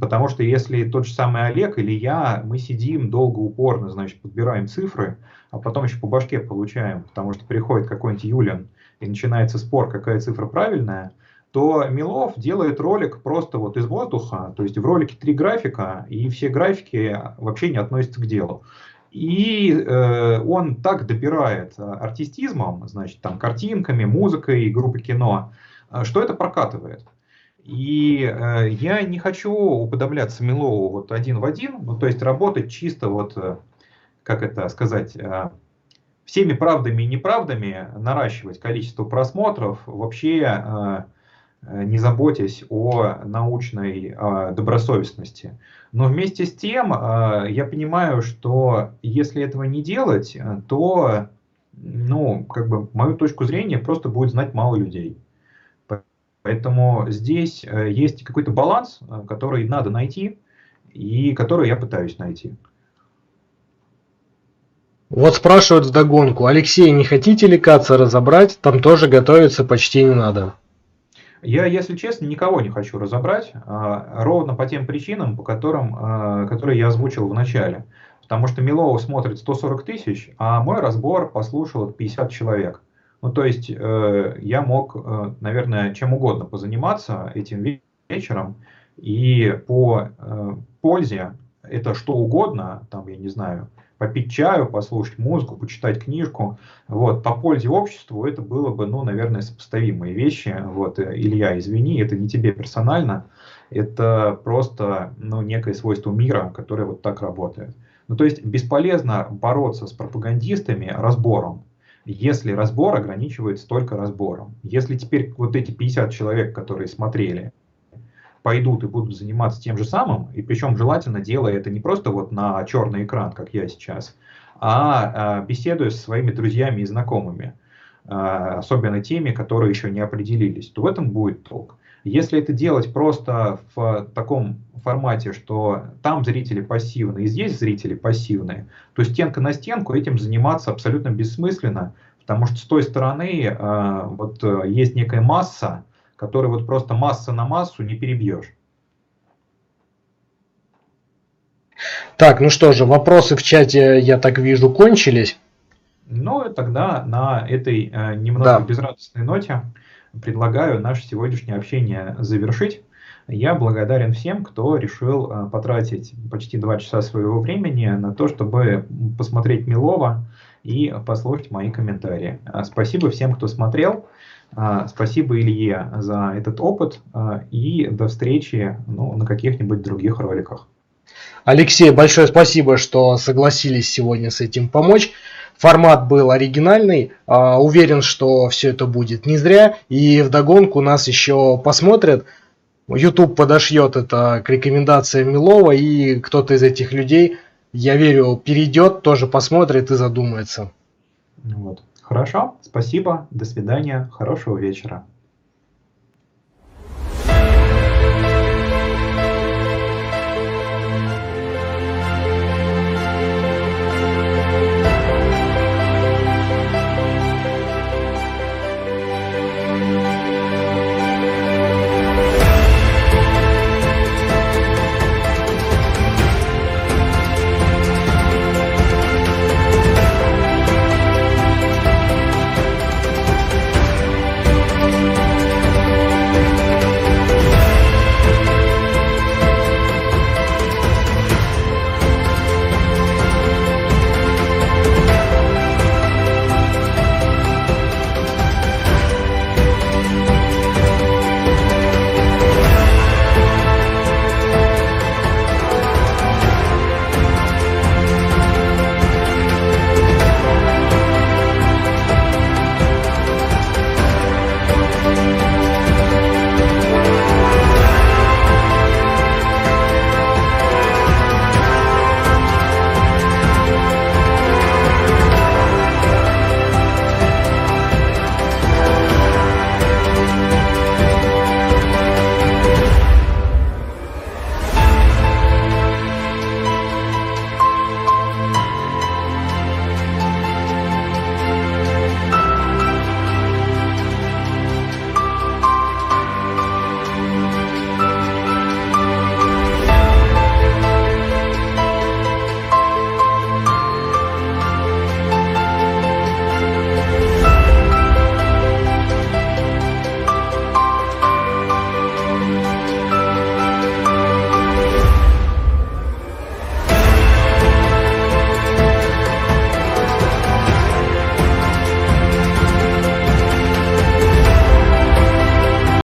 B: потому что если тот же самый Олег или я, мы сидим долго, упорно, значит, подбираем цифры, а потом еще по башке получаем, потому что приходит какой-нибудь Юлин и начинается спор, какая цифра правильная, то Милов делает ролик просто вот из воздуха, то есть в ролике три графика, и все графики вообще не относятся к делу. И э, он так допирает э, артистизмом, значит, там, картинками, музыкой, группой кино, э, что это прокатывает. И э, я не хочу уподобляться Милову вот один в один, ну, то есть работать чисто вот, э, как это сказать, э, всеми правдами и неправдами, наращивать количество просмотров, вообще э, не заботясь о научной э, добросовестности. Но вместе с тем э, я понимаю, что если этого не делать, то, ну, как бы, мою точку зрения просто будет знать мало людей. Поэтому здесь есть какой-то баланс, который надо найти, и который я пытаюсь найти.
A: Вот спрашивают вдогонку, Алексей, не хотите ли Каца разобрать? Там тоже готовиться почти не надо.
B: Я, если честно, никого не хочу разобрать, а, ровно по тем причинам, по которым, а, которые я озвучил в начале. Потому что Милова смотрит 140 тысяч, а мой разбор послушал 50 человек. Ну, то есть э, я мог, э, наверное, чем угодно позаниматься этим вечером, и по э, пользе это что угодно, там, я не знаю, попить чаю, послушать музыку, почитать книжку, вот, по пользе обществу это было бы, ну, наверное, сопоставимые вещи, вот, Илья, извини, это не тебе персонально, это просто, ну, некое свойство мира, которое вот так работает. Ну, то есть бесполезно бороться с пропагандистами разбором, если разбор ограничивается только разбором. Если теперь вот эти 50 человек, которые смотрели, пойдут и будут заниматься тем же самым, и причем желательно делая это не просто вот на черный экран, как я сейчас, а, а беседуя со своими друзьями и знакомыми, а, особенно теми, которые еще не определились, то в этом будет толк. Если это делать просто в таком формате, что там зрители пассивные и здесь зрители пассивные, то стенка на стенку этим заниматься абсолютно бессмысленно, потому что с той стороны э, вот есть некая масса, который вот просто масса на массу не перебьешь.
A: Так, ну что же, вопросы в чате, я так вижу, кончились.
B: Ну, тогда на этой э, немного да. безрадостной ноте предлагаю наше сегодняшнее общение завершить. Я благодарен всем, кто решил э, потратить почти два часа своего времени на то, чтобы посмотреть Милова и послушать мои комментарии. Спасибо всем, кто смотрел. А, спасибо Илье за этот опыт а, и до встречи ну, на каких-нибудь других роликах.
A: Алексей, большое спасибо, что согласились сегодня с этим помочь. Формат был оригинальный. А, уверен, что все это будет не зря. И вдогонку нас еще посмотрят. YouTube подошьет это к рекомендациям Милова, и кто-то из этих людей, я верю, перейдет, тоже посмотрит и задумается.
B: Вот. Хорошо, спасибо, до свидания, хорошего вечера.